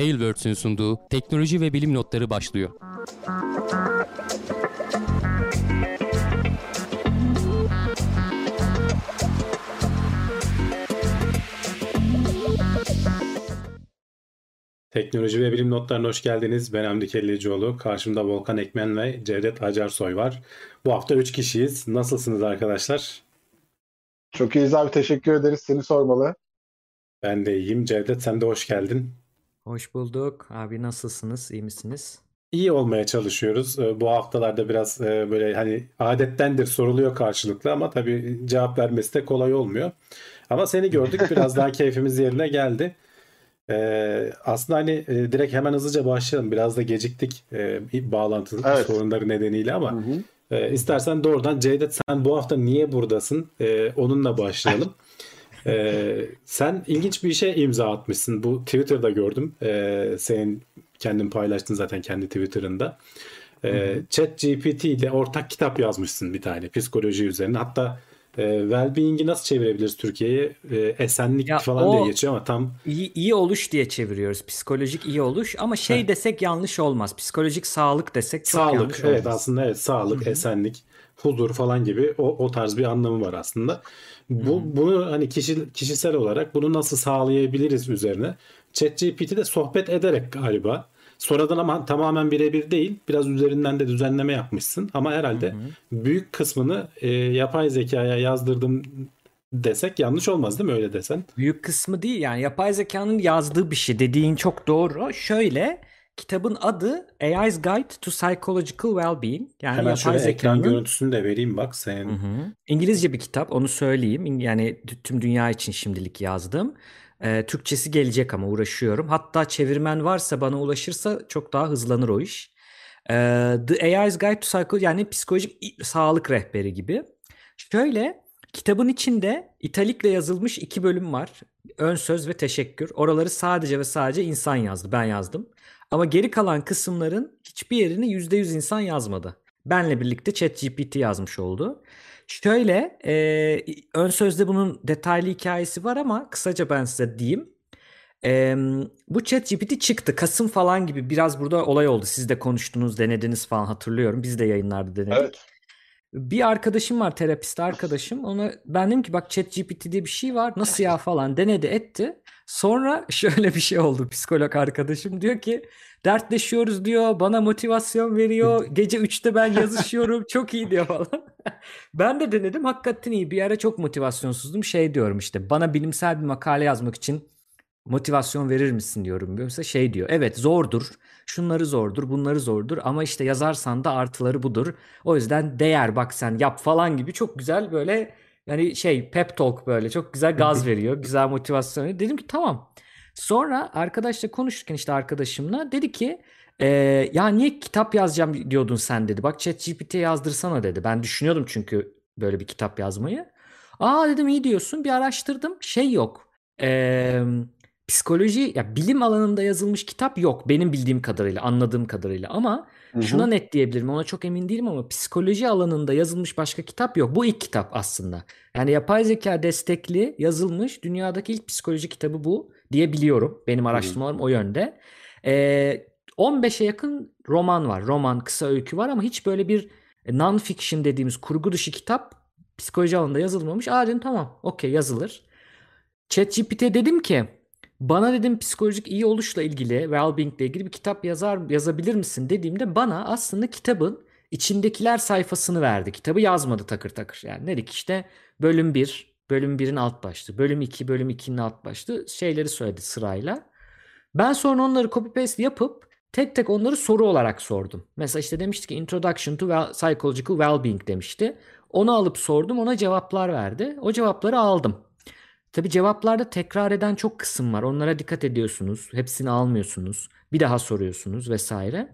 Tailwords'ün sunduğu teknoloji ve bilim notları başlıyor. Teknoloji ve bilim notlarına hoş geldiniz. Ben Hamdi Kellecioğlu. Karşımda Volkan Ekmen ve Cevdet Acarsoy var. Bu hafta 3 kişiyiz. Nasılsınız arkadaşlar? Çok iyiyiz abi. Teşekkür ederiz. Seni sormalı. Ben de iyiyim. Cevdet sen de hoş geldin. Hoş bulduk. Abi nasılsınız? İyi misiniz? İyi olmaya çalışıyoruz. Ee, Bu haftalarda biraz e, böyle hani adettendir soruluyor karşılıklı ama tabii cevap vermesi de kolay olmuyor. Ama seni gördük biraz daha keyfimiz yerine geldi. Ee, aslında hani e, direkt hemen hızlıca başlayalım. Biraz da geciktik e, bağlantı Evet. sorunları nedeniyle ama Hı hı. e, istersen doğrudan Cevdet sen bu hafta niye buradasın? E, onunla başlayalım. E, sen ilginç bir işe imza atmışsın. Bu Twitter'da gördüm. E, senin kendin paylaştın zaten kendi Twitter'ında. E, ChatGPT ile ortak kitap yazmışsın bir tane psikoloji üzerine. Hatta e, well-being'i nasıl çevirebiliriz Türkiye'ye? E, esenlik Ya falan o- diye geçiyor ama tam İyi, iyi oluş diye çeviriyoruz. Psikolojik iyi oluş ama şey Heh. desek yanlış olmaz. Psikolojik sağlık desek çok Sağlık, yanlış evet olmaz. aslında evet sağlık, esenlik, huzur falan gibi o, o tarz bir anlamı var aslında. Bu bunu hani kişi, kişisel olarak bunu nasıl sağlayabiliriz üzerine. ChatGPT de sohbet ederek galiba. Sonradan ama tamamen birebir değil, biraz üzerinden de düzenleme yapmışsın. Ama herhalde büyük kısmını e, yapay zekaya yazdırdım desek yanlış olmaz değil mi öyle desen? Büyük kısmı değil yani yapay zekanın yazdığı bir şey. Dediğin çok doğru. Şöyle kitabın adı AI's Guide to Psychological Wellbeing. Yani Hemen şöyle ekran zekanın görüntüsünü de vereyim bak senin. Hı hı. İngilizce bir kitap onu söyleyeyim. Yani tüm dünya için şimdilik yazdım. Ee, Türkçesi gelecek ama uğraşıyorum. Hatta çevirmen varsa bana ulaşırsa çok daha hızlanır o iş. Ee, The AI's Guide to Psychology yani psikolojik sağlık rehberi gibi. Şöyle kitabın içinde italikle yazılmış iki bölüm var. Ön söz ve teşekkür. Oraları sadece ve sadece insan yazdı. Ben yazdım. Ama geri kalan kısımların hiçbir yerini %100 insan yazmadı. Benle birlikte ChatGPT yazmış oldu. Şöyle e, ön sözde bunun detaylı hikayesi var ama kısaca ben size diyeyim. E, bu ChatGPT çıktı. Kasım falan gibi biraz burada olay oldu. Siz de konuştunuz, denediniz falan hatırlıyorum. Biz de yayınlarda denedik. Evet. Bir arkadaşım var terapist arkadaşım. Ona ben dedim ki bak ChatGPT diye bir şey var. Nasıl ya falan denedi etti. Sonra şöyle bir şey oldu psikolog arkadaşım diyor ki dertleşiyoruz diyor bana motivasyon veriyor gece 3'te ben yazışıyorum çok iyi diyor falan. ben de denedim hakikaten iyi bir ara çok motivasyonsuzdum şey diyorum işte bana bilimsel bir makale yazmak için motivasyon verir misin diyorum. Mesela şey diyor. Evet zordur. Şunları zordur, bunları zordur ama işte yazarsan da artıları budur. O yüzden değer bak sen yap falan gibi çok güzel böyle yani şey pep talk böyle çok güzel gaz veriyor. Güzel motivasyon veriyor. Dedim ki tamam. Sonra arkadaşla konuşurken işte arkadaşımla dedi ki "Ee, ya niye kitap yazacağım diyordun sen dedi. Bak ChatGPT'ye yazdırsana dedi. Ben düşünüyordum çünkü böyle bir kitap yazmayı. Aa dedim iyi diyorsun. Bir araştırdım. Şey yok. Eee psikoloji ya bilim alanında yazılmış kitap yok benim bildiğim kadarıyla anladığım kadarıyla ama Hı hı. şuna net diyebilirim ona çok emin değilim ama psikoloji alanında yazılmış başka kitap yok. Bu ilk kitap aslında. Yani yapay zeka destekli yazılmış dünyadaki ilk psikoloji kitabı bu diyebiliyorum. Benim araştırmalarım o yönde. Ee, 15'e yakın roman var. Roman, kısa öykü var ama hiç böyle bir non-fiction dediğimiz kurgu dışı kitap psikoloji alanında yazılmamış. Aa dedim tamam okey yazılır. ChatGPT'ye dedim ki bana dedim psikolojik iyi oluşla ilgili, well-being ile ilgili bir kitap yazar yazabilir misin dediğimde bana aslında kitabın içindekiler sayfasını verdi. Kitabı yazmadı takır takır. Yani dedik işte bölüm 1, bölüm 1'in alt başlığı, bölüm 2, bölüm 2'nin alt başlığı şeyleri söyledi sırayla. Ben sonra onları copy paste yapıp tek tek onları soru olarak sordum. Mesela işte demişti ki Introduction to well, Psychological Wellbeing demişti. Onu alıp sordum ona cevaplar verdi. O cevapları aldım. Tabi cevaplarda tekrar eden çok kısım var. Onlara dikkat ediyorsunuz. Hepsini almıyorsunuz. Bir daha soruyorsunuz vesaire.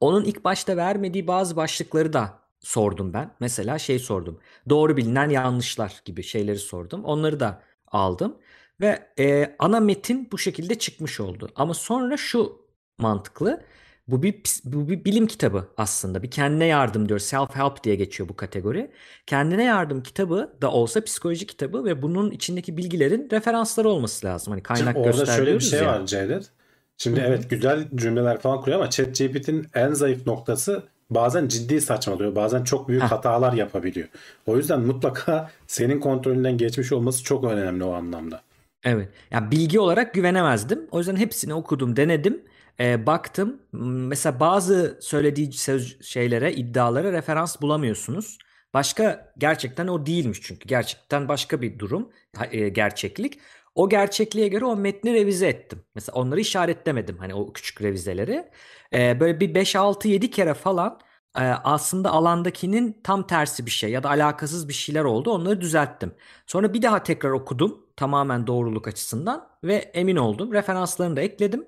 Onun ilk başta vermediği bazı başlıkları da sordum ben. Mesela şey sordum. Doğru bilinen yanlışlar gibi şeyleri sordum. Onları da aldım. Ve e, ana metin bu şekilde çıkmış oldu. Ama sonra şu mantıklı. Bu bir, bu bir bilim kitabı aslında. Bir kendine yardım diyor. Self-help diye geçiyor bu kategori. Kendine yardım kitabı da olsa psikoloji kitabı ve bunun içindeki bilgilerin referansları olması lazım. Hani kaynak Şimdi orada şöyle bir şey ya. var Cevdet. Şimdi evet güzel cümleler falan kuruyor ama ChatGPT'nin en zayıf noktası bazen ciddi saçmalıyor. Bazen çok büyük hatalar yapabiliyor. O yüzden mutlaka senin kontrolünden geçmiş olması çok önemli o anlamda. Evet. Yani bilgi olarak güvenemezdim. O yüzden hepsini okudum, denedim. Ee, baktım. Mesela bazı söylediği söz şeylere, iddialara referans bulamıyorsunuz. Başka gerçekten o değilmiş çünkü. Gerçekten başka bir durum, e, gerçeklik. O gerçekliğe göre o metni revize ettim. Mesela onları işaretlemedim hani o küçük revizeleri. Ee, böyle bir 5 6 7 kere falan e, aslında alandakinin tam tersi bir şey ya da alakasız bir şeyler oldu. Onları düzelttim. Sonra bir daha tekrar okudum tamamen doğruluk açısından ve emin oldum. Referanslarını da ekledim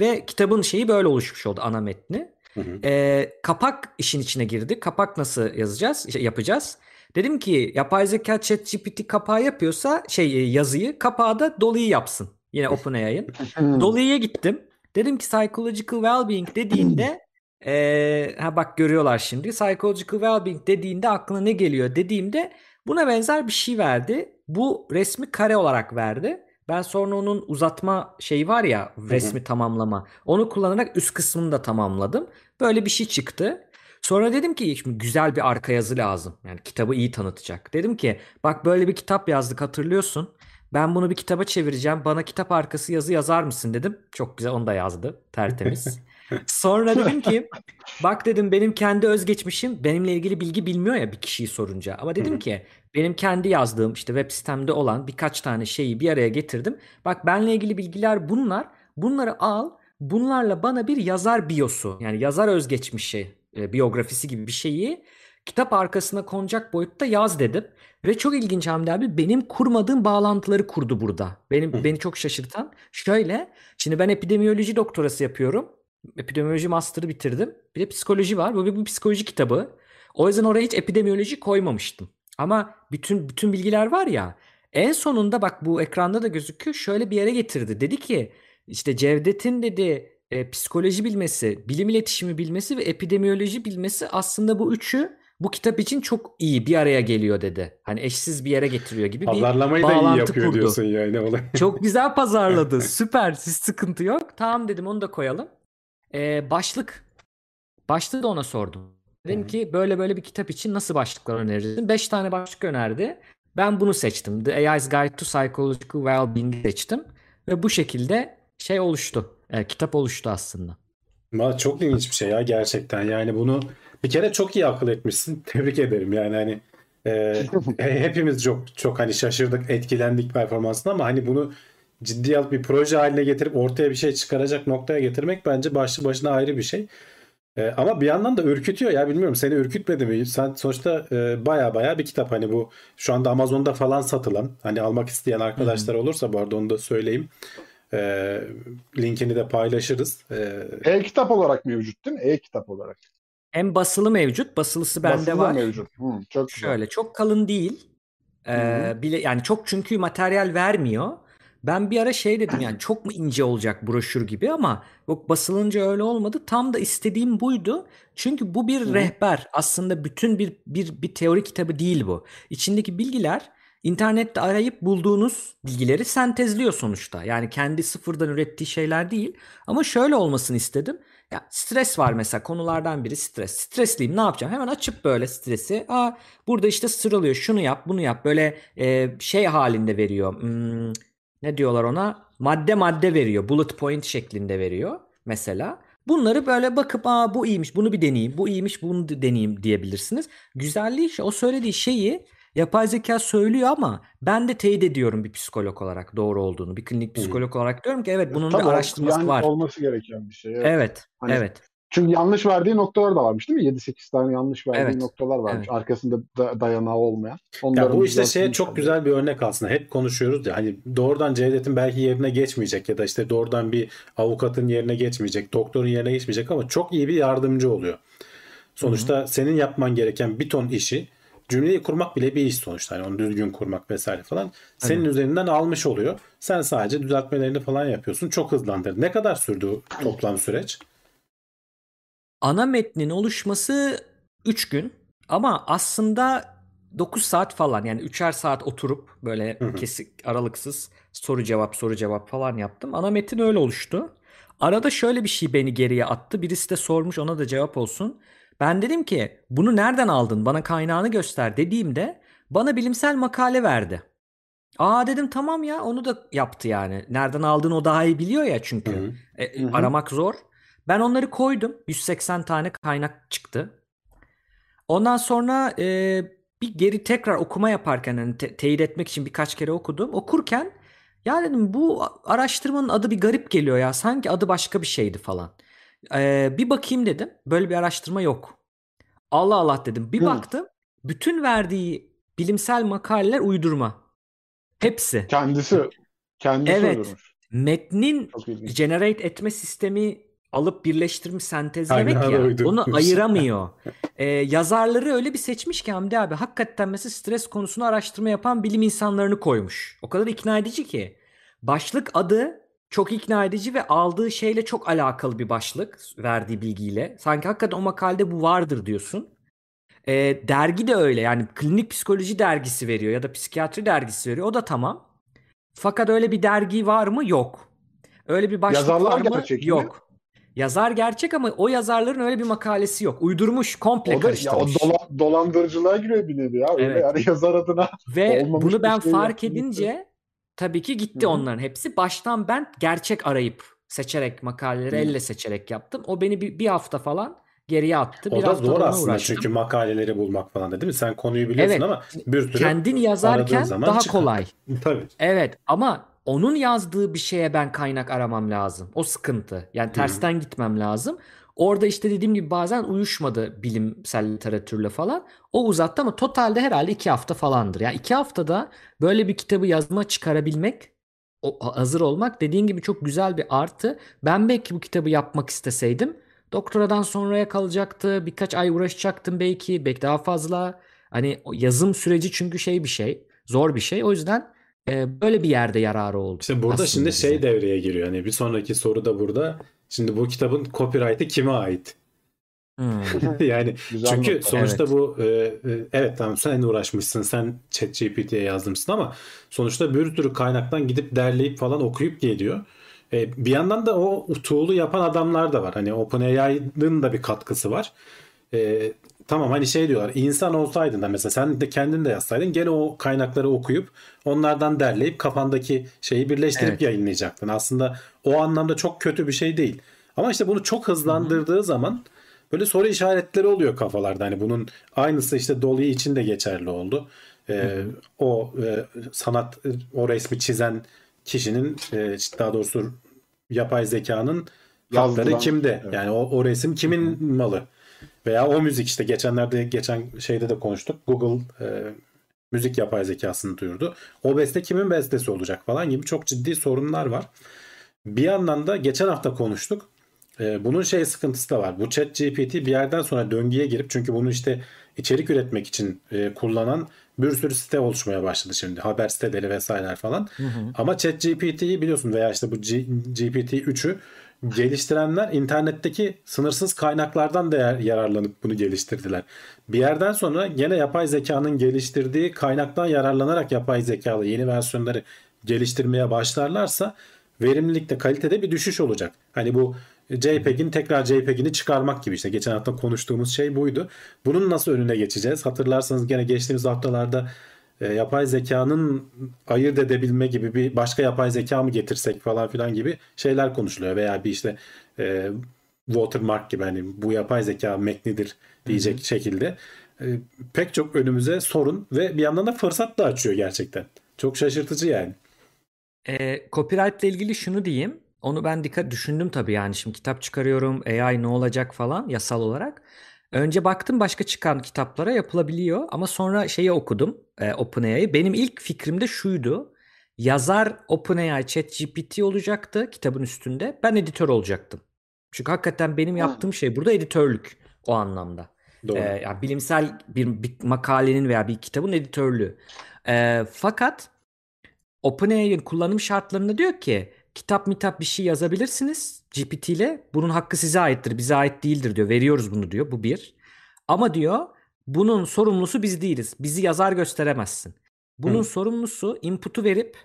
ve kitabın şeyi böyle oluşmuş oldu ana metni. Hı hı. Ee, kapak işin içine girdi. Kapak nasıl yazacağız, şey, yapacağız? Dedim ki yapay zeka ChatGPT kapağı yapıyorsa şey e, yazıyı kapağı da Dolly'yi yapsın. Yine OpenAI'ın. Dolly'ye gittim. Dedim ki psychological well-being dediğinde eee, ha bak görüyorlar şimdi. Psychological well-being dediğinde aklına ne geliyor dediğimde buna benzer bir şey verdi. Bu resmi kare olarak verdi. Ben sonra onun uzatma şeyi var ya resmi tamamlama. Onu kullanarak üst kısmını da tamamladım. Böyle bir şey çıktı. Sonra dedim ki şimdi güzel bir arka yazı lazım. Yani kitabı iyi tanıtacak. Dedim ki bak böyle bir kitap yazdık hatırlıyorsun. Ben bunu bir kitaba çevireceğim. Bana kitap arkası yazı yazar mısın dedim. Çok güzel onu da yazdı. Tertemiz. Sonra dedim ki bak dedim benim kendi özgeçmişim benimle ilgili bilgi bilmiyor ya bir kişiyi sorunca. Ama dedim ki benim kendi yazdığım işte web sitemde olan birkaç tane şeyi bir araya getirdim. Bak benle ilgili bilgiler bunlar. Bunları al. Bunlarla bana bir yazar biyosu yani yazar özgeçmişi, e, biyografisi gibi bir şeyi kitap arkasına konacak boyutta yaz dedim. Ve çok ilginç Hamdi abi benim kurmadığım bağlantıları kurdu burada. Benim beni çok şaşırtan şöyle. Şimdi ben epidemiyoloji doktorası yapıyorum. Epidemiyoloji master'ı bitirdim. Bir de psikoloji var. Bu bir, bir psikoloji kitabı. O yüzden oraya hiç epidemiyoloji koymamıştım. Ama bütün bütün bilgiler var ya. En sonunda bak bu ekranda da gözüküyor. Şöyle bir yere getirdi. Dedi ki işte Cevdet'in dedi e, psikoloji bilmesi, bilim iletişimi bilmesi ve epidemiyoloji bilmesi aslında bu üçü bu kitap için çok iyi bir araya geliyor dedi. Hani eşsiz bir yere getiriyor gibi bir Pazarlamayı da iyi bağlantı yapıyor kurdu. diyorsun yani. Çok güzel pazarladı. Süper. Hiç sıkıntı yok. Tamam dedim onu da koyalım. Ee, başlık. Başlığı da ona sordum. Dedim ki böyle böyle bir kitap için nasıl başlıklar önerirsin? 5 tane başlık önerdi. Ben bunu seçtim. The AI's Guide to Psychological Wellbeing'i seçtim. Ve bu şekilde şey oluştu. Ee, kitap oluştu aslında. Çok ilginç bir şey ya gerçekten. Yani bunu bir kere çok iyi akıl etmişsin. Tebrik ederim yani hani e, hepimiz çok çok hani şaşırdık, etkilendik performansına ama hani bunu ciddiye alıp bir proje haline getirip ortaya bir şey çıkaracak noktaya getirmek bence başlı başına ayrı bir şey. E, ama bir yandan da ürkütüyor ya bilmiyorum seni ürkütmedi mi? Sen sonuçta e, baya baya bir kitap hani bu şu anda Amazon'da falan satılan hani almak isteyen arkadaşlar olursa bu arada onu da söyleyeyim. E, linkini de paylaşırız. E, E-kitap olarak mevcut değil mi? E-kitap olarak. Hem basılı mevcut. Basılısı bende Basılı var. mevcut. Hı, çok güzel. Şöyle çok kalın değil. Ee, bile yani çok çünkü materyal vermiyor. Ben bir ara şey dedim yani çok mu ince olacak broşür gibi ama yok basılınca öyle olmadı. Tam da istediğim buydu. Çünkü bu bir rehber. Aslında bütün bir bir bir teori kitabı değil bu. İçindeki bilgiler internette arayıp bulduğunuz bilgileri sentezliyor sonuçta. Yani kendi sıfırdan ürettiği şeyler değil. Ama şöyle olmasını istedim. Ya stres var mesela konulardan biri stres. Stresliyim ne yapacağım? Hemen açıp böyle stresi. Aa burada işte sıralıyor. Şunu yap, bunu yap. Böyle e, şey halinde veriyor. Hmm, ne diyorlar ona? Madde madde veriyor. Bullet point şeklinde veriyor mesela. Bunları böyle bakıp aa bu iyiymiş bunu bir deneyeyim. Bu iyiymiş bunu deneyeyim diyebilirsiniz. Güzelliği o söylediği şeyi yapay zeka söylüyor ama ben de teyit ediyorum bir psikolog olarak doğru olduğunu. Bir klinik psikolog olarak diyorum ki evet bunun Tabii bir araştırması yani var. olması gereken bir şey. Evet. Evet, Hani- evet. Çünkü yanlış verdiği noktalar da varmış değil mi? 7-8 tane yanlış verdiği Evet. noktalar varmış. Evet. Arkasında da dayanağı olmayan. Ya bu işte şeye çok güzel bir örnek aslında. Hep konuşuyoruz ya hani doğrudan Cevdet'in belki yerine geçmeyecek ya da işte doğrudan bir avukatın yerine geçmeyecek, doktorun yerine geçmeyecek ama çok iyi bir yardımcı oluyor. Sonuçta senin yapman gereken bir ton işi cümleyi kurmak bile bir iş sonuçta. Hani onu düzgün kurmak vesaire falan. Senin üzerinden almış oluyor. Sen sadece düzeltmelerini falan yapıyorsun. Çok hızlandırdı. Ne kadar sürdü toplam süreç? Ana metnin oluşması 3 gün ama aslında 9 saat falan yani 3'er saat oturup böyle kesik aralıksız soru cevap soru cevap falan yaptım. Ana metin öyle oluştu. Arada şöyle bir şey beni geriye attı. Birisi de sormuş ona da cevap olsun. Ben dedim ki bunu nereden aldın? Bana kaynağını göster dediğimde bana bilimsel makale verdi. Aa dedim tamam ya onu da yaptı yani. Nereden aldığını o daha iyi biliyor ya çünkü. Hı hı. E, Hı hı. aramak zor. Ben onları koydum. 180 tane kaynak çıktı. Ondan sonra e, bir geri tekrar okuma yaparken hani te- teyit etmek için birkaç kere okudum. Okurken ya dedim bu araştırmanın adı bir garip geliyor ya. Sanki adı başka bir şeydi falan. E, bir bakayım dedim. Böyle bir araştırma yok. Allah Allah dedim. Bir Hı. baktım. Bütün verdiği bilimsel makaleler uydurma. Hepsi. Kendisi kendisi Evet. uydurmuş. Metnin generate etme sistemi alıp birleştirmiş, sentezlemek ya. uydurmuş. Onu ayıramıyor. Ee, yazarları öyle bir seçmiş ki Hamdi abi. Hakikaten mesela stres konusunu araştırma yapan bilim insanlarını koymuş. O kadar ikna edici ki. Başlık adı çok ikna edici ve aldığı şeyle çok alakalı bir başlık verdiği bilgiyle. Sanki hakikaten o makalede bu vardır diyorsun. Ee, dergi de öyle yani klinik psikoloji dergisi veriyor ya da psikiyatri dergisi veriyor. O da tamam. Fakat öyle bir dergi var mı? Yok. Öyle bir başlık Yazarlar var mı? gerçek mi? Yok. Yazar gerçek ama o yazarların öyle bir makalesi yok. Uydurmuş, komple O da ya o karıştırmış. dola- dolandırıcılığa giriyor bir nevi ya. Öyle Evet. yani yazar adına Ve olmamış bunu ben şey fark edince tabii ki gitti Hı hı. onların hepsi. Baştan ben gerçek arayıp seçerek makaleleri Hı. elle seçerek yaptım. O beni bir, bir hafta falan geriye attı. O da zor aslında uğraştım. çünkü makaleleri bulmak falan da değil mi? Sen konuyu biliyorsun Evet. ama bir sürü Kendin yazarken zaman daha çıkar. kolay. Tabii. Evet ama onun yazdığı bir şeye ben kaynak aramam lazım. O sıkıntı. Yani tersten gitmem lazım. Orada işte dediğim gibi bazen uyuşmadı bilimsel literatürle falan. O uzattı ama totalde herhalde iki hafta falandır. Yani iki haftada böyle bir kitabı yazma çıkarabilmek, hazır olmak dediğin gibi çok güzel bir artı. Ben belki bu kitabı yapmak isteseydim doktoradan sonraya kalacaktı. Birkaç ay uğraşacaktım belki. Belki daha fazla. Hani yazım süreci çünkü şey bir şey. Zor bir şey. O yüzden e, böyle bir yerde yararı oldu. İşte burada şimdi bize. şey devreye giriyor. Hani bir sonraki soru da burada. Şimdi bu kitabın copyright'ı kime ait? Hmm. yani güzel çünkü nokta. sonuçta Evet. bu e, e, evet tamam sen uğraşmışsın sen ChatGPT'ye yazmışsın ama sonuçta bir sürü kaynaktan gidip derleyip falan okuyup geliyor. E, bir yandan da o tool'u yapan adamlar da var. Hani OpenAI'nin da bir katkısı var. E, tamam hani şey diyorlar insan olsaydın da mesela sen de kendin de yazsaydın gene o kaynakları okuyup onlardan derleyip kafandaki şeyi birleştirip Evet. yayınlayacaktın. Aslında o anlamda çok kötü bir şey değil. Ama işte bunu çok hızlandırdığı zaman böyle soru işaretleri oluyor kafalarda. Hani bunun aynısı işte Dolly için de geçerli oldu. Ee, o e, sanat o resmi çizen kişinin e, daha doğrusu yapay zekanın hakları kimde? Evet. Yani o, o resim kimin malı? Veya o müzik işte geçenlerde geçen şeyde de konuştuk. Google e, müzik yapay zekasını duyurdu. O beste kimin bestesi olacak falan gibi çok ciddi sorunlar var. Bir yandan da geçen hafta konuştuk. Ee, bunun şey sıkıntısı da var. Bu chat GPT bir yerden sonra döngüye girip çünkü bunu işte içerik üretmek için e, kullanan bir sürü site oluşmaya başladı şimdi. Haber siteleri vesaireler falan. Ama chat GPT'yi biliyorsun veya işte bu G- GPT-3'ü geliştirenler internetteki sınırsız kaynaklardan da yararlanıp bunu geliştirdiler. Bir yerden sonra gene yapay zekanın geliştirdiği kaynaktan yararlanarak yapay zekalı yeni versiyonları geliştirmeye başlarlarsa verimlilikte kalitede bir düşüş olacak. Hani bu JPEG'in tekrar JPEG'ini çıkarmak gibi işte geçen hafta konuştuğumuz şey buydu. Bunun nasıl önüne geçeceğiz? Hatırlarsanız gene geçtiğimiz haftalarda e, yapay zekanın ayırt edebilme gibi bir başka yapay zeka mı getirsek falan filan gibi şeyler konuşuluyor veya bir işte e, watermark gibi hani bu yapay zeka metnidir diyecek şekilde e, pek çok önümüze sorun ve bir yandan da fırsat da açıyor gerçekten. Çok şaşırtıcı yani. E, copyright ile ilgili şunu diyeyim. Onu ben dikkat düşündüm tabii yani şimdi kitap çıkarıyorum AI ne olacak falan yasal olarak. Önce baktım başka çıkan kitaplara yapılabiliyor ama sonra şeyi okudum e, OpenAI'yi. Benim ilk fikrim de şuydu. Yazar OpenAI ChatGPT olacaktı kitabın üstünde. Ben editör olacaktım. Çünkü hakikaten benim Ha. yaptığım şey burada editörlük o anlamda. Doğru. Ee, yani bilimsel bir, bir makalenin veya bir kitabın editörlüğü. Ee, fakat OpenAI'nin kullanım şartlarında diyor ki kitap mitap bir şey yazabilirsiniz GPT ile. Bunun hakkı size aittir, bize ait değildir diyor. Veriyoruz bunu diyor. Bu bir. Ama diyor bunun sorumlusu biz değiliz. Bizi yazar gösteremezsin. Bunun Hı. sorumlusu input'u verip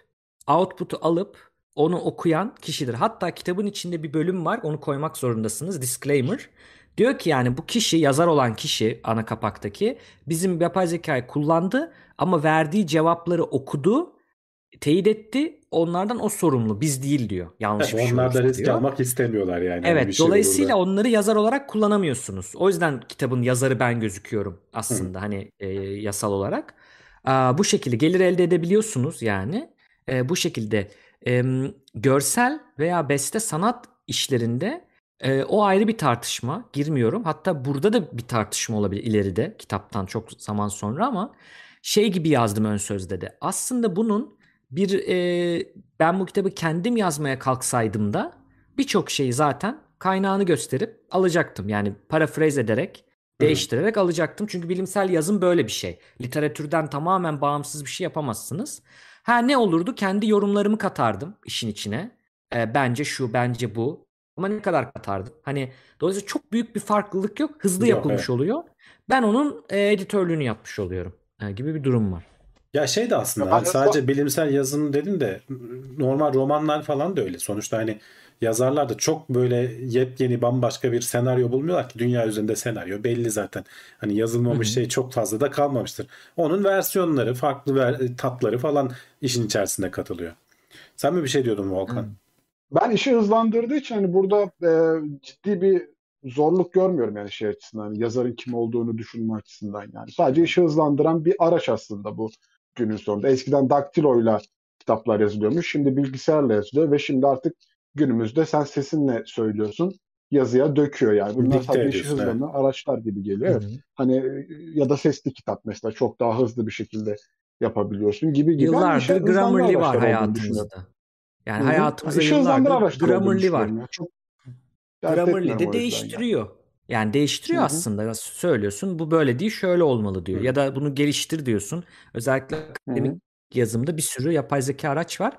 output'u alıp onu okuyan kişidir. Hatta kitabın içinde bir bölüm var. Onu koymak zorundasınız. Disclaimer. Diyor ki yani bu kişi yazar olan kişi ana kapaktaki bizim yapay zekayı kullandı ama verdiği cevapları okudu, teyit etti. Onlardan o sorumlu. Biz değil diyor. Yanlış bir şey Onlar da risk diyor. almak istemiyorlar yani. Evet, bir şey dolayısıyla olur da. onları yazar olarak kullanamıyorsunuz. O yüzden kitabın yazarı ben gözüküyorum aslında hani e, yasal olarak. Aa, bu şekilde gelir elde edebiliyorsunuz yani. E, bu şekilde em, görsel veya beste sanat işlerinde e, o ayrı bir tartışma. Girmiyorum. Hatta burada da bir tartışma olabilir ileride kitaptan çok zaman sonra ama şey gibi yazdım ön sözde de. Aslında bunun bir e, ben bu kitabı kendim yazmaya kalksaydım da birçok şeyi zaten kaynağını gösterip alacaktım. Yani paraphrase ederek, değiştirerek alacaktım. Çünkü bilimsel yazım böyle bir şey. Literatürden tamamen bağımsız bir şey yapamazsınız. Ha ne olurdu? Kendi yorumlarımı katardım işin içine. E, bence şu, bence bu. Ama ne kadar katardım? Hani dolayısıyla çok büyük bir farklılık yok. Hızlı Yok, yapılmış evet. oluyor. Ben onun e, editörlüğünü yapmış oluyorum. E, gibi bir durum var. Ya şey de aslında Ya hani sadece bilimsel yazım dedim de normal romanlar falan da öyle. Sonuçta hani yazarlar da çok böyle yepyeni bambaşka bir senaryo bulmuyorlar ki dünya üzerinde senaryo belli zaten. Hani yazılmamış Hı hı. şey çok fazla da kalmamıştır. Onun versiyonları, farklı ver, tatları falan işin içerisinde katılıyor. Sen mi bir şey diyordun Volkan? Hı. Ben işi hızlandırdığı için hani burada e, ciddi bir zorluk görmüyorum yani şey açısından. Hani yazarın kim olduğunu düşünme açısından yani. Sadece işi hızlandıran bir araç aslında bu günün sonunda. Eskiden daktiloyla kitaplar yazılıyormuş. Şimdi bilgisayarla yazılıyor ve şimdi artık günümüzde sen sesinle söylüyorsun. Yazıya döküyor yani. Bunlar Dikte sadece işi ediyorsun, evet. araçlar gibi geliyor. Evet. Hani e, ya da sesli kitap mesela çok daha hızlı bir şekilde yapabiliyorsun gibi gibi. Yıllardır hızlandıran Grammarly var hayatımızda. Yani hayatımızda hızlandıran yıllardır Grammarly var. ya. Çok Grammarly de değiştiriyor. Yani değiştiriyor Hı hı. aslında. Söylüyorsun bu böyle değil şöyle olmalı diyor. Hı. Ya da bunu geliştir diyorsun. Özellikle akademik yazımda bir sürü yapay zeka araç var.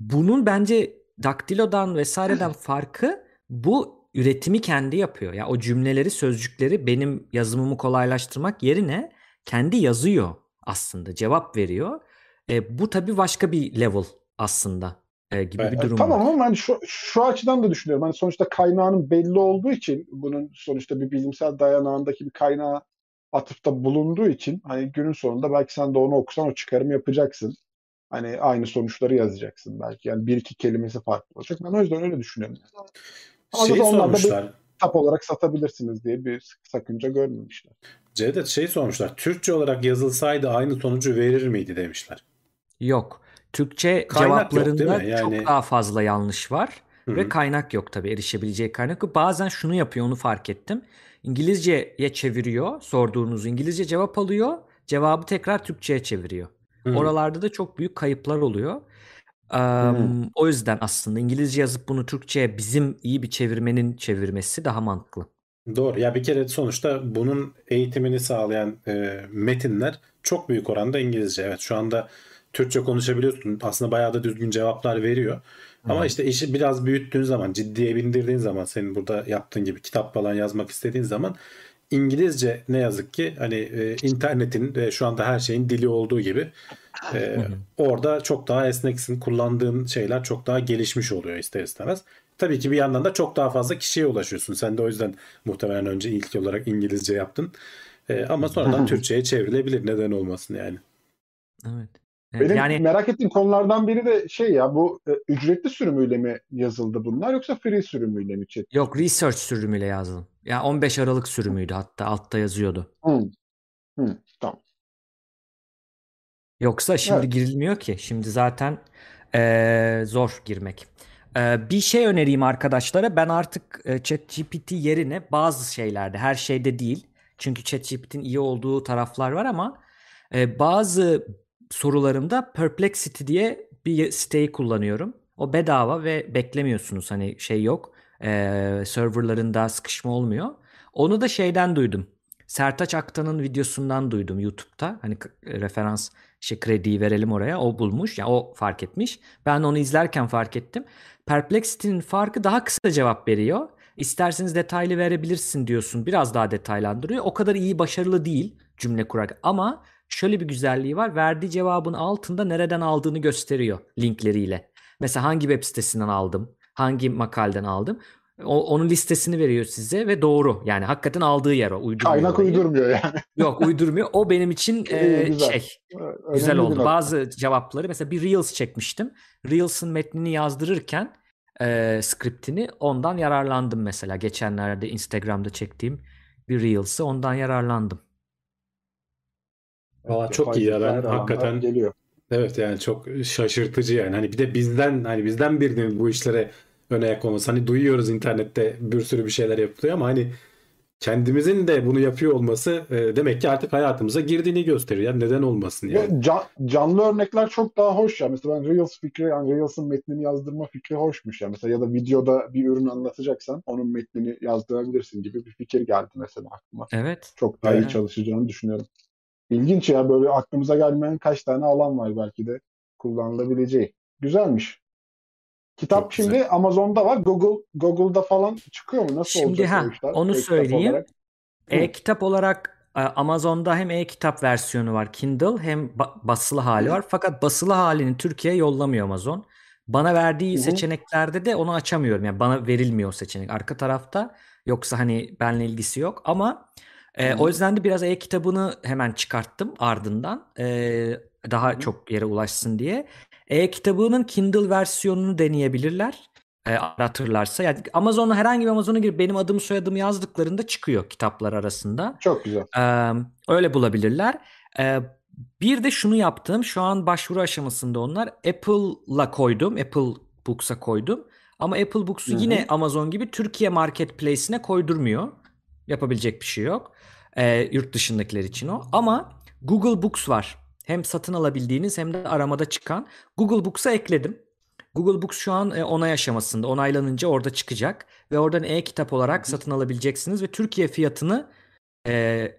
Bunun bence Daktilo'dan vesaireden farkı bu üretimi kendi yapıyor. Ya o cümleleri, sözcükleri benim yazımımı kolaylaştırmak yerine kendi yazıyor aslında. Cevap veriyor. E, bu tabii başka bir level aslında e, gibi Evet, bir Ya durum tamam var. ama ben şu, şu açıdan da düşünüyorum. Hani sonuçta kaynağının belli olduğu için bunun sonuçta bir bilimsel dayanağındaki bir kaynağı atıfta bulunduğu için hani günün sonunda belki sen de onu okusan o çıkarımı yapacaksın. Hani aynı sonuçları yazacaksın belki. Yani bir iki kelimesi farklı olacak. Ben o yüzden öyle düşünüyorum. Ama Şey sormuşlar. kitap olarak satabilirsiniz diye bir sakınca görmemişler. Cevdet şey sormuşlar. Türkçe olarak yazılsaydı aynı sonucu verir miydi demişler. Yok. Türkçe Kaynak yok, cevaplarında mi? Yani- çok daha fazla yanlış var Hı ve kaynak yok tabii erişebileceği kaynak yok. Bazen şunu yapıyor onu fark ettim. İngilizceye çeviriyor sorduğunuzu İngilizce cevap alıyor cevabı tekrar Türkçe'ye çeviriyor. Hı. Oralarda da çok büyük kayıplar oluyor. Am, o yüzden aslında İngilizce yazıp bunu Türkçe'ye bizim iyi bir çevirmenin çevirmesi daha mantıklı. Doğru. Ya bir kere sonuçta bunun eğitimini sağlayan e, metinler çok büyük oranda İngilizce. Evet şu anda Türkçe konuşabiliyorsun. Aslında bayağı da düzgün cevaplar veriyor. Ama işte işi biraz büyüttüğün zaman, ciddiye bindirdiğin zaman senin burada yaptığın gibi kitap falan yazmak istediğin zaman İngilizce ne yazık ki hani e, internetin ve şu anda her şeyin dili olduğu gibi e, orada çok daha esneksin. Kullandığın şeyler çok daha gelişmiş oluyor ister istemez. Tabii ki bir yandan da çok daha fazla kişiye ulaşıyorsun. Sen de o yüzden muhtemelen önce ilk olarak İngilizce yaptın. E, ama sonradan Türkçe'ye çevrilebilir. Neden olmasın yani. Evet. Evet, Benim yani merak ettiğim konulardan biri de şey ya bu e, ücretli sürümüyle mi yazıldı bunlar yoksa free sürümüyle mi chat? yok research sürümüyle yazdım. Ya 15 Aralık sürümüydü hatta altta yazıyordu. Hı. Hı, tamam. Yoksa şimdi Evet. girilmiyor ki. Şimdi zaten eee, zor girmek. Eee, bir şey önereyim arkadaşlara. Ben artık e, ChatGPT yerine bazı şeylerde, her şeyde değil. Çünkü ChatGPT'nin iyi olduğu taraflar var ama e, bazı sorularımda Perplexity diye bir siteyi kullanıyorum. O bedava ve beklemiyorsunuz. Hani şey yok. Eee serverlarında sıkışma olmuyor. Onu da şeyden duydum. Sertaç Aktan'ın videosundan duydum YouTube'da. Hani k- referans şey krediyi verelim oraya. O bulmuş. Ya o fark etmiş. Ben onu izlerken fark ettim. Perplexity'nin farkı daha kısa cevap veriyor. İsterseniz detaylı verebilirsin diyorsun. Biraz daha detaylandırıyor. O kadar iyi başarılı değil cümle kurarak. Ama şöyle bir güzelliği var. Verdiği cevabın altında nereden aldığını gösteriyor linkleriyle. Mesela hangi web sitesinden aldım, hangi makaleden aldım. O, onun listesini veriyor size ve doğru. Yani hakikaten aldığı yer o. Uydurmuyor Kaynak orayı. uydurmuyor yani. Yok uydurmuyor. O benim için e, güzel. şey Önemli güzel oldu. Bazı cevapları mesela bir Reels çekmiştim. Reels'ın metnini yazdırırken e, skriptini ondan yararlandım mesela. Geçenlerde Instagram'da çektiğim bir Reels'ı ondan yararlandım. Valla çok iyi ya ben hakikaten geliyor. evet yani çok şaşırtıcı yani hani bir de bizden hani bizden birinin bu işlere öne ayak olması hani duyuyoruz internette bir sürü bir şeyler yapılıyor ama hani kendimizin de bunu yapıyor olması e, demek ki artık hayatımıza girdiğini gösteriyor. Yani neden olmasın yani. Can- canlı örnekler çok daha hoş ya. Mesela ben Reels fikri, yani Reels'ın metnini yazdırma fikri hoşmuş ya. Mesela ya da videoda bir ürün anlatacaksan onun metnini yazdırabilirsin gibi bir fikir geldi mesela aklıma. Evet. Çok daha iyi Evet. çalışacağını düşünüyorum. İlginç ya böyle aklımıza gelmeyen kaç tane alan var belki de kullanılabileceği. Güzelmiş. Kitap Çok güzel. şimdi Amazon'da var. Google Google'da falan çıkıyor mu? Nasıl Şimdi olacak ha, işler? onu E-kitap söyleyeyim. olarak. E-kitap olarak e, Amazon'da hem e-kitap versiyonu var Kindle hem ba- basılı hali var. Fakat basılı halini Türkiye'ye yollamıyor Amazon. Bana verdiği Hı seçeneklerde de onu açamıyorum. Yani bana verilmiyor o seçenek arka tarafta. Yoksa hani benle ilgisi yok ama e, o yüzden de biraz e-kitabını hemen çıkarttım ardından. E, daha Hı çok yere ulaşsın diye. E-kitabının Kindle versiyonunu deneyebilirler. E, aratırlarsa. Yani Amazon'a herhangi bir Amazon'a girip benim adımı soyadımı yazdıklarında çıkıyor kitaplar arasında. Çok güzel. Ee, öyle bulabilirler. Ee, bir de şunu yaptım. Şu an başvuru aşamasında onlar. Apple'la koydum. Apple Books'a koydum. Ama Apple Books'u yine Amazon gibi Türkiye Marketplace'ine koydurmuyor. Yapabilecek bir şey yok. Ee, yurt dışındakiler için o. Ama Google Books var. Hem satın alabildiğiniz hem de aramada çıkan. Google Books'a ekledim. Google Books şu an e, onay aşamasında. Onaylanınca orada çıkacak. Ve oradan e-kitap olarak satın alabileceksiniz. Ve Türkiye fiyatını e,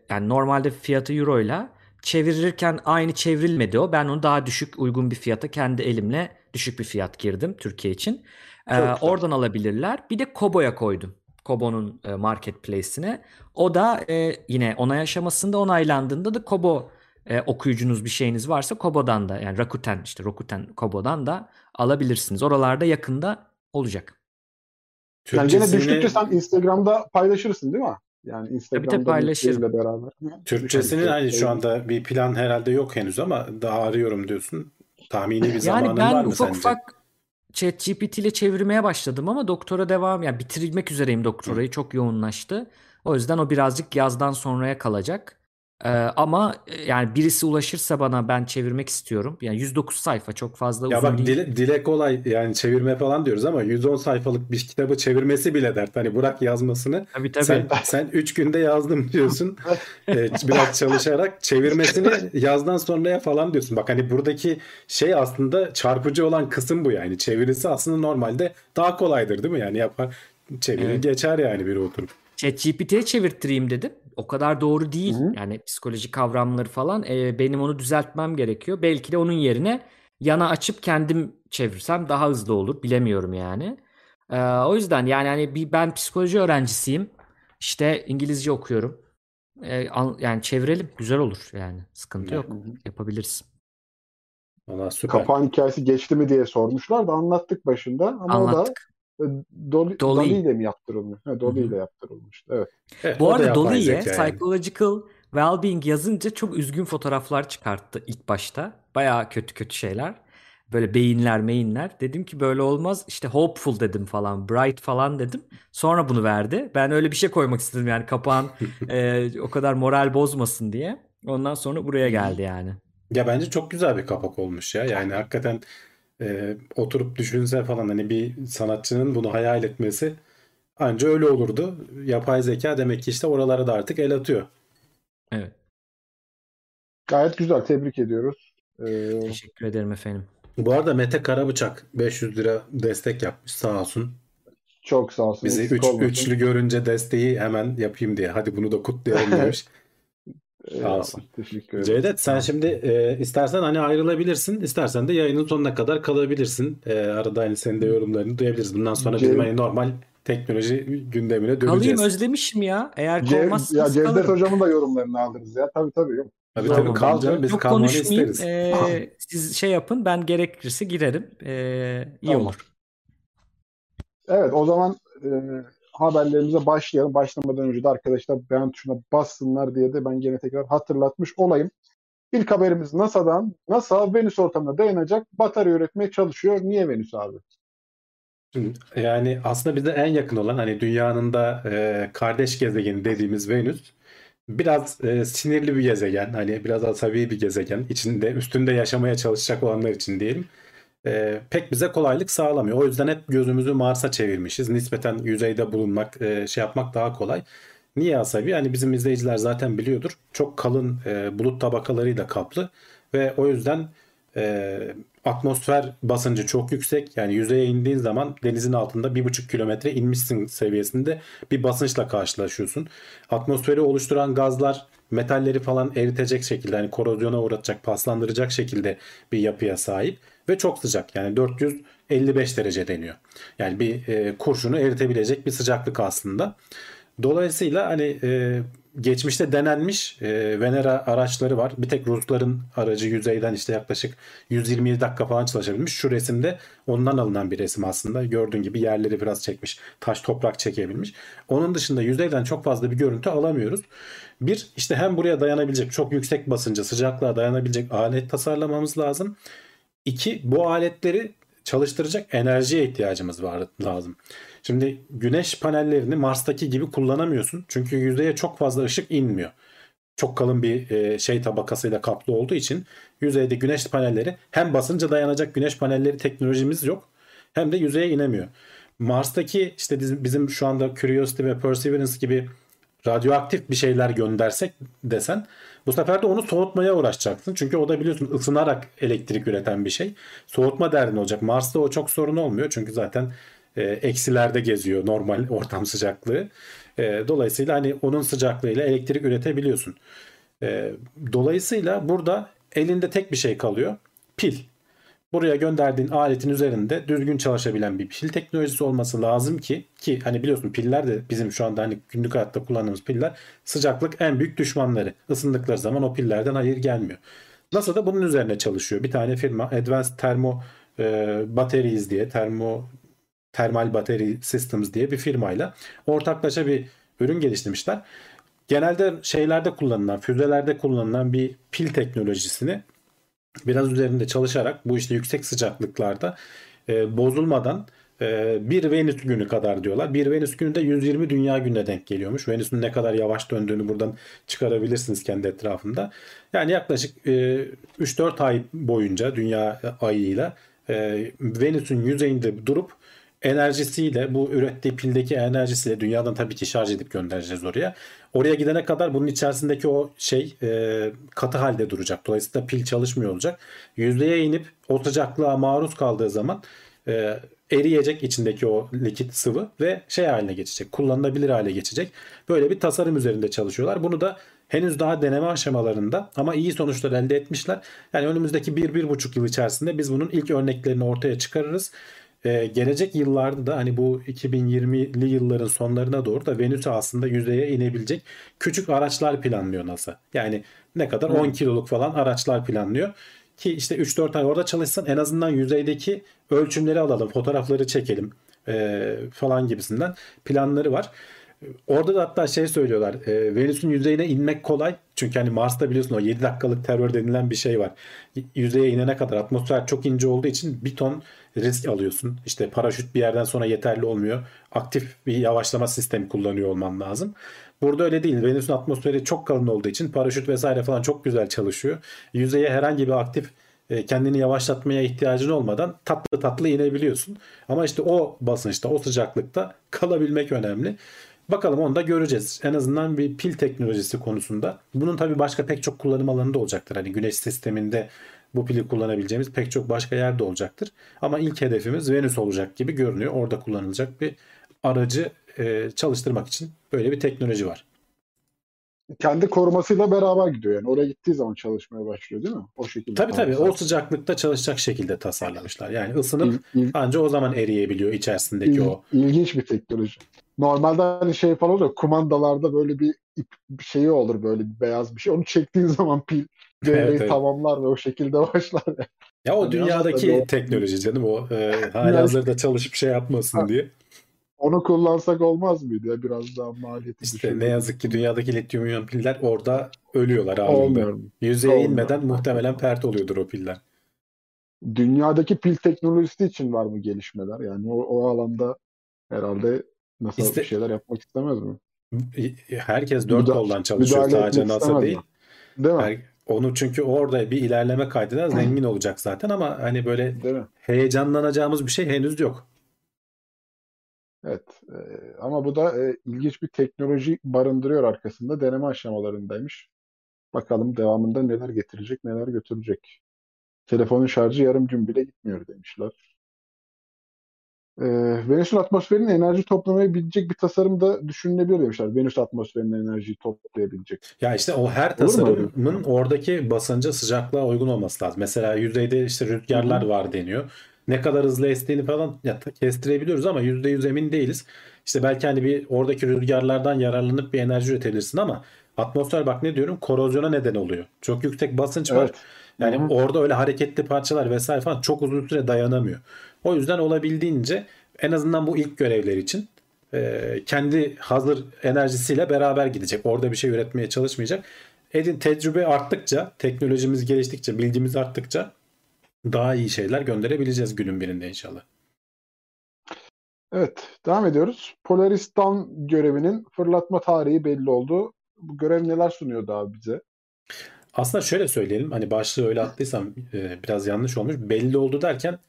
yani normalde fiyatı euro ile çevirirken aynı çevrilmedi o. Ben onu daha düşük uygun bir fiyata kendi elimle düşük bir fiyat girdim Türkiye için. E, oradan alabilirler. Bir de Kobo'ya koydum. Kobo'nun e, marketplace'ine. O da e, yine onay aşamasında onaylandığında da Kobo e, okuyucunuz bir şeyiniz varsa Kobo'dan da yani Rakuten işte Rakuten Kobo'dan da alabilirsiniz. Oralarda yakında olacak. Yani gene Türkçesini- düştükçe sen Instagram'da paylaşırsın değil mi? Yani Instagram'da paylaşırım. linkleyle beraber. Türkçesinin Yani hani şu anda bir plan herhalde yok henüz ama daha arıyorum diyorsun. Tahmini bir zamanın Yani ben var mı ufak sence? Ufak ChatGPT ile çevirmeye başladım ama doktora devam yani bitirmek üzereyim doktorayı çok yoğunlaştı. O yüzden o birazcık yazdan sonraya kalacak. Ee, ama e, yani birisi ulaşırsa bana ben çevirmek istiyorum. Yani 109 sayfa çok fazla Ya uzun bak değil. dile, dile kolay yani çevirme falan diyoruz ama 110 sayfalık bir kitabı çevirmesi bile dert. Hani bırak yazmasını. Tabii tabii. Sen, sen 3 günde yazdım diyorsun. Ee, biraz çalışarak çevirmesini yazdan sonraya falan diyorsun. Bak hani buradaki şey aslında çarpıcı olan kısım bu yani. Çevirisi aslında normalde daha kolaydır değil mi? Yani yapar çevirir Evet. geçer yani biri oturup. ChatGPT'ye çevirttireyim dedim. O kadar doğru değil. Hı hı. Yani psikoloji kavramları falan. Ee, benim onu düzeltmem gerekiyor. Belki de onun yerine yana açıp kendim çevirsem daha hızlı olur. Bilemiyorum yani. Ee, o yüzden yani hani bir ben psikoloji öğrencisiyim. İşte İngilizce okuyorum. Ee, an- yani çevirelim. Güzel olur yani. Sıkıntı yok. Hı hı. Yapabiliriz. Valla süper. Kapağın hikayesi geçti mi diye sormuşlar da anlattık başında. Ama Anlattık. E, Dolly, Dolly. İle mi yaptırılmış? Ha, Dolly ile yaptırılmıştı. Evet. Evet, Bu arada Dolly'ye yani. psychological well-being yazınca çok üzgün fotoğraflar çıkarttı ilk başta. Baya kötü kötü şeyler. Böyle beyinler meyinler. Dedim ki böyle olmaz. İşte hopeful dedim falan. Bright falan dedim. Sonra bunu verdi. Ben öyle bir şey koymak istedim yani kapağın e, o kadar moral bozmasın diye. Ondan sonra buraya geldi yani. Ya bence çok güzel bir kapak olmuş ya. Yani hakikaten e, oturup düşünse falan hani bir sanatçının bunu hayal etmesi anca öyle olurdu. Yapay zeka demek ki işte oralara da artık el atıyor. Evet. Gayet güzel. Tebrik ediyoruz. Ee, Teşekkür ederim efendim. Bu arada Mete Karabıçak 500 lira destek yapmış sağ olsun. çok sağ olsun. Bizi üç, olmasın. üçlü görünce desteği hemen yapayım diye. Hadi bunu da kutlayalım demiş. Eyvallah, olsun. Teşekkür ederim. Cevdet sen şimdi e, istersen hani ayrılabilirsin. istersen de yayının sonuna kadar kalabilirsin. E, arada hani senin de yorumlarını duyabiliriz. Bundan sonra bizim Cev- hani normal teknoloji gündemine Kalayım döneceğiz. özlemişim ya. Eğer Cev, ya kovmazsanız Cevdet kalırım. hocamın da yorumlarını alırız ya. Tabii tabii. Yok. Tabii Tamam. tabii kal canım biz Çok kalmanı isteriz. Ee, siz şey yapın. Ben gerekirse girerim. Ee, iyi Tamam. olur. Evet o zaman e, haberlerimize başlayalım. Başlamadan önce de arkadaşlar beğen tuşuna bassınlar diye de ben gene tekrar hatırlatmış olayım. İlk haberimiz NASA'dan. NASA Venüs ortamına dayanacak batarya üretmeye çalışıyor. Niye Venüs abi? Yani aslında bize en yakın olan hani dünyanın da e, kardeş gezegeni dediğimiz Venüs biraz e, sinirli bir gezegen. Hani biraz asabi bir gezegen. İçinde üstünde yaşamaya çalışacak olanlar için diyelim. E, pek bize kolaylık sağlamıyor. O yüzden hep gözümüzü Mars'a çevirmişiz. Nispeten yüzeyde bulunmak, e, şey yapmak daha kolay. Niye asabi? Hani bizim izleyiciler zaten biliyordur. Çok kalın e, bulut tabakalarıyla kaplı ve o yüzden e, atmosfer basıncı çok yüksek. Yani yüzeye indiğin zaman denizin altında bir buçuk kilometre inmişsin seviyesinde bir basınçla karşılaşıyorsun. Atmosferi oluşturan gazlar metalleri falan eritecek şekilde hani korozyona uğratacak, paslandıracak şekilde bir yapıya sahip ve çok sıcak. Yani 455 derece deniyor. Yani bir e, kurşunu eritebilecek bir sıcaklık aslında. Dolayısıyla hani e, geçmişte denenmiş e, Venera araçları var. Bir tek Rusların aracı yüzeyden işte yaklaşık 127 dakika falan çalışabilmiş. Şu resimde ondan alınan bir resim aslında. Gördüğün gibi yerleri biraz çekmiş. Taş toprak çekebilmiş. Onun dışında yüzeyden çok fazla bir görüntü alamıyoruz. Bir işte hem buraya dayanabilecek çok yüksek basınca sıcaklığa dayanabilecek alet tasarlamamız lazım. İki bu aletleri çalıştıracak enerjiye ihtiyacımız var lazım. Şimdi güneş panellerini Mars'taki gibi kullanamıyorsun. Çünkü yüzeye çok fazla ışık inmiyor. Çok kalın bir e, şey tabakasıyla kaplı olduğu için yüzeyde güneş panelleri hem basınca dayanacak güneş panelleri teknolojimiz yok hem de yüzeye inemiyor. Mars'taki işte bizim, şu anda Curiosity ve Perseverance gibi radyoaktif bir şeyler göndersek desen bu sefer de onu soğutmaya uğraşacaksın. Çünkü o da biliyorsun ısınarak elektrik üreten bir şey. Soğutma derdin olacak. Mars'ta o çok sorun olmuyor. Çünkü zaten e, eksilerde geziyor normal ortam sıcaklığı. E, dolayısıyla hani onun sıcaklığıyla elektrik üretebiliyorsun. E, dolayısıyla burada elinde tek bir şey kalıyor. Pil. Buraya gönderdiğin aletin üzerinde düzgün çalışabilen bir pil teknolojisi olması lazım ki ki hani biliyorsun piller de bizim şu anda hani günlük hayatta kullandığımız piller sıcaklık en büyük düşmanları. Isındıkları zaman o pillerden hayır gelmiyor. NASA da bunun üzerine çalışıyor. Bir tane firma Advanced Thermo e, Batteries diye termo Thermal Battery Systems diye bir firmayla ortaklaşa bir ürün geliştirmişler. Genelde şeylerde kullanılan, füzelerde kullanılan bir pil teknolojisini biraz üzerinde çalışarak bu işte yüksek sıcaklıklarda e, bozulmadan e, bir Venüs günü kadar diyorlar. Bir Venüs günü de 120 dünya gününe denk geliyormuş. Venüs'ün ne kadar yavaş döndüğünü buradan çıkarabilirsiniz kendi etrafında. Yani yaklaşık e, 3-4 ay boyunca dünya ayıyla e, Venüs'ün yüzeyinde durup enerjisiyle bu ürettiği pildeki enerjisiyle dünyadan tabii ki şarj edip göndereceğiz oraya. Oraya gidene kadar bunun içerisindeki o şey e, katı halde duracak. Dolayısıyla pil çalışmıyor olacak. Yüzdeye inip o sıcaklığa maruz kaldığı zaman e, eriyecek içindeki o likit sıvı ve şey haline geçecek. Kullanılabilir hale geçecek. Böyle bir tasarım üzerinde çalışıyorlar. Bunu da henüz daha deneme aşamalarında ama iyi sonuçlar elde etmişler. Yani önümüzdeki 1-1,5 yıl içerisinde biz bunun ilk örneklerini ortaya çıkarırız. Ee, gelecek yıllarda da hani bu 2020'li yılların sonlarına doğru da Venüs'e aslında yüzeye inebilecek küçük araçlar planlıyor NASA. Yani ne kadar 10 kiloluk falan araçlar planlıyor. Ki işte 3-4 ay orada çalışsan en azından yüzeydeki ölçümleri alalım, fotoğrafları çekelim e, falan gibisinden planları var. Orada da hatta şey söylüyorlar. E, Venüs'ün yüzeyine inmek kolay. Çünkü hani Mars'ta biliyorsun o 7 dakikalık terör denilen bir şey var. Yüzeye inene kadar atmosfer çok ince olduğu için bir ton risk alıyorsun. İşte paraşüt bir yerden sonra yeterli olmuyor. Aktif bir yavaşlama sistemi kullanıyor olman lazım. Burada öyle değil. Venüs'ün atmosferi çok kalın olduğu için paraşüt vesaire falan çok güzel çalışıyor. Yüzeye herhangi bir aktif e, kendini yavaşlatmaya ihtiyacın olmadan tatlı tatlı inebiliyorsun. Ama işte o basınçta, o sıcaklıkta kalabilmek önemli. Bakalım onu da göreceğiz. En azından bir pil teknolojisi konusunda. Bunun tabii başka pek çok kullanım alanı da olacaktır. Hani güneş sisteminde bu pili kullanabileceğimiz pek çok başka yerde olacaktır. Ama ilk hedefimiz Venüs olacak gibi görünüyor. Orada kullanılacak bir aracı e, çalıştırmak için böyle bir teknoloji var. Kendi korumasıyla beraber gidiyor yani. Oraya gittiği zaman çalışmaya başlıyor değil mi? O şekilde. Tabii tabii o sıcaklıkta çalışacak şekilde tasarlamışlar. Yani ısınıp İl- il- anca o zaman eriyebiliyor içerisindeki il- o ilginç bir teknoloji. Normalde hani şey falan oluyor. Kumandalarda böyle bir ip şeyi olur böyle bir beyaz bir şey. Onu çektiğin zaman pil devreyi Evet, evet. tamamlar ve o şekilde başlar. Ya o Hani dünyadaki o- teknoloji canım o e, Yani- hali hazırda çalışıp şey yapmasın Ha. diye. Onu kullansak olmaz mıydı ya? Biraz daha maliyeti İşte ne yazık ki dünyadaki lityum iyon piller orada ölüyorlar anında. Yüzeye Olmuyor. inmeden muhtemelen pert oluyordur o piller. Dünyadaki pil teknolojisi için var mı gelişmeler? Yani o, o alanda herhalde NASA İste- bir şeyler yapmak istemez mi? Herkes dört Müda- koldan çalışıyor sadece NASA değil. mi? Değil mi? Her- onu çünkü orada bir ilerleme kaydına zengin olacak zaten ama hani böyle heyecanlanacağımız bir şey henüz yok. Evet. e, ama bu da e, ilginç bir teknoloji barındırıyor arkasında. Deneme aşamalarındaymış. Bakalım devamında neler getirecek, neler götürecek. Telefonun şarjı yarım gün bile gitmiyor demişler. E, Venüs'ün atmosferinin enerji toplamayı bilecek bir tasarım da düşünülebilir demişler. Venüs atmosferinin enerjiyi toplayabilecek. Ya işte o her tasarımın oradaki basınca sıcaklığa uygun olması lazım. Mesela yüzeyde işte rüzgarlar Hı hı. var deniyor. Ne kadar hızlı estiğini falan ya, kestirebiliyoruz ama %100 emin değiliz. İşte belki hani bir oradaki rüzgarlardan yararlanıp bir enerji üretebilirsin ama atmosfer bak ne diyorum korozyona neden oluyor. Çok yüksek basınç var. Evet. Yani Hı hı. orada öyle hareketli parçalar vesaire falan çok uzun süre dayanamıyor. O yüzden olabildiğince en azından bu ilk görevler için e, kendi hazır enerjisiyle beraber gidecek. Orada bir şey üretmeye çalışmayacak. Edin tecrübe arttıkça, teknolojimiz geliştikçe, bilgimiz arttıkça daha iyi şeyler gönderebileceğiz günün birinde inşallah. Evet, devam ediyoruz. Polaristan görevinin fırlatma tarihi belli oldu. Bu görev neler sunuyordu abi bize? Aslında şöyle söyleyelim. Hani başlığı öyle attıysam e, biraz yanlış olmuş. Belli oldu derken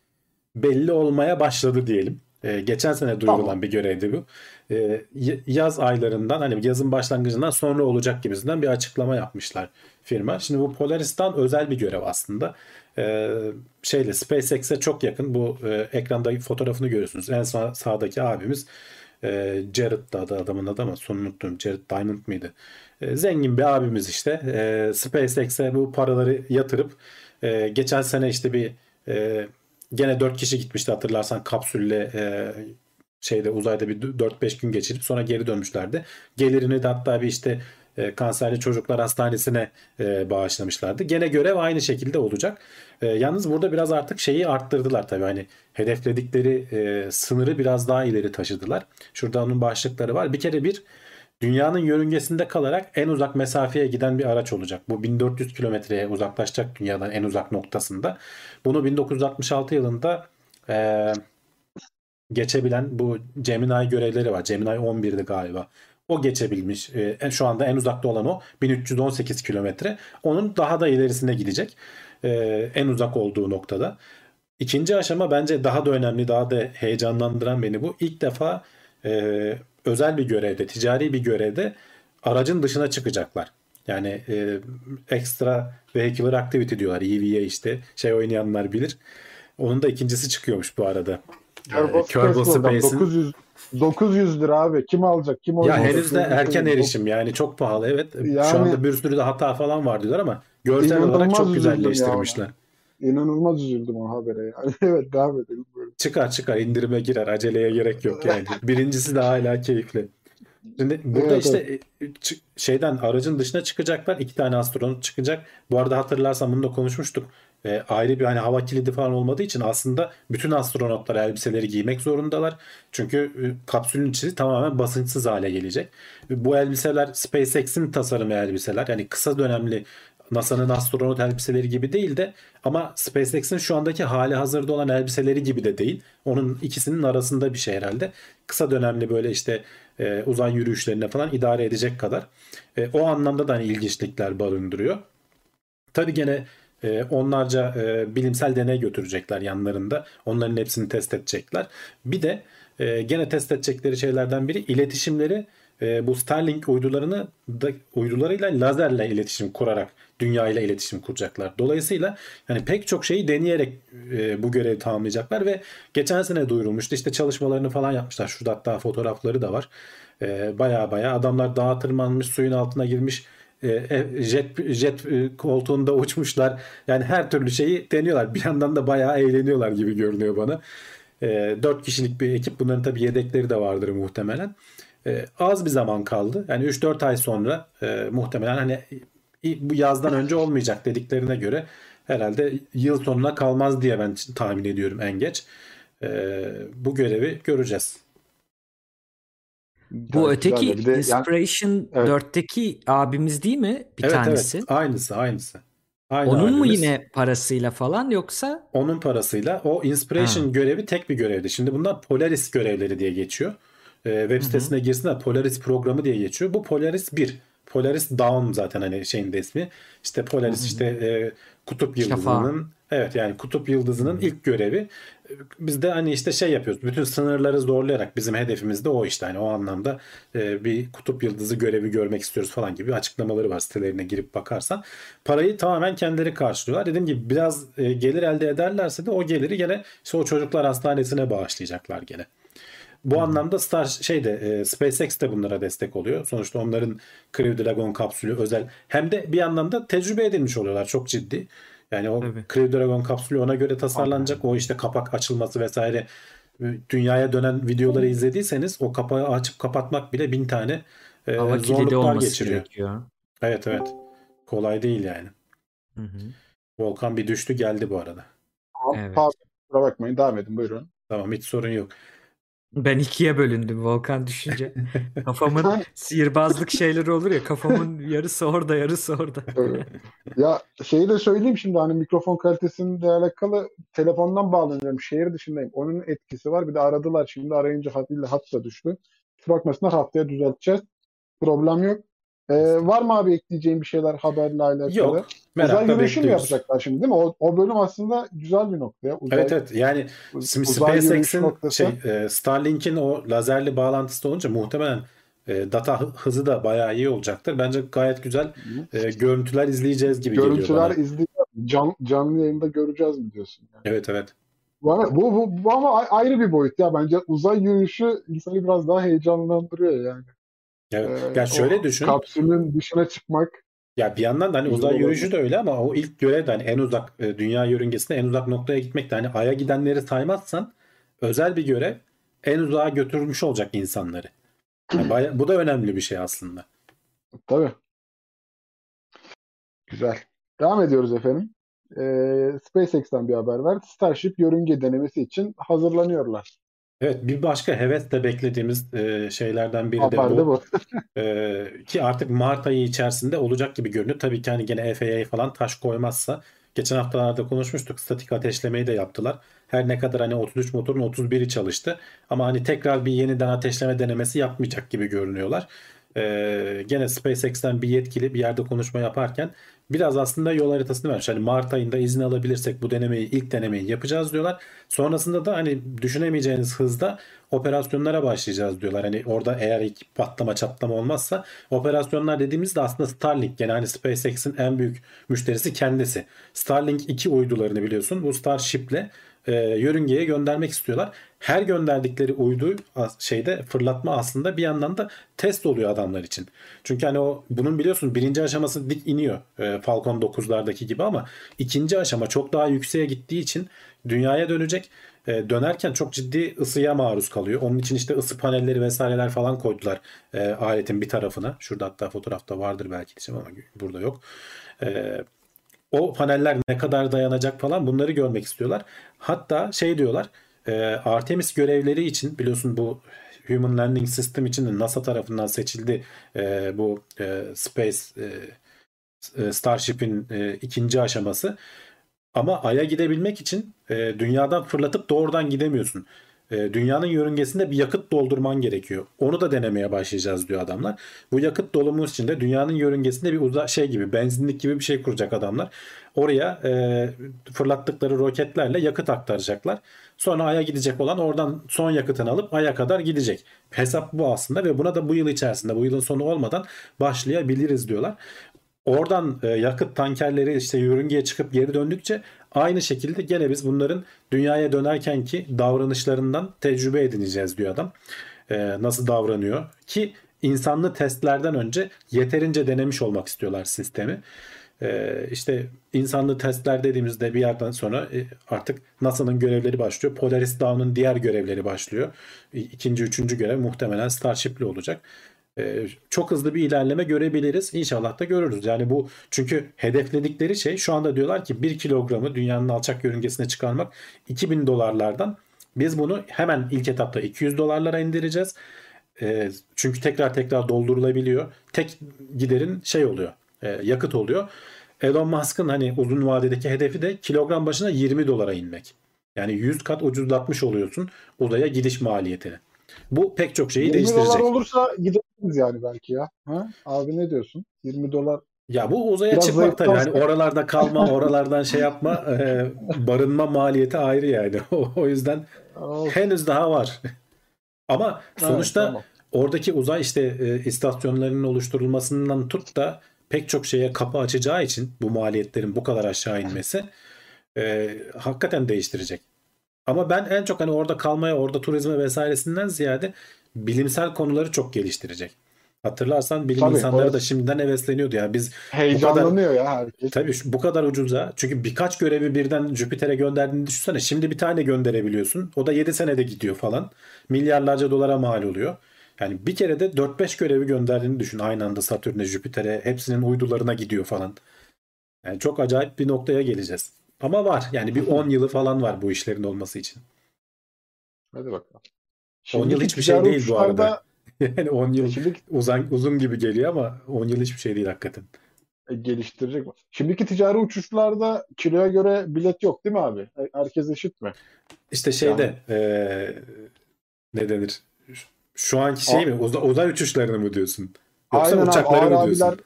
belli olmaya başladı diyelim. E, geçen sene duyurulan Tamam. bir görevdi bu. E, yaz aylarından hani yazın başlangıcından sonra olacak gibisinden bir açıklama yapmışlar firma. Şimdi bu Polaristan özel bir görev aslında. E, şeyle SpaceX'e çok yakın. Bu e, ekranda fotoğrafını görüyorsunuz. En sağ, sağdaki abimiz e, Jared da adı adamın adı ama sonunu unuttum. Jared Diamond mıydı? E, zengin bir abimiz işte. E, SpaceX'e bu paraları yatırıp e, geçen sene işte bir e, gene 4 kişi gitmişti hatırlarsan kapsülle e, şeyde uzayda bir 4-5 gün geçirip sonra geri dönmüşlerdi. Gelirini de hatta bir işte e, kanserli çocuklar hastanesine e, bağışlamışlardı. Gene görev aynı şekilde olacak. E, yalnız burada biraz artık şeyi arttırdılar tabii hani hedefledikleri e, sınırı biraz daha ileri taşıdılar. Şurada onun başlıkları var. Bir kere bir dünyanın yörüngesinde kalarak en uzak mesafeye giden bir araç olacak. Bu 1400 kilometreye uzaklaşacak dünyadan en uzak noktasında. Bunu 1966 yılında e, geçebilen bu Gemini görevleri var. Gemini 11'di galiba. O geçebilmiş. E, şu anda en uzakta olan o 1318 kilometre. Onun daha da ilerisine gidecek. E, en uzak olduğu noktada. İkinci aşama bence daha da önemli, daha da heyecanlandıran beni bu. İlk defa e, özel bir görevde, ticari bir görevde aracın dışına çıkacaklar. Yani e, extra vehicular activity diyorlar. EVA işte. Şey oynayanlar bilir. Onun da ikincisi çıkıyormuş bu arada. Kerbal Kerbal Space Program, Space'in 900 900 lira abi. Kim alacak? Kim ya oynayacak? henüz de erken erişim yani çok pahalı evet. Şu Yani- anda bir sürü de hata falan var diyorlar ama görsel olarak çok üzüldüm ya. İnanılmaz üzüldüm o habere yani. evet devam edelim böyle. Çıkar çıkar indirime girer aceleye gerek yok yani. Birincisi de hala keyifli. Şimdi burada Evet, işte e, çı- şeyden aracın dışına çıkacaklar. iki tane astronot çıkacak. Bu arada hatırlarsan bunu da konuşmuştuk. E, ayrı bir hani hava kilidi falan olmadığı için aslında bütün astronotlar elbiseleri giymek zorundalar. Çünkü e, kapsülün içi tamamen basınçsız hale gelecek. E, Bu elbiseler SpaceX'in tasarımı elbiseler. Yani kısa dönemli NASA'nın astronot elbiseleri gibi değil de ama SpaceX'in şu andaki hali hazırda olan elbiseleri gibi de değil. Onun ikisinin arasında bir şey herhalde. Kısa dönemli böyle işte e, uzay yürüyüşlerine falan idare edecek kadar. E, o anlamda da hani ilginçlikler barındırıyor. Tabii gene e, onlarca e, bilimsel deney götürecekler yanlarında. Onların hepsini test edecekler. Bir de e, gene test edecekleri şeylerden biri iletişimleri e, bu Starlink uydularını da, uydularıyla lazerle iletişim kurarak dünya ile iletişim kuracaklar. Dolayısıyla yani pek çok şeyi deneyerek e, bu görevi tamamlayacaklar ve geçen sene duyurulmuştu. İşte çalışmalarını falan yapmışlar. Şurada hatta fotoğrafları da var. E, baya baya adamlar dağa tırmanmış, suyun altına girmiş, e, e, jet jet e, koltuğunda uçmuşlar. Yani her türlü şeyi deniyorlar. Bir yandan da bayağı eğleniyorlar gibi görünüyor bana. E, 4 kişilik bir ekip. Bunların tabii yedekleri de vardır muhtemelen. E, az bir zaman kaldı. Yani 3-4 ay sonra e, muhtemelen hani bu yazdan önce olmayacak dediklerine göre herhalde yıl sonuna kalmaz diye ben tahmin ediyorum en geç. E, bu görevi göreceğiz. Bu Yani öteki de de yani- Inspiration Evet. 4'teki abimiz değil mi? Bir evet tanesi. evet aynısı aynısı. Aynı Onun mu abimiz. yine parasıyla falan yoksa? Onun parasıyla o Inspiration Ha. görevi tek bir görevdi. Şimdi bunlar Polaris görevleri diye geçiyor. Ee, web sitesine girsinler Polaris programı diye geçiyor. Bu Polaris 1. Polaris Dawn zaten hani şeyin de ismi. İşte Polaris işte e, kutup yıldızının evet yani kutup yıldızının ilk görevi. Biz de hani işte şey yapıyoruz. Bütün sınırları zorlayarak bizim hedefimiz de o işte. Hani o anlamda e, bir kutup yıldızı görevi görmek istiyoruz falan gibi açıklamaları var sitelerine girip bakarsan. Parayı tamamen kendileri karşılıyorlar. Dediğim gibi biraz e, gelir elde ederlerse de o geliri gene işte o çocuklar hastanesine bağışlayacaklar gene. Bu anlamda Star şeyde e, SpaceX de bunlara destek oluyor. Sonuçta onların Crew Dragon kapsülü özel. Hem de bir anlamda tecrübe edilmiş oluyorlar çok ciddi. Yani o Tabii. Crew Dragon kapsülü ona göre tasarlanacak. O işte kapak açılması vesaire e, dünyaya dönen videoları izlediyseniz o kapağı açıp kapatmak bile bin tane e, Hava zorluklar olması geçiriyor. gerekiyor. Evet evet. Kolay değil yani. Hı hı. Volkan bir düştü geldi bu arada. Evet. Pardon, bakmayın. Devam edin buyurun. Tamam hiç sorun yok. Ben ikiye bölündüm Volkan düşünce. Kafamın sihirbazlık şeyleri olur ya kafamın yarısı orada yarısı orada. Evet. ya şeyi de söyleyeyim şimdi hani mikrofon kalitesiyle alakalı telefondan bağlanıyorum. Şehir dışındayım. Onun etkisi var. Bir de aradılar şimdi arayınca hatıyla hat da düştü. Kusura bakmasınlar haftaya düzelteceğiz. Problem yok. Ee, var mı abi ekleyeceğin bir şeyler haberle alakalı? Yok. Uzay Merakla yürüyüşü mü yapacaklar şimdi değil mi? O, o bölüm aslında güzel bir nokta ya. Uzay, Evet evet yani uzay SpaceX'in şey e, Starlink'in o lazerli bağlantısı olunca muhtemelen e, data hı- hızı da bayağı iyi olacaktır. Bence gayet güzel e, görüntüler izleyeceğiz gibi geliyor Görüntüler bana. izleyeceğiz. Can, canlı yayında göreceğiz mi diyorsun? Yani? Evet evet. Bu, bu, bu, bu ama ayrı bir boyut ya. Bence uzay yürüyüşü insanı biraz daha heyecanlandırıyor yani. Evet. Ee, ya şöyle düşün. Kapsülün dışına çıkmak. Ya bir yandan da hani uzay olabilir. yürüyüşü de öyle ama o ilk görev de hani en uzak e, dünya yörüngesinde en uzak noktaya gitmek de hani Ay'a gidenleri saymazsan özel bir görev en uzağa götürmüş olacak insanları. Yani baya- bu da önemli bir şey aslında. Tabii. Güzel. Devam ediyoruz efendim. Ee, SpaceX'ten bir haber var. Starship yörünge denemesi için hazırlanıyorlar. Evet bir başka hevesle beklediğimiz e, şeylerden biri de Haber de bu. bu. Ee, ki artık Mart ayı içerisinde olacak gibi görünüyor. Tabii ki hani gene FAA falan taş koymazsa. Geçen haftalarda konuşmuştuk. Statik ateşlemeyi de yaptılar. Her ne kadar hani 33 motorun 31'i çalıştı. Ama hani tekrar bir yeniden ateşleme denemesi yapmayacak gibi görünüyorlar. Ee, gene SpaceX'ten bir yetkili bir yerde konuşma yaparken biraz aslında yol haritasını vermiş. Hani Mart ayında izin alabilirsek bu denemeyi ilk denemeyi yapacağız diyorlar. Sonrasında da hani düşünemeyeceğiniz hızda operasyonlara başlayacağız diyorlar. Hani orada eğer ilk patlama çatlama olmazsa operasyonlar dediğimizde aslında Starlink yani hani SpaceX'in en büyük müşterisi kendisi. Starlink 2 uydularını biliyorsun. Bu Starship'le e, yörüngeye göndermek istiyorlar. Her gönderdikleri uydu şeyde fırlatma aslında bir yandan da test oluyor adamlar için. Çünkü hani o bunun biliyorsun birinci aşaması dik iniyor e, Falcon 9'lardaki gibi ama ikinci aşama çok daha yükseğe gittiği için dünyaya dönecek. E, dönerken çok ciddi ısıya maruz kalıyor. Onun için işte ısı panelleri vesaireler falan koydular e, aletin bir tarafına. Şurada hatta fotoğrafta vardır belki diyeceğim ama burada yok. E, o paneller ne kadar dayanacak falan bunları görmek istiyorlar. Hatta şey diyorlar e, Artemis görevleri için biliyorsun bu Human Landing System için de NASA tarafından seçildi e, bu e, Space e, e, Starship'in ikinci aşaması. Ama Ay'a gidebilmek için dünyadan fırlatıp doğrudan gidemiyorsun. E, dünyanın yörüngesinde bir yakıt doldurman gerekiyor. Onu da denemeye başlayacağız diyor adamlar. Bu yakıt dolumu için de dünyanın yörüngesinde bir uza şey gibi benzinlik gibi bir şey kuracak adamlar. Oraya e, fırlattıkları roketlerle yakıt aktaracaklar. Sonra Ay'a gidecek olan oradan son yakıtını alıp Ay'a kadar gidecek. Hesap bu aslında ve buna da bu yıl içerisinde bu yılın sonu olmadan başlayabiliriz diyorlar. Oradan e, yakıt tankerleri işte yörüngeye çıkıp geri döndükçe aynı şekilde gene biz bunların dünyaya dönerkenki davranışlarından tecrübe edineceğiz diyor adam. E, nasıl davranıyor ki insanlı testlerden önce yeterince denemiş olmak istiyorlar sistemi. Ee, işte insanlı testler dediğimizde bir yerden sonra e, artık NASA'nın görevleri başlıyor. Polaris Dawn'un diğer görevleri başlıyor. İkinci, üçüncü görev muhtemelen Starship'li olacak. Ee, çok hızlı bir ilerleme görebiliriz. İnşallah da görürüz. Yani bu çünkü hedefledikleri şey şu anda diyorlar ki 1 kilogramı dünyanın alçak yörüngesine çıkarmak 2000 dolarlardan biz bunu hemen ilk etapta 200 dolarlara indireceğiz. Ee, çünkü tekrar tekrar doldurulabiliyor. Tek giderin şey oluyor. e, yakıt oluyor. Elon Musk'ın hani uzun vadedeki hedefi de kilogram başına 20 dolara inmek. Yani 100 kat ucuzlatmış oluyorsun uzaya gidiş maliyetini. Bu pek çok şeyi 20 değiştirecek. olursa gideriz yani belki ya. Ha? Abi ne diyorsun? 20 dolar Ya bu uzaya Biraz çıkmak tabii. Yani oralarda kalma, oralardan şey yapma, e, barınma maliyeti ayrı yani. O, o yüzden Of, henüz daha var. Ama sonuçta evet, tamam. oradaki uzay işte e, istasyonlarının oluşturulmasından tut da pek çok şeye kapı açacağı için bu maliyetlerin bu kadar aşağı inmesi e, hakikaten değiştirecek. Ama ben en çok hani orada kalmaya, orada turizme vesairesinden ziyade bilimsel konuları çok geliştirecek. Hatırlarsan bilim Tabii, insanları orası- da şimdiden hevesleniyordu ya biz heyecanlanıyor ya herkes. Tabii bu kadar ucuza. Çünkü birkaç görevi birden Jüpiter'e gönderdiğini düşünsene. Şimdi bir tane gönderebiliyorsun. O da 7 senede gidiyor falan. Milyarlarca dolara mal oluyor. Yani bir kere de 4-5 görevi gönderdiğini düşün. Aynı anda Satürn'e, Jüpiter'e, hepsinin uydularına gidiyor falan. Yani çok acayip bir noktaya geleceğiz. Ama var. Yani bir 10 yılı falan var bu işlerin olması için. Hadi bakalım. 10 yıl hiçbir şey değil bu arada. Yani 10 yıl Şimdiki uzun, uzun gibi geliyor ama 10 yıl hiçbir şey değil hakikaten. E, geliştirecek mi? Şimdiki ticari uçuşlarda kiloya göre bilet yok değil mi abi? E, Herkes eşit mi? İşte şeyde eee, ne denir? Şu- anki şey mi? Uza- uzay uçuşlarını mı diyorsun? Yoksa Aynen abi, uçakları ağır mı diyorsun? abiler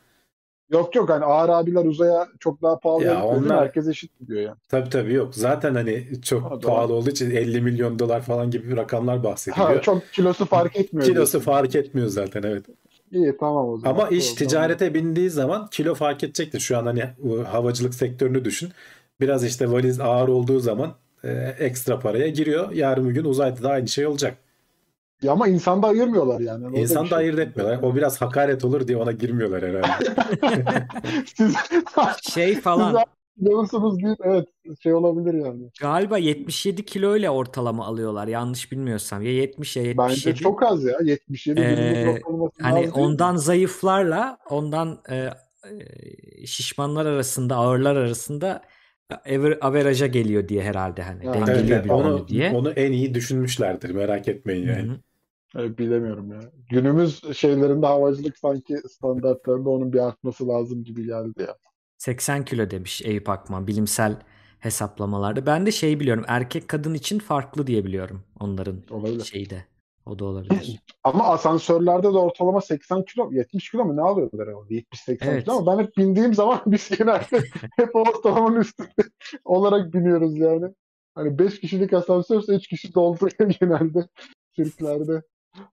Yok yok hani ağır abiler uzaya çok daha pahalı Ya onlar- Herkes eşit diyor yani. Tabii tabii yok. Zaten hani çok Ha, doğru. pahalı olduğu için 50 milyon dolar falan gibi rakamlar bahsediliyor. Ha, çok kilosu fark etmiyor. Kilosu diyorsun. fark etmiyor zaten evet. İyi tamam o zaman. Ama iş Doğru, ticarete bindiği zaman kilo fark edecektir. Şu an hani havacılık sektörünü düşün. Biraz işte valiz ağır olduğu zaman e, ekstra paraya giriyor. Yarın bir gün uzayda da aynı şey olacak. Ya ama insanda ayırmıyorlar yani. Orada İnsan da şey. ayırt etmiyorlar. O biraz hakaret olur diye ona girmiyorlar herhalde. Siz Şey falan siz biliyorsunuz değil. Evet şey olabilir yani. galiba 77 kilo ile ortalama alıyorlar yanlış bilmiyorsam. Ya 70 ya 77. Bence çok az ya. 77 Ee, Hani değil mi? ondan zayıflarla ondan e, e, şişmanlar arasında ağırlar arasında aver, averaja geliyor diye herhalde hani Ha, dengeliyor evet. onu, diye. onu en iyi düşünmüşlerdir. Merak etmeyin yani. hı. Evet, bilemiyorum ya. Günümüz şeylerinde havacılık sanki standartlarında onun bir artması lazım gibi geldi ya. 80 kilo demiş Eyüp Akman bilimsel hesaplamalarda. Ben de şey biliyorum erkek kadın için farklı diye biliyorum onların Olabilir. şeyde. O da olabilir. Ama asansörlerde de ortalama 80 kilo, 70 kilo mu ne alıyorlar herhalde? 70-80 Evet. kilo ama ben hep bindiğim zaman biz genelde hep ortalamanın üstünde olarak biniyoruz yani. Hani 5 kişilik asansörse 3 kişi dolduruyor genelde Türklerde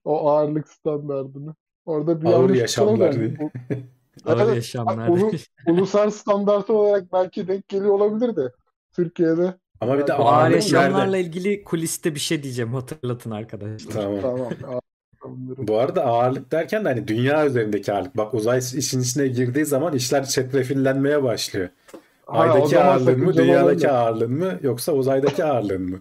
o ağırlık standartını. Orada bir Ağır yaşamlar diye. bu- Ağır Evet, yaşamlar. ulu- ulusal standartı olarak belki denk geliyor olabilir de Türkiye'de Ama bir de ağır ağırlık yaşamlarla nerede? ilgili kuliste bir şey diyeceğim hatırlatın arkadaşlar. Tamam. tamam. Bu arada ağırlık derken de hani dünya üzerindeki ağırlık. Bak uzay işin içine girdiği zaman işler çetrefillenmeye başlıyor. Ha, Aydaki zaman ağırlığın mı, dünyadaki olabilir. ağırlığın mı yoksa uzaydaki ağırlığın mı?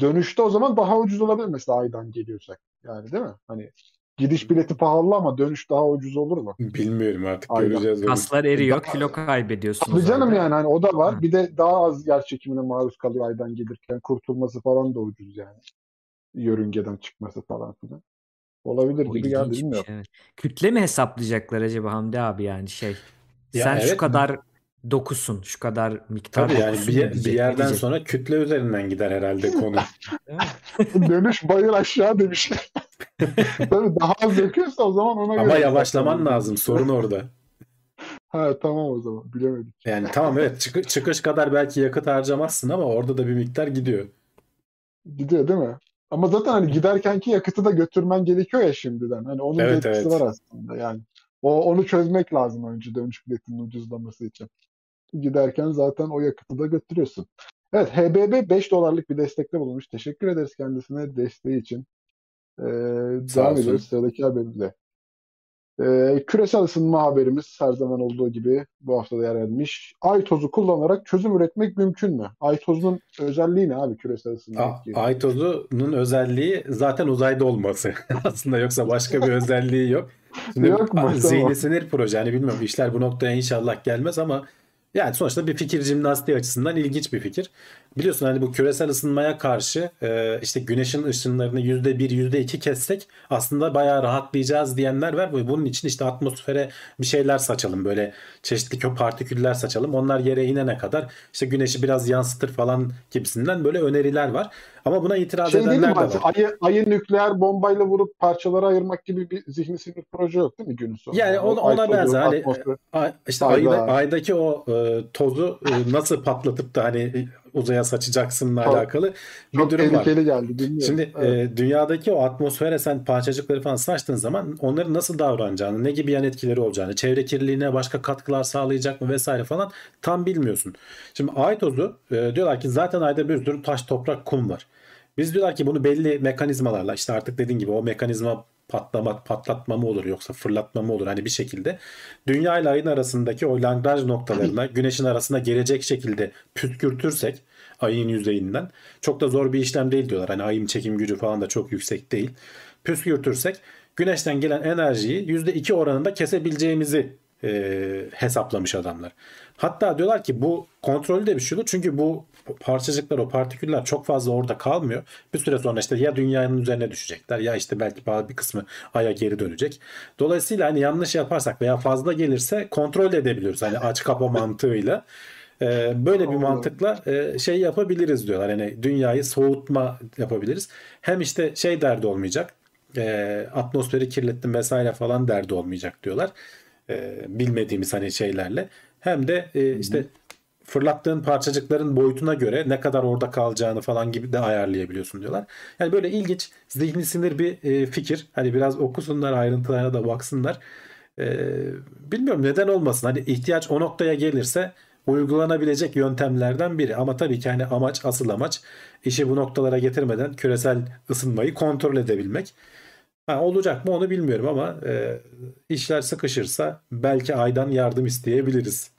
Dönüşte o zaman daha ucuz olabilir mesela aydan geliyorsak. Yani değil mi? Hani gidiş bileti pahalı ama dönüş daha ucuz olur mu? Bilmiyorum artık Aynen. göreceğiz onu. Kaslar eriyor, Daha- kilo kaybediyorsun Tabii canım uzayda. yani hani o da var. Hı. Bir de daha az yer çekimine maruz kalıyor aydan gelirken. Kurtulması falan da ucuz yani. Yörüngeden çıkması falan filan. Olabilir O gibi geldi bilmiyorum. evet. Kütle mi hesaplayacaklar acaba Hamdi abi yani şey? Ya Sen şu evet. kadar dokusun, şu kadar miktar Tabii yani bir, mu bir yerden diyecek? sonra kütle üzerinden gider herhalde konu. Dönüş bayır aşağı demiş. Tabii daha az döküyorsa o zaman ona Ama göre yavaşlaman hesaplaman lazım. Sorun orada. Ha tamam o zaman bilemedik. Yani tamam evet çıkı- çıkış kadar belki yakıt harcamazsın ama orada da bir miktar gidiyor. Gidiyor değil mi? Ama zaten hani giderkenki yakıtı da götürmen gerekiyor ya şimdiden. Hani onun Evet, bir etkisi evet. var aslında yani. O onu çözmek lazım önce dönüş biletinin ucuzlaması için. Giderken zaten o yakıtı da götürüyorsun. Evet HBB 5 dolarlık bir destekte bulunmuş. Teşekkür ederiz kendisine desteği için. Ee, devam ediyoruz sıradaki haberimizle. Ee, küresel ısınma haberimiz her zaman olduğu gibi bu hafta da yer almış. Ay tozu kullanarak çözüm üretmek mümkün mü? Ay tozunun özelliği ne abi küresel ısınma A-? Ay tozunun özelliği zaten uzayda olması. Aslında yoksa başka bir özelliği yok. Şimdi Yok mu? Tamam. zihni sinir proje. Yani bilmiyorum işler bu noktaya inşallah gelmez ama yani sonuçta bir fikir jimnastiği açısından ilginç bir fikir. Biliyorsun hani bu küresel ısınmaya karşı e, işte güneşin ışınlarını yüzde bir, yüzde iki kessek aslında bayağı rahatlayacağız diyenler var. Bu- Bunun için işte atmosfere bir şeyler saçalım böyle çeşitli kö partiküller saçalım. Onlar yere inene kadar işte güneşi biraz yansıtır falan gibisinden böyle öneriler var. Ama buna itiraz Şey edenler de var. ayı, ayı nükleer bombayla vurup parçalara ayırmak gibi bir zihni sinir proje yok değil mi günün sonunda? Yani ona- ona benzer. Hani- atmosfer- işte Ayda. ayda, aydaki o e, tozu e, nasıl patlatıp da hani uzaya saçacaksınla Çok- alakalı bir çok durum var. geldi bilmiyorum. Şimdi Evet. e, dünyadaki o atmosfere sen parçacıkları falan saçtığın zaman onların nasıl davranacağını, ne gibi yan etkileri olacağını, çevre kirliliğine başka katkılar sağlayacak mı vesaire falan tam bilmiyorsun. Şimdi ay tozu e, diyorlar ki zaten ayda bir sürü taş, toprak, kum var. Biz diyorlar ki bunu belli mekanizmalarla işte artık dediğin gibi o mekanizma patlama, patlatma mı olur yoksa fırlatma mı olur hani bir şekilde dünya ile ayın arasındaki o Lagrange noktalarına güneşin arasına gelecek şekilde püskürtürsek ayın yüzeyinden çok da zor bir işlem değil diyorlar. Hani ayın çekim gücü falan da çok yüksek değil. Püskürtürsek güneşten gelen enerjiyi %2 oranında kesebileceğimizi e, hesaplamış adamlar. Hatta diyorlar ki bu kontrollü de bir şey olur. Çünkü bu parçacıklar, o partiküller çok fazla orada kalmıyor. Bir süre sonra işte ya dünyanın üzerine düşecekler ya işte belki bir kısmı aya geri dönecek. Dolayısıyla hani yanlış yaparsak veya fazla gelirse kontrol edebiliyoruz. Hani aç kapa mantığıyla. Ee, böyle bir mantıkla e, şey yapabiliriz diyorlar. Hani dünyayı soğutma yapabiliriz. Hem işte şey derdi olmayacak. e, atmosferi kirlettim vesaire falan derdi olmayacak diyorlar. E, bilmediğimiz hani şeylerle. Hem de e, işte fırlattığın parçacıkların boyutuna göre ne kadar orada kalacağını falan gibi de ayarlayabiliyorsun diyorlar. Yani böyle ilginç, zihni sinir bir e, fikir. Hani biraz okusunlar, ayrıntılarına da baksınlar. E, bilmiyorum neden olmasın. Hani ihtiyaç o noktaya gelirse uygulanabilecek yöntemlerden biri. Ama tabii ki hani amaç, asıl amaç işi bu noktalara getirmeden küresel ısınmayı kontrol edebilmek. Ha, olacak mı onu bilmiyorum ama e, işler sıkışırsa belki aydan yardım isteyebiliriz.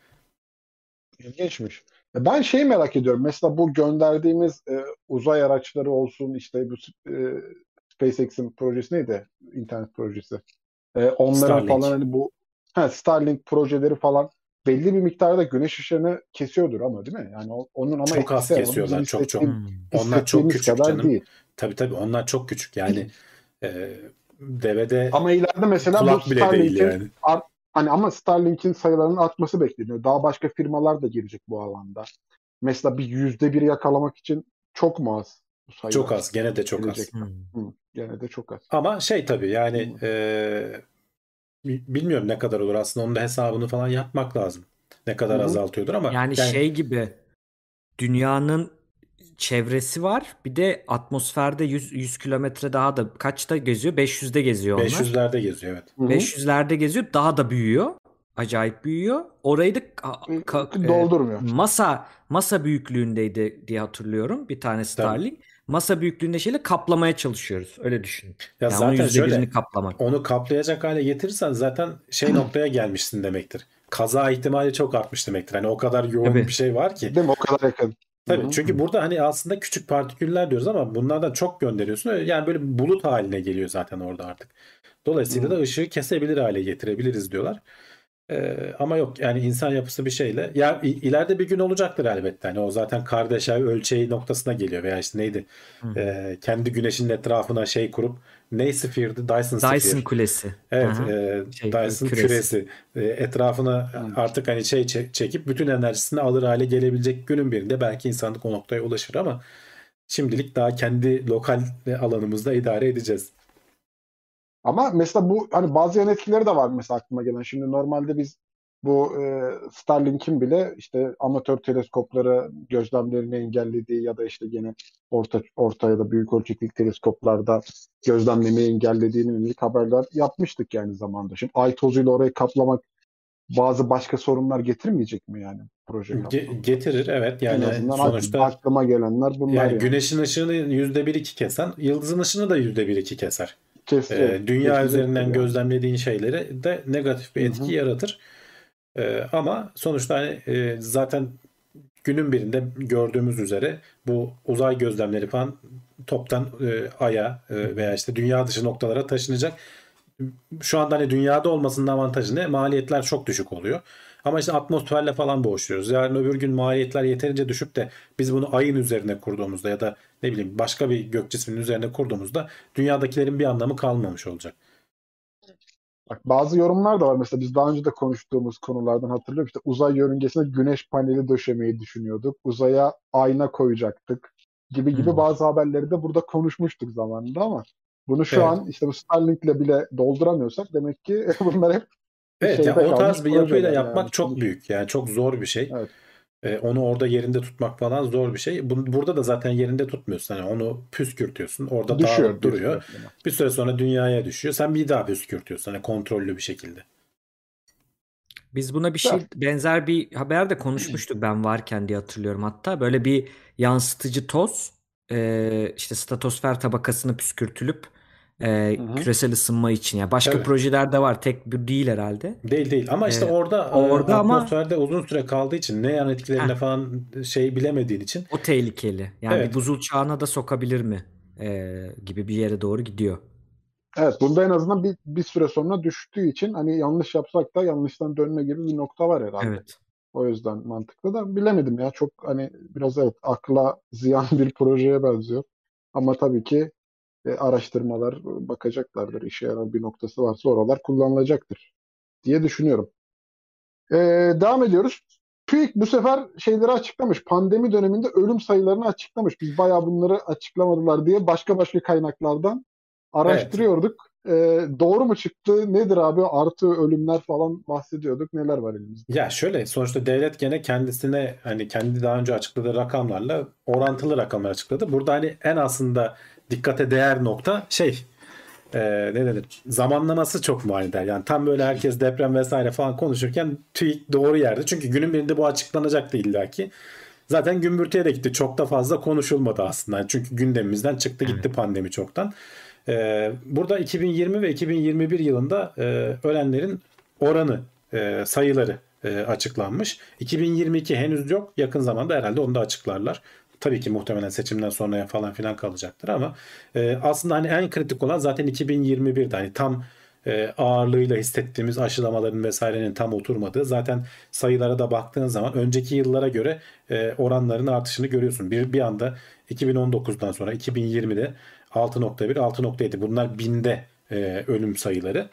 İlginçmiş. E, Ben şeyi merak ediyorum. Mesela bu gönderdiğimiz e, uzay araçları olsun işte bu e, SpaceX'in projesi neydi? İnternet projesi. E, onların Starlink. falan hani bu ha, Starlink projeleri falan belli bir miktarda güneş ışığını kesiyordur ama değil mi? Yani onun ama Çok az kesiyorlar, çok çok. Onlar çok küçük kadar canım. değil. Tabii tabii onlar çok küçük yani e, devede Ama ileride mesela bu Starlink'in yani. Hani ama Starlink'in sayılarının artması bekleniyor. Daha başka firmalar da girecek bu alanda. Mesela bir yüzde bir yakalamak için çok mu az bu sayılar? Çok az gene de çok az. Gelecek. Hmm. Hı, gene de çok az. Ama şey tabii yani Hı. e, bi- bilmiyorum ne kadar olur aslında onun da hesabını falan yapmak lazım. Ne kadar Hı hı. azaltıyordur ama Yani şey gibi dünyanın çevresi var. Bir de atmosferde 100, 100 kilometre daha da kaçta geziyor? 500'de geziyor onlar. 500'lerde geziyor evet. Hı hı. 500'lerde geziyor. Daha da büyüyor. Acayip büyüyor. Orayı da ka- ka- e, Doldurmuyor. masa masa büyüklüğündeydi diye hatırlıyorum. Bir tane Starlink. Masa büyüklüğünde şeyle kaplamaya çalışıyoruz. Öyle düşün. Ya Yani onun zaten yüzde şöyle kaplamak. onu kaplayacak hale getirirsen zaten şey noktaya gelmişsin demektir. Kaza ihtimali çok artmış demektir. Hani o kadar yoğun Tabii. bir şey var ki. Değil mi? O kadar yakın. Tabii Hı hı. çünkü burada hani aslında küçük partiküller diyoruz ama bunlardan çok gönderiyorsun. Yani böyle bir bulut haline geliyor zaten orada artık. Dolayısıyla da ışığı kesebilir hale getirebiliriz diyorlar. Ee, ama yok yani insan yapısı bir şeyle ya i- ileride bir gün olacaktır elbette. Hani o zaten kardeş ay ölçeği noktasına geliyor veya işte neydi? Hı. Ee, kendi güneşinin etrafına şey kurup ne sphere'di? Dyson sphere. Dyson kulesi. Evet, Aha. e, Şey, Dyson küresi. küresi, E, etrafına artık hani şey çe- çekip bütün enerjisini alır hale gelebilecek günün birinde belki insanlık o noktaya ulaşır ama şimdilik daha kendi lokal alanımızda idare edeceğiz. Ama mesela bu hani bazı yan etkileri de var mesela aklıma gelen. Şimdi normalde biz bu e, Starlink'in bile işte amatör teleskopları gözlemlerini engellediği ya da işte gene orta orta ya da büyük ölçekli teleskoplarda gözlemlemeyi engellediğine yönelik haberler yapmıştık yani zamanda. Şimdi ay tozuyla orayı kaplamak bazı başka sorunlar getirmeyecek mi yani proje Ge- getirir evet En yani azından sonuçta aklıma gelenler bunlar yani yani. güneşin ışığını yüzde bir iki kesen yıldızın ışığını da yüzde bir iki keser. Kesin. Ee, dünya Kesinlikle üzerinden gözlemlediğin şeyleri de negatif bir etki hı. yaratır. Ee, ama sonuçta hani e, zaten günün birinde gördüğümüz üzere bu uzay gözlemleri falan toptan e, aya e, veya işte dünya dışı noktalara taşınacak. Şu anda hani dünyada olmasının avantajı ne? Maliyetler çok düşük oluyor. Ama işte atmosferle falan boğuşuyoruz. Yarın öbür gün maliyetler yeterince düşüp de biz bunu ayın üzerine kurduğumuzda ya da ne bileyim başka bir gök cisminin üzerine kurduğumuzda dünyadakilerin bir anlamı kalmamış olacak. Bak, bazı yorumlar da var. Mesela biz daha önce de konuştuğumuz konulardan hatırlıyorum. İşte uzay yörüngesine güneş paneli döşemeyi düşünüyorduk. Uzaya ayna koyacaktık gibi gibi Hmm. bazı haberleri de burada konuşmuştuk zamanında ama bunu şu Evet. an işte bu Starlink'le bile dolduramıyorsak demek ki bunlar hep Evet şeyde yani o tarz bir yapıyla yapmak yani. çok büyük. Yani çok zor bir şey. Evet. Ee, onu orada yerinde tutmak falan zor bir şey. Bu- Burada da zaten yerinde tutmuyorsun. Hani onu püskürtüyorsun. Orada düşüyor. dağılıp duruyor. düşüyor. Bir süre sonra dünyaya düşüyor. Sen bir daha püskürtüyorsun. Hani kontrollü bir şekilde. Biz buna bir şey benzer bir haber de konuşmuştuk ben varken diye hatırlıyorum hatta. Böyle bir yansıtıcı toz e, işte stratosfer tabakasını püskürtülüp e, hı. küresel ısınma için. Yani başka Tabii. projeler de var. Tek bu değil herhalde. Değil değil. Ama işte Ee, orada, e, orada ama- atmosferde uzun süre kaldığı için ne yan etkilerine Heh. falan şey bilemediğin için O tehlikeli. Yani Evet. bir buzul çağına da sokabilir mi? E, gibi bir yere doğru gidiyor. Evet, bunda en azından bir, bir süre sonra düştüğü için hani yanlış yapsak da yanlıştan dönme gibi bir nokta var herhalde. Evet. O yüzden mantıklı da bilemedim ya. Çok hani biraz evet akla ziyan bir projeye benziyor. Ama tabii ki e, araştırmalar bakacaklardır. İşe yarar bir noktası varsa oralar kullanılacaktır diye düşünüyorum. E, devam ediyoruz. TÜİK bu sefer şeyleri açıklamış. Pandemi döneminde ölüm sayılarını açıklamış. Biz bayağı bunları açıklamadılar diye başka başka kaynaklardan araştırıyorduk. E, doğru mu çıktı? Nedir abi? Artı ölümler falan bahsediyorduk. Neler var elimizde? Ya şöyle sonuçta devlet gene kendisine hani kendi daha önce açıkladığı rakamlarla orantılı rakamlar açıkladı. Burada hani en aslında dikkate değer nokta şey e, ne denir zamanlaması çok manidar. Yani tam böyle herkes deprem vesaire falan konuşurken TÜİK doğru yerde. Çünkü günün birinde bu açıklanacaktı illaki. Zaten gümbürtüye de gitti. Çok da fazla konuşulmadı aslında. Çünkü gündemimizden çıktı gitti pandemi çoktan. Ee, burada 2020 ve 2021 yılında e, ölenlerin oranı, e, sayıları e, açıklanmış. 2022 henüz yok. Yakın zamanda herhalde onu da açıklarlar. Tabii ki muhtemelen seçimden sonraya falan filan kalacaktır ama e, aslında hani en kritik olan zaten 2021'de hani tam e, ağırlığıyla hissettiğimiz aşılamaların vesairenin tam oturmadığı. Zaten sayılara da baktığın zaman önceki yıllara göre e, oranların artışını görüyorsun. Bir, bir anda 2019'dan sonra 2020'de 6.1, 6.7 bunlar binde e, ölüm sayıları.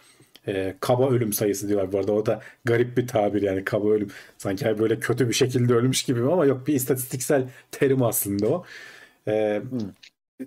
E, kaba ölüm sayısı diyorlar bu arada. O da garip bir tabir yani kaba ölüm. Sanki böyle kötü bir şekilde ölmüş gibi ama yok bir istatistiksel terim aslında o. E,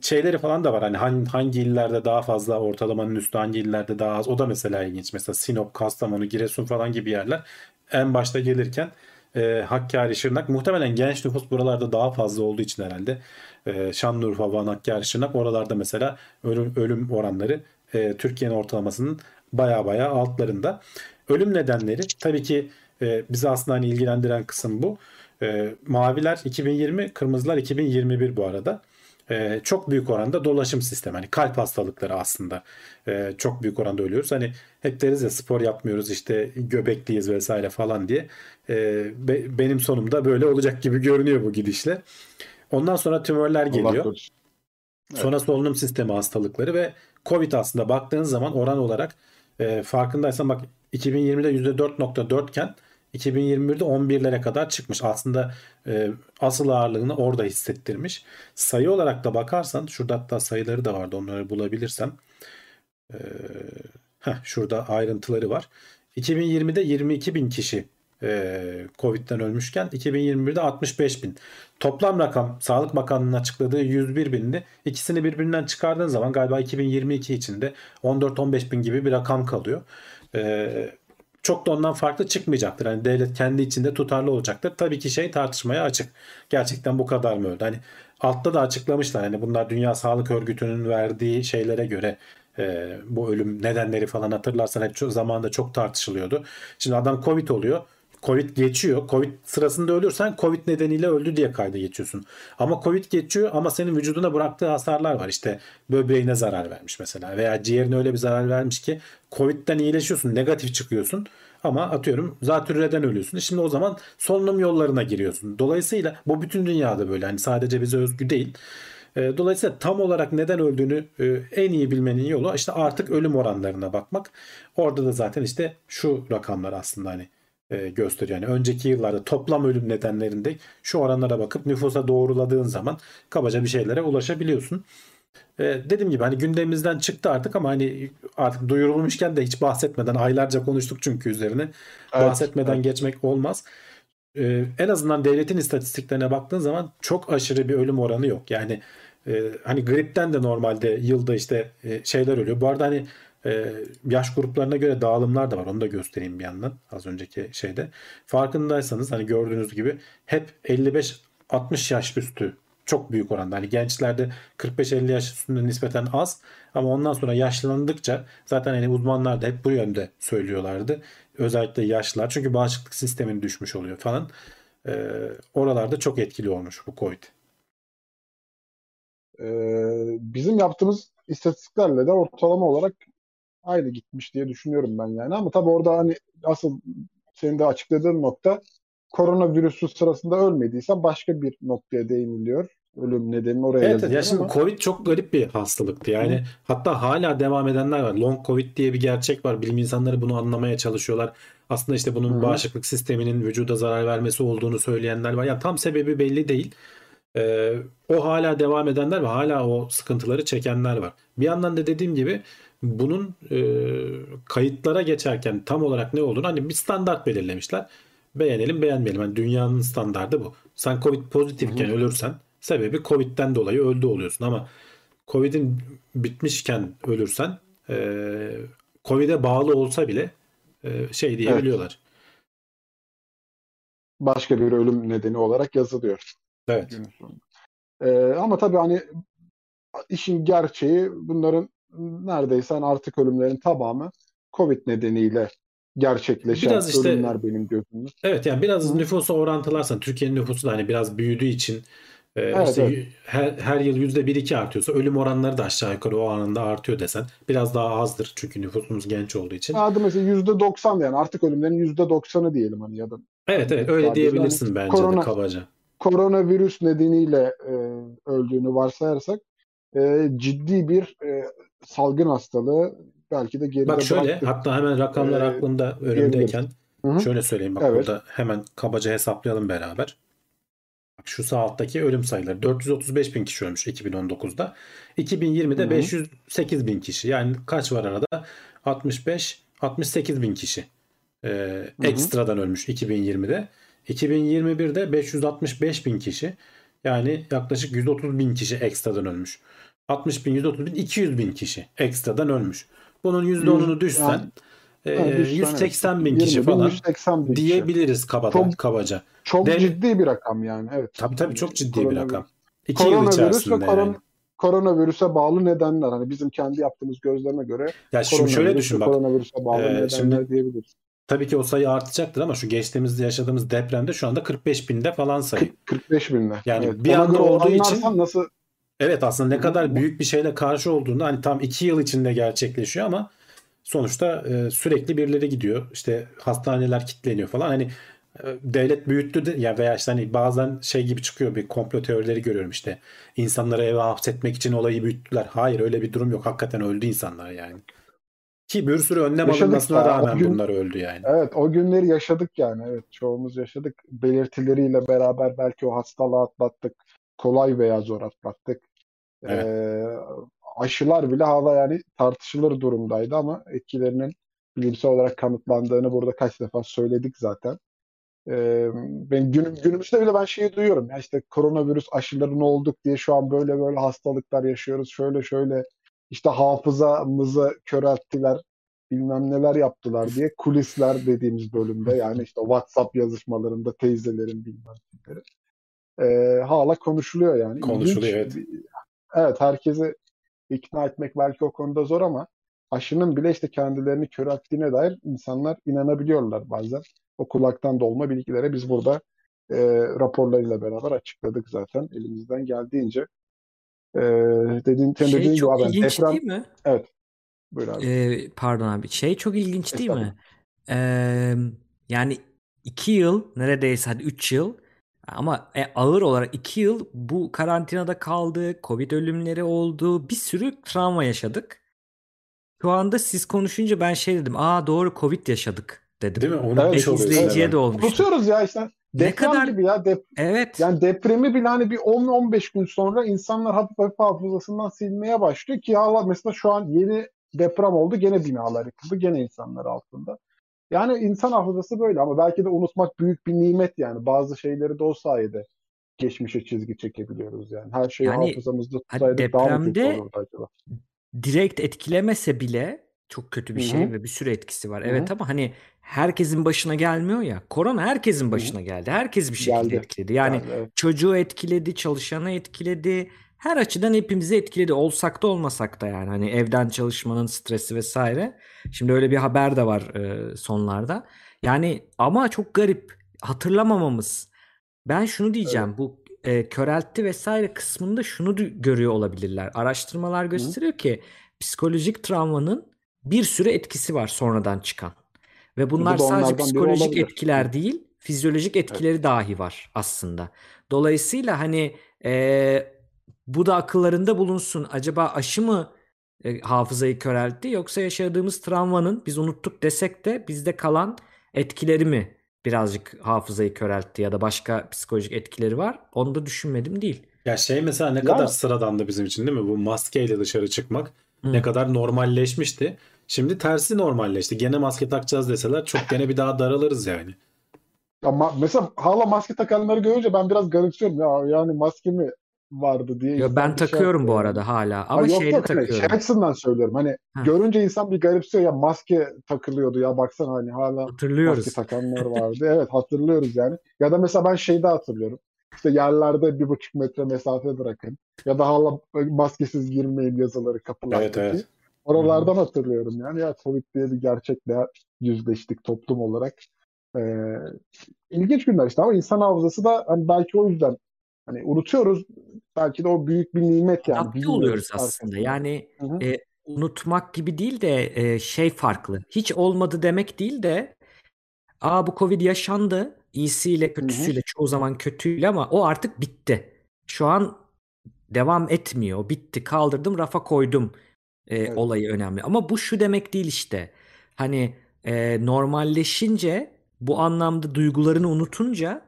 şeyleri falan da var. Hani hangi, hangi illerde daha fazla ortalamanın üstü, hangi illerde daha az. O da mesela ilginç. Mesela Sinop, Kastamonu, Giresun falan gibi yerler en başta gelirken e, Hakkari, Şırnak muhtemelen genç nüfus buralarda daha fazla olduğu için herhalde e, Şanlıurfa, Van, Hakkari, Şırnak oralarda mesela ölüm, ölüm oranları e, Türkiye'nin ortalamasının baya baya altlarında. Ölüm nedenleri tabii ki e, bizi aslında hani ilgilendiren kısım bu. E, maviler 2020, kırmızılar 2021 bu arada. E, çok büyük oranda dolaşım sistemi. Hani kalp hastalıkları aslında e, çok büyük oranda ölüyoruz. Hani hep deriz ya spor yapmıyoruz işte göbekliyiz vesaire falan diye. E, be- benim sonumda böyle olacak gibi görünüyor bu gidişle. Ondan sonra tümörler Allah geliyor. Evet. Sonra solunum sistemi hastalıkları ve Covid aslında baktığın zaman oran olarak e, farkındaysan bak 2020'de %4.4 iken 2021'de 11'lere kadar çıkmış. Aslında e, asıl ağırlığını orada hissettirmiş. Sayı olarak da bakarsan şurada hatta sayıları da vardı onları bulabilirsem. E, heh, şurada ayrıntıları var. 2020'de 22 bin kişi e, Covid'den ölmüşken 2021'de 65 bin. Toplam rakam Sağlık Bakanlığı'nın açıkladığı 101 bindi. İkisini birbirinden çıkardığın zaman galiba 2022 içinde 14-15 bin gibi bir rakam kalıyor. E, çok da ondan farklı çıkmayacaktır. Hani devlet kendi içinde tutarlı olacaktır. Tabii ki şey tartışmaya açık. Gerçekten bu kadar mı öldü? Hani altta da açıklamışlar. Hani bunlar Dünya Sağlık Örgütü'nün verdiği şeylere göre e, bu ölüm nedenleri falan hatırlarsan hep çok, zamanında çok tartışılıyordu. Şimdi adam Covid oluyor. Covid geçiyor. Covid sırasında ölürsen Covid nedeniyle öldü diye kayda geçiyorsun. Ama Covid geçiyor ama senin vücuduna bıraktığı hasarlar var. İşte böbreğine zarar vermiş mesela veya ciğerine öyle bir zarar vermiş ki Covid'den iyileşiyorsun, negatif çıkıyorsun. Ama atıyorum zatürreden ölüyorsun. Şimdi o zaman solunum yollarına giriyorsun. Dolayısıyla bu bütün dünyada böyle. Hani sadece bize özgü değil. E, Dolayısıyla tam olarak neden öldüğünü e, en iyi bilmenin yolu işte artık ölüm oranlarına bakmak. Orada da zaten işte şu rakamlar aslında hani e, gösteriyor. Yani önceki yıllarda toplam ölüm nedenlerinde şu oranlara bakıp nüfusa doğruladığın zaman kabaca bir şeylere ulaşabiliyorsun. E, dediğim gibi hani gündemimizden çıktı artık ama hani artık duyurulmuşken de hiç bahsetmeden aylarca konuştuk çünkü üzerine. Evet, bahsetmeden evet. geçmek olmaz. E, en azından devletin istatistiklerine baktığın zaman çok aşırı bir ölüm oranı yok. Yani e, hani gripten de normalde yılda işte e, şeyler ölüyor. Bu arada hani e, yaş gruplarına göre dağılımlar da var. Onu da göstereyim bir yandan az önceki şeyde. Farkındaysanız hani gördüğünüz gibi hep 55-60 yaş üstü çok büyük oranda. Hani gençlerde 45-50 yaş üstünde nispeten az ama ondan sonra yaşlandıkça zaten hani uzmanlar da hep bu yönde söylüyorlardı. Özellikle yaşlılar çünkü bağışıklık sistemin düşmüş oluyor falan. Ee, oralarda çok etkili olmuş bu Covid. Ee, bizim yaptığımız istatistiklerle de ortalama olarak aynı gitmiş diye düşünüyorum ben yani. Ama tabii orada hani asıl senin de açıkladığın nokta koronavirüsü sırasında ölmediysen başka bir noktaya değiniliyor. Ölüm nedeni oraya Evet, ya şimdi ama Covid çok garip bir hastalıktı. Yani hatta hala devam edenler var. Long Covid diye bir gerçek var. Bilim insanları bunu anlamaya çalışıyorlar. Aslında işte bunun Hı hı. bağışıklık sisteminin vücuda zarar vermesi olduğunu söyleyenler var. Ya tam sebebi belli değil. Ee, o hala devam edenler ve hala o sıkıntıları çekenler var. Bir yandan da dediğim gibi bunun e, kayıtlara geçerken tam olarak ne olduğunu hani bir standart belirlemişler. Beğenelim beğenmeyelim. Yani dünyanın standardı bu. Sen Covid pozitifken ölürsen sebebi Covid'den dolayı öldü oluyorsun ama Covid'in bitmişken ölürsen e, Covid'e bağlı olsa bile e, şey diye Evet. ölüyorlar. başka bir ölüm nedeni olarak yazılıyor. Evet. Ee, ama tabii hani işin gerçeği bunların neredeyse hani artık ölümlerin tamamı Covid nedeniyle gerçekleşen Biraz işte- ölümler benim gözümde. Evet yani biraz Hı. nüfusu orantılarsan Türkiye'nin nüfusu da hani biraz büyüdüğü için e, Evet, işte evet. her, her yıl %1-2 artıyorsa ölüm oranları da aşağı yukarı o anında artıyor desen biraz daha azdır çünkü nüfusumuz genç olduğu için. Hadi mesela %90 yani artık ölümlerin %90'ı diyelim hani ya da Evet evet öyle Sadece diyebilirsin hani bence de korona- kabaca. koronavirüs nedeniyle e, öldüğünü varsayarsak e, ciddi bir e, salgın hastalığı belki de geride Bak şöyle bıraktık. hatta hemen rakamlar Ee, aklımda önümdeyken Hı hı. şöyle söyleyeyim bak Evet. burada hemen kabaca hesaplayalım beraber. Bak şu sağ alttaki ölüm sayıları 435 bin kişi ölmüş 2019'da. 2020'de Hı hı. 508 bin kişi. Yani kaç var arada? 65 68 bin kişi. Ee, hı. ekstradan ölmüş 2020'de. 2021'de 565 bin kişi. Yani yaklaşık 130 bin kişi ekstradan ölmüş. 60 bin, 130 bin, 200 bin kişi ekstradan ölmüş. Bunun %10'unu düşsen yani- e, Yani düşsen 180 bin 20 kişi falan 180 bin kişi. diyebiliriz kabaca. Çok- kabaca. Çok Dev- ciddi bir rakam yani. Evet. Tabii tabii çok ciddi bir rakam. İki yıl Koronavirüs ve içerisinde koron- yani. koronavirüse bağlı nedenler. Hani bizim kendi yaptığımız gözleme göre Ya şimdi şöyle düşün bak. koronavirüse bağlı Ee, nedenler şimdi- diyebiliriz. Tabii ki o sayı artacaktır ama şu geçtiğimizde yaşadığımız depremde şu anda 45 binde falan sayı. 40 45 binler. Yani Evet. bir Ona anda olduğu için- nasıl Evet aslında ne kadar büyük bir şeyle karşı olduğunda hani tam iki yıl içinde gerçekleşiyor ama sonuçta e, sürekli birileri gidiyor. İşte hastaneler kilitleniyor falan. Hani e, devlet büyüttü de ya veya işte hani bazen şey gibi çıkıyor bir komplo teorileri görüyorum işte. İnsanları eve hapsetmek için olayı büyüttüler. Hayır öyle bir durum yok. Hakikaten öldü insanlar yani. Ki bir sürü önlem Yaşadık alınmasına ya, rağmen gün- bunlar öldü yani. Evet o günleri yaşadık yani. Evet çoğumuz yaşadık. Belirtileriyle beraber belki o hastalığı atlattık. Kolay veya zor atlattık. Evet. Ee, aşılar bile hala yani tartışılır durumdaydı ama etkilerinin bilimsel olarak kanıtlandığını burada kaç defa söyledik zaten. Ee, ben günüm, günümüzde bile ben şeyi duyuyorum. Ya işte koronavirüs aşılarını olduk diye şu an böyle böyle hastalıklar yaşıyoruz. Şöyle şöyle işte hafızamızı körelttiler bilmem neler yaptılar diye kulisler dediğimiz bölümde yani işte WhatsApp yazışmalarında teyzelerin bilmem neleri ee, hala konuşuluyor yani. Konuşuluyor, İlginç evet. Evet herkesi ikna etmek belki o konuda zor ama aşının bile işte kendilerini körelttiğine dair insanlar inanabiliyorlar bazen. o kulaktan dolma bilgilere biz burada e, raporlarıyla beraber açıkladık zaten elimizden geldiğince. E, dediğin, senin Şey dediğin gibi çok ilginç deprem değil mi? buyur abi. Ee, pardon abi. Şey çok ilginç değil mi? Ee, yani iki yıl neredeyse hadi üç yıl ama e, ağır olarak iki yıl bu karantinada kaldık. Covid ölümleri oldu. Bir sürü travma yaşadık. Şu anda siz konuşunca ben şey dedim. Aa doğru Covid yaşadık dedim. Değil mi? Evet, Unutmuş Belki oluyoruz izleyiciye de olmuştu. Unutuyoruz ya işte. Ne Deprem kadar gibi ya. Dep evet. yani depremi bile hani bir 10-15 gün sonra insanlar hafif hafif hafızasından silmeye başlıyor ki hala mesela şu an yeni deprem oldu. Gene binalar yıkıldı. Gene insanlar altında. Yani insan hafızası böyle ama belki de unutmak büyük bir nimet yani. Bazı şeyleri de o sayede geçmişe çizgi çekebiliyoruz yani. Her şeyi Yani hafızamızda tutsaydık daha mı depremde acaba? direkt etkilemese bile çok kötü bir Hı şey ve bir sürü etkisi var. Hı Evet ama hani herkesin başına gelmiyor ya. Korona herkesin başına geldi. Herkes bir şekilde Geldi. etkiledi. Yani Geldi. Evet. çocuğu etkiledi, çalışanı etkiledi. Her açıdan hepimizi etkiledi. Olsak da olmasak da yani. Hani evden çalışmanın stresi vesaire. Şimdi öyle bir haber de var e, sonlarda. Yani ama çok garip. Hatırlamamamız. Ben şunu Evet. diyeceğim. Bu e, köreltti vesaire kısmında şunu görüyor olabilirler. Araştırmalar Hı. gösteriyor ki psikolojik travmanın bir sürü etkisi var sonradan çıkan. Ve Bu bunlar da sadece psikolojik. Hı. etkiler değil, fizyolojik Evet. etkileri dahi var aslında. Dolayısıyla hani e, bu da akıllarında bulunsun. Acaba aşı mı e, hafızayı köreltti yoksa yaşadığımız travmanın biz unuttuk desek de bizde kalan etkileri mi birazcık hafızayı köreltti ya da başka psikolojik etkileri var? Onu da düşünmedim değil. Ya şey mesela ne Ya kadar sıradandı bizim için değil mi? Bu maskeyle dışarı çıkmak Hı. ne kadar normalleşmişti. Şimdi tersi normalleşti. Gene maske takacağız deseler çok gene bir daha daralırız yani. ama mesela hala maske takanları görünce ben biraz garipsiyorum ya yani maske mi vardı diye Yo, ben şey takıyorum bu yapıyor yani. arada hala Ha, ama yok şeyde yok hani şey takıyorum. açısından söylüyorum hani Ha, görünce insan bir garipsiyor ya maske takılıyordu ya baksana hani hala maske hatırlıyoruz. takanlar vardı. Evet hatırlıyoruz yani. Ya da mesela ben şeyde hatırlıyorum. İşte yerlerde bir buçuk metre mesafe bırakın. Ya da hala maskesiz girmeyin yazıları Evet kapılardaki. evet. Hı. Oralardan hatırlıyorum yani. Ya Covid diye bir gerçekle yüzleştik toplum olarak. Ee, ilginç günler işte ama insan hafızası da hani belki o yüzden hani unutuyoruz. Belki de o büyük bir nimet yani. Adapte oluyoruz aslında. Yani Hı hı. e, unutmak gibi değil de e, şey farklı. Hiç olmadı demek değil de aa bu Covid yaşandı. İyisiyle Hı hı. kötüsüyle çoğu zaman kötüyle ama o artık bitti. Şu an devam etmiyor. Bitti. Kaldırdım, rafa koydum. E, Evet. olayı önemli. Ama bu şu demek değil işte. Hani e, normalleşince bu anlamda duygularını unutunca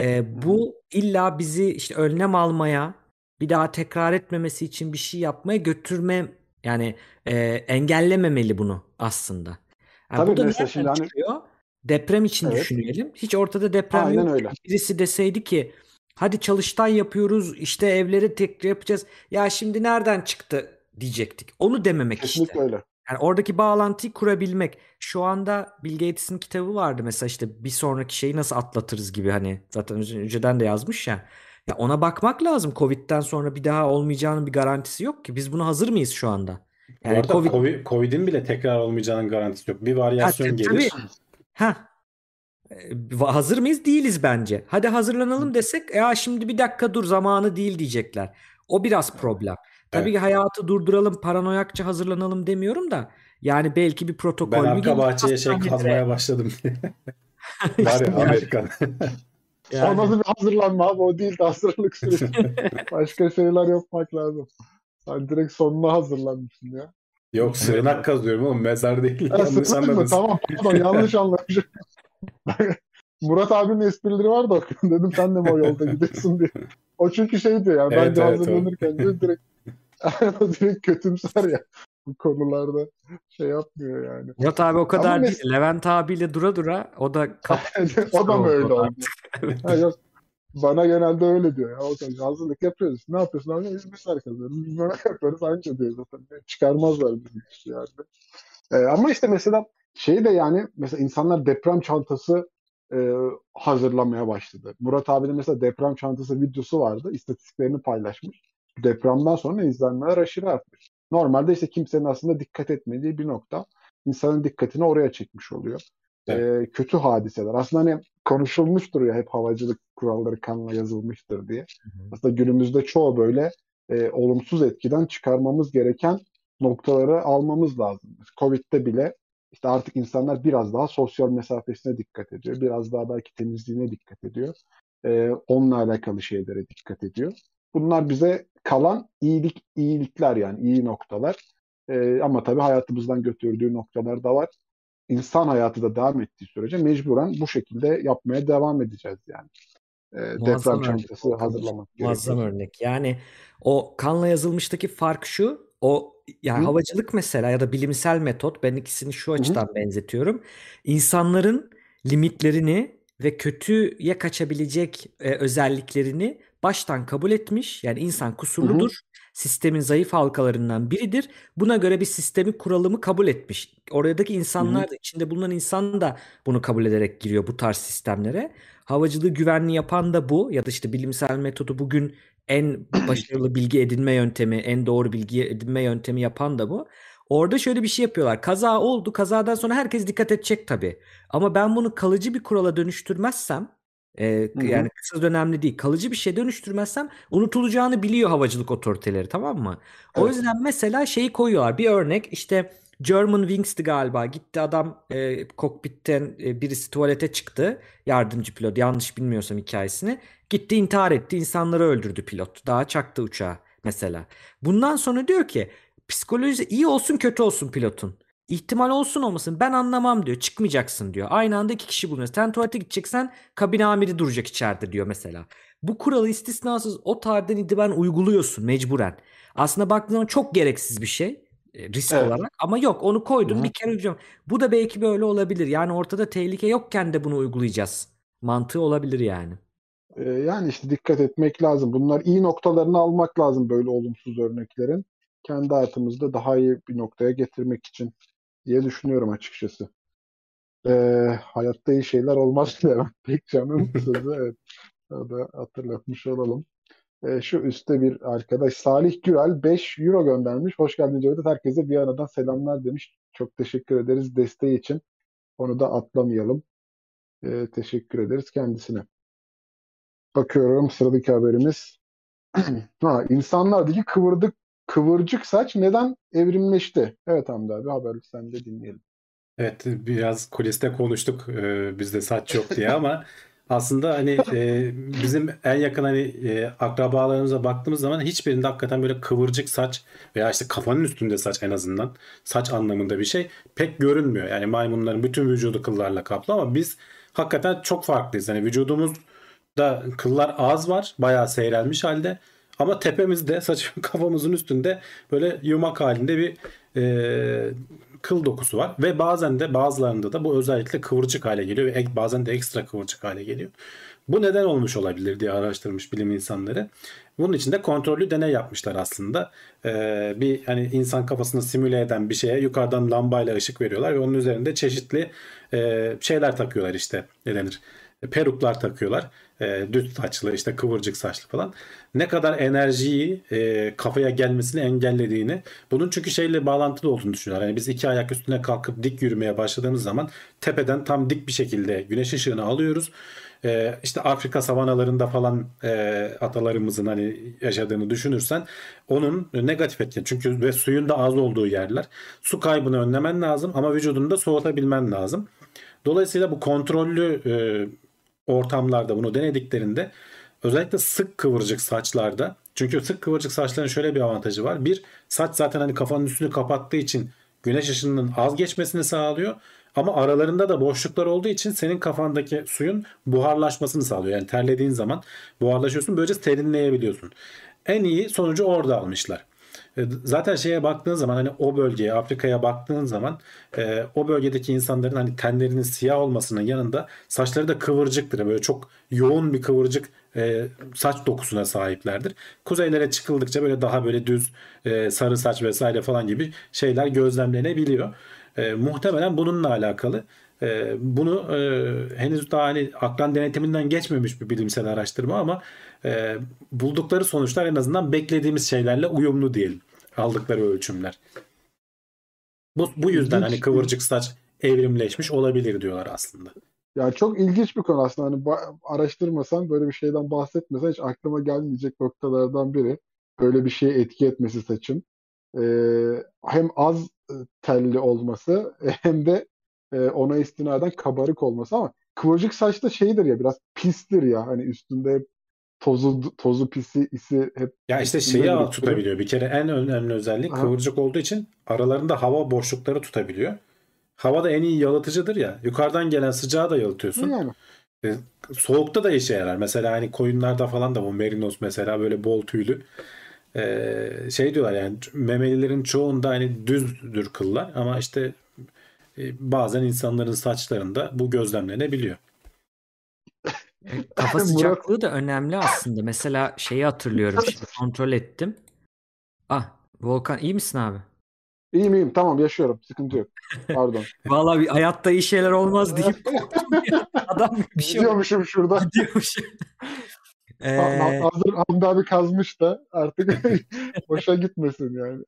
e, hı. bu illa bizi işte önlem almaya, bir daha tekrar etmemesi için bir şey yapmaya götürme yani e, engellememeli bunu aslında. Yani bu Tabii da mesela şimdi hani çıkıyor? Deprem için evet. düşünelim. Hiç ortada deprem Aynen yok. öyle. Birisi deseydi ki hadi çalıştan yapıyoruz işte evleri tek yapacağız. Ya şimdi nereden çıktı diyecektik. Onu dememek işte. Kesinlikle öyle. Yani oradaki bağlantıyı kurabilmek. Şu anda Bill Gates'in kitabı vardı mesela işte bir sonraki şeyi nasıl atlatırız gibi hani zaten önceden de yazmış ya. Ya ona bakmak lazım. Covid'den sonra bir daha olmayacağının bir garantisi yok ki. Biz buna hazır mıyız şu anda? Bu Yani arada Covid Covid, Covid'in bile tekrar olmayacağının garantisi yok. Bir ha, varyasyon t- gelir. tabii ha hazır mıyız? Değiliz bence. Hadi hazırlanalım desek ya şimdi bir dakika dur zamanı değil diyecekler. O biraz problem. Tabii Evet. ki hayatı durduralım, paranoyakça hazırlanalım demiyorum da yani belki bir Ben protokol bir arka bahçeye şey kazmaya başladım. Var ya yani, Amerikan. O yani. nasıl bir hazırlanma abi o değil de hazırlık süreci. Başka şeyler yapmak lazım. Sen direkt sonuna hazırlanmışsın ya. Yok sığınak kazıyorum oğlum mezar değil. Ha, Yanlış anladın. Tamam pardon yanlış anlamışım. Murat abinin esprileri var da dedim sen de mi o yolda gidiyorsun diye. O çünkü şey diyor yani Evet, bence evet, o. hazırlanırken diyor direkt o direkt kötümser ya bu konularda şey yapmıyor yani. Murat abi o kadar Ama değil. Levent abiyle dura dura o da kap o da mı öyle oldu oldu? Ha, yok. Bana genelde öyle diyor ya. O kadar hazırlık yapıyoruz. Ne yapıyorsun abi? Biz mesaj kazıyoruz. Biz böyle yapıyoruz. Anca diyor zaten. Çıkarmazlar bizim işi yani. Ee, ama işte mesela şey de yani mesela insanlar deprem çantası e, hazırlamaya başladı. Murat abinin mesela deprem çantası videosu vardı. İstatistiklerini paylaşmış. Depremden sonra izlenmeler aşırı artmış. Normalde işte kimsenin aslında dikkat etmediği bir nokta insanın dikkatini oraya çekmiş oluyor. e, kötü hadiseler. Aslında hani konuşulmuştur ya hep havacılık kuralları kanla yazılmıştır diye. Aslında günümüzde çoğu böyle e, olumsuz etkiden çıkarmamız gereken noktaları almamız lazım. Covid'de bile işte artık insanlar biraz daha sosyal mesafesine dikkat ediyor. Biraz daha belki temizliğine dikkat ediyor. E, onunla alakalı şeylere dikkat ediyor. Bunlar bize kalan iyilik iyilikler yani iyi noktalar. E, ama tabii hayatımızdan götürdüğü noktalar da var. İnsan hayatı da devam ettiği sürece mecburen bu şekilde yapmaya devam edeceğiz yani. E, Muazzam deprem örnek. çantası hazırlamak Muazzam gerekiyor. örnek. Yani o kanla yazılmıştaki fark şu. O yani Hı. havacılık mesela ya da bilimsel metot ben ikisini şu hı. açıdan benzetiyorum. İnsanların limitlerini ve kötüye kaçabilecek e, özelliklerini baştan kabul etmiş. Yani insan kusurludur. Sistemin zayıf halkalarından biridir. Buna göre bir sistemi kuralımı kabul etmiş. Oradaki insanlar da içinde bulunan insan da bunu kabul ederek giriyor bu tarz sistemlere. Havacılığı güvenli yapan da bu ya da işte bilimsel metodu bugün en başarılı bilgi edinme yöntemi, en doğru bilgi edinme yöntemi yapan da bu. Orada şöyle bir şey yapıyorlar. Kaza oldu. Kazadan sonra herkes dikkat edecek tabii. Ama ben bunu kalıcı bir kurala dönüştürmezsem e, hı. yani kısa dönemli değil, kalıcı bir şey dönüştürmezsem unutulacağını biliyor havacılık otoriteleri tamam mı? O Evet. yüzden mesela şeyi koyuyorlar. Bir örnek işte German Wings'ti galiba. Gitti adam e, kokpitten e, birisi tuvalete çıktı. Yardımcı pilot. Yanlış bilmiyorsam hikayesini. Gitti intihar etti. insanları öldürdü pilot. Daha çaktı uçağı mesela. Bundan sonra diyor ki psikolojisi iyi olsun kötü olsun pilotun. İhtimal olsun olmasın ben anlamam diyor. Çıkmayacaksın diyor. Aynı anda iki kişi bulunuyor. Sen tuvalete gideceksen kabin amiri duracak içeride diyor mesela. Bu kuralı istisnasız o tarihten itibaren uyguluyorsun mecburen. Aslında baktığın zaman çok gereksiz bir şey e, risk Evet. olarak ama yok onu koydun Hı hı. bir kere uygulayacağım. Bu da belki böyle olabilir. Yani ortada tehlike yokken de bunu uygulayacağız. Mantığı olabilir yani. Ee, yani işte dikkat etmek lazım. Bunlar iyi noktalarını almak lazım böyle olumsuz örneklerin. Kendi hayatımızda daha iyi bir noktaya getirmek için diye düşünüyorum açıkçası. Ee, hayatta iyi şeyler olmaz Levent Pekcan'ın sözü. Evet. O da hatırlatmış olalım. Ee, şu üstte bir arkadaş Salih Gürel 5 euro göndermiş. Hoş geldin Cevdet. Herkese bir aradan selamlar demiş. Çok teşekkür ederiz desteği için. Onu da atlamayalım. Ee, teşekkür ederiz kendisine. Bakıyorum sıradaki haberimiz. Ha, insanlardaki kıvırdık kıvırcık saç neden evrimleşti? Evet Hamdi abi haber sen de dinleyelim. Evet biraz kuliste konuştuk e, bizde saç yok diye ama aslında hani e, bizim en yakın hani e, akrabalarımıza baktığımız zaman hiçbirinde hakikaten böyle kıvırcık saç veya işte kafanın üstünde saç en azından saç anlamında bir şey pek görünmüyor. Yani maymunların bütün vücudu kıllarla kaplı ama biz hakikaten çok farklıyız. Yani vücudumuzda kıllar az var bayağı seyrelmiş halde ama tepemizde saç kafamızın üstünde böyle yumak halinde bir e, kıl dokusu var ve bazen de bazılarında da bu özellikle kıvırcık hale geliyor ve bazen de ekstra kıvırcık hale geliyor. Bu neden olmuş olabilir diye araştırmış bilim insanları. Bunun için de kontrollü deney yapmışlar aslında. Ee, bir hani insan kafasını simüle eden bir şeye yukarıdan lambayla ışık veriyorlar ve onun üzerinde çeşitli e, şeyler takıyorlar işte ne denir? Peruklar takıyorlar. E, düz saçlı işte kıvırcık saçlı falan. Ne kadar enerjiyi e, kafaya gelmesini engellediğini bunun çünkü şeyle bağlantılı olduğunu düşünüyorlar. Yani biz iki ayak üstüne kalkıp dik yürümeye başladığımız zaman tepeden tam dik bir şekilde güneş ışığını alıyoruz. E, işte Afrika savanalarında falan e, atalarımızın hani yaşadığını düşünürsen onun negatif etki. Çünkü ve suyun da az olduğu yerler. Su kaybını önlemen lazım ama vücudunu da soğutabilmen lazım. Dolayısıyla bu kontrollü e, ortamlarda bunu denediklerinde özellikle sık kıvırcık saçlarda çünkü sık kıvırcık saçların şöyle bir avantajı var. Bir saç zaten hani kafanın üstünü kapattığı için güneş ışınının az geçmesini sağlıyor. Ama aralarında da boşluklar olduğu için senin kafandaki suyun buharlaşmasını sağlıyor. Yani terlediğin zaman buharlaşıyorsun. Böylece serinleyebiliyorsun. En iyi sonucu orada almışlar. E, Zaten şeye baktığın zaman hani o bölgeye Afrika'ya baktığın zaman e, o bölgedeki insanların hani tenlerinin siyah olmasının yanında saçları da kıvırcıktır. Böyle çok yoğun bir kıvırcık e, saç dokusuna sahiplerdir. Kuzeylere çıkıldıkça böyle daha böyle düz e, sarı saç vesaire falan gibi şeyler gözlemlenebiliyor. E, muhtemelen bununla alakalı. E, bunu e, henüz daha hani akran denetiminden geçmemiş bir bilimsel araştırma ama e, buldukları sonuçlar en azından beklediğimiz şeylerle uyumlu diyelim. Aldıkları ölçümler. Bu, bu yüzden İlginç. hani kıvırcık saç evrimleşmiş olabilir diyorlar aslında. Yani çok ilginç bir konu aslında. Hani araştırmasan böyle bir şeyden bahsetmesen hiç aklıma gelmeyecek noktalardan biri. Böyle bir şeye etki etmesi saçın. Ee, hem az telli olması hem de e, ona istinaden kabarık olması ama kıvırcık saç da şeydir ya biraz pistir ya. Hani üstünde hep tozu tozu pisi isi hep Ya işte şeyi biriktiriyor. tutabiliyor. Bir kere en önemli özellik Aha. kıvırcık olduğu için aralarında hava boşlukları tutabiliyor. Hava da en iyi yalıtıcıdır ya. Yukarıdan gelen sıcağı da yalıtıyorsun. Yani. E, Soğukta da işe yarar. Mesela hani koyunlarda falan da bu merinos mesela böyle bol tüylü. E, şey diyorlar yani memelilerin çoğunda hani düzdür kıllar ama işte bazen insanların saçlarında bu gözlemlenebiliyor. Kafa Murat- sıcaklığı da önemli aslında. Mesela şeyi hatırlıyorum şimdi kontrol ettim. Ah Volkan iyi misin abi? İyiyim iyiyim tamam yaşıyorum sıkıntı yok. Pardon. Vallahi bir hayatta iyi şeyler olmaz deyip. Adam bir şey Gidiyormuşum şurada. gidiyormuş. Ee, Hazır Hamdi abi kazmış da artık boşa gitmesin yani.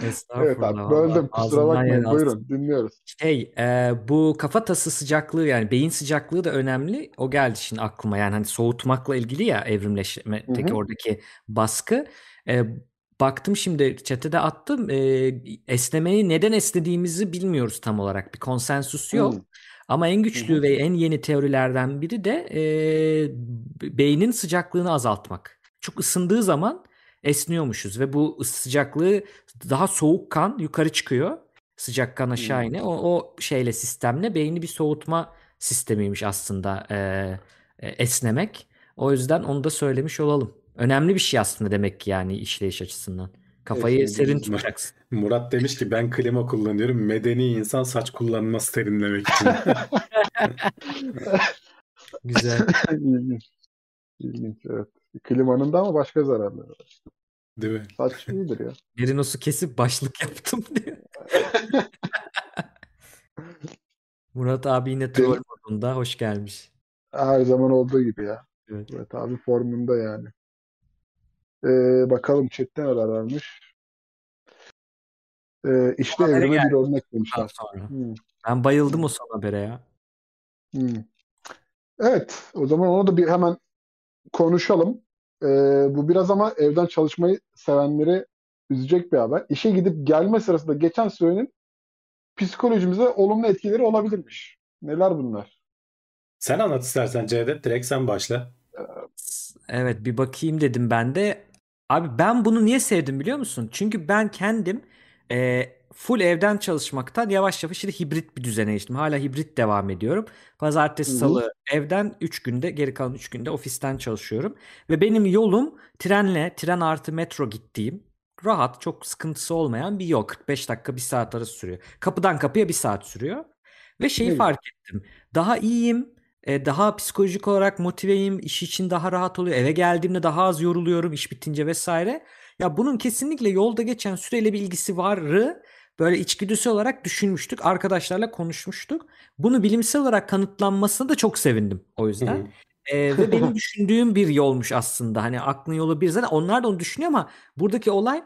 Evet abi böldüm kusura bakmayın buyurun dinliyoruz. Şey, e, bu kafatası sıcaklığı yani beyin sıcaklığı da önemli. O geldi şimdi aklıma. Yani hani soğutmakla ilgili ya evrimleşmedeki Hı oradaki baskı. E, baktım şimdi chat'e de attım. E, esnemeyi neden esnediğimizi bilmiyoruz tam olarak. Bir konsensus yok. Hı. Ama en güçlü hı. ve en yeni teorilerden biri de e, beynin sıcaklığını azaltmak. Çok ısındığı zaman esniyormuşuz ve bu sıcaklığı daha soğuk kan yukarı çıkıyor. Sıcak kan aşağı Hmm. iniyor. O, o şeyle sistemle beyni bir soğutma sistemiymiş aslında e, e, esnemek. O yüzden onu da söylemiş olalım. Önemli bir şey aslında demek ki yani işleyiş açısından. Kafayı Esnediğimiz serin tutacaksın. Murat demiş ki ben klima kullanıyorum. Medeni insan saç kullanmaz serinlemek için. Güzel. İlginç. İlginç evet. Klimanın da ama başka zararları var. Değil mi? Saç iyidir ya. Merinos'u kesip başlık yaptım diyor. Murat abi yine troll modunda hoş gelmiş. Her zaman olduğu gibi ya. Evet. Evet abi formunda yani. Ee, bakalım chatte neler varmış. Ee, işte evrime bir örnek demişler. sonra. Hmm, Ben bayıldım o son habere ya. hmm. Evet, o zaman onu da bir hemen konuşalım. Ee, bu biraz ama evden çalışmayı sevenleri üzecek bir haber. İşe gidip gelme sırasında geçen sürenin psikolojimize olumlu etkileri olabilirmiş. Neler bunlar? Sen anlat istersen Cevdet. Direkt sen başla. Evet bir bakayım dedim ben de. Abi ben bunu niye sevdim biliyor musun? Çünkü ben kendim e, full evden çalışmaktan yavaş yavaş şimdi hibrit bir düzene geçtim. Hala hibrit devam ediyorum. Pazartesi, Hı hı. salı evden 3 günde geri kalan 3 günde ofisten çalışıyorum. Ve benim yolum trenle, tren artı metro gittiğim rahat çok sıkıntısı olmayan bir yol. 45 dakika bir saat arası sürüyor. Kapıdan kapıya bir saat sürüyor. Ve şeyi Ne fark ettim. Daha iyiyim. e, Daha psikolojik olarak motiveyim. iş için daha rahat oluyor. Eve geldiğimde daha az yoruluyorum iş bitince vesaire. Ya bunun kesinlikle yolda geçen süreyle bir ilgisi varı böyle içgüdüsel olarak düşünmüştük. Arkadaşlarla konuşmuştuk. Bunu bilimsel olarak kanıtlanmasına da çok sevindim o yüzden. Ee, ve benim düşündüğüm bir yolmuş aslında. Hani aklın yolu bir zaten onlar da onu düşünüyor ama buradaki olay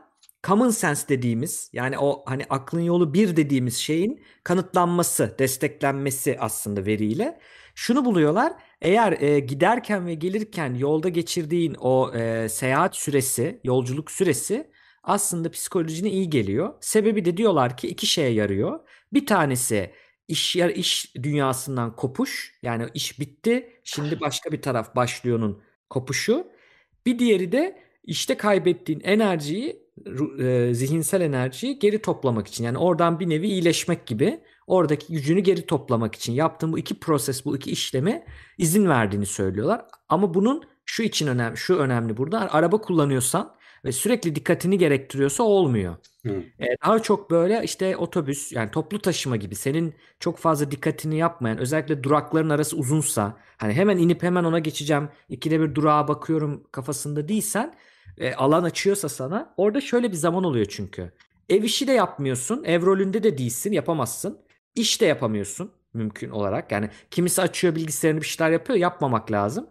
common sense dediğimiz yani o hani aklın yolu bir dediğimiz şeyin kanıtlanması, desteklenmesi aslında veriyle. Şunu buluyorlar. Eğer e, giderken ve gelirken yolda geçirdiğin o e, seyahat süresi, yolculuk süresi aslında psikolojine iyi geliyor. Sebebi de diyorlar ki iki şeye yarıyor. Bir tanesi iş yer iş dünyasından kopuş. Yani iş bitti. Şimdi başka bir taraf başlıyor'nun kopuşu. Bir diğeri de işte kaybettiğin enerjiyi, e, zihinsel enerjiyi geri toplamak için. Yani oradan bir nevi iyileşmek gibi oradaki gücünü geri toplamak için yaptığın bu iki proses, bu iki işlemi izin verdiğini söylüyorlar. Ama bunun şu için önemli, şu önemli burada. Araba kullanıyorsan ve sürekli dikkatini gerektiriyorsa olmuyor. Hı. E, daha çok böyle işte otobüs yani toplu taşıma gibi senin çok fazla dikkatini yapmayan özellikle durakların arası uzunsa hani hemen inip hemen ona geçeceğim ikide bir durağa bakıyorum kafasında değilsen e, alan açıyorsa sana orada şöyle bir zaman oluyor çünkü. Ev işi de yapmıyorsun ev rolünde de değilsin yapamazsın iş de yapamıyorsun mümkün olarak yani kimisi açıyor bilgisayarını bir şeyler yapıyor yapmamak lazım.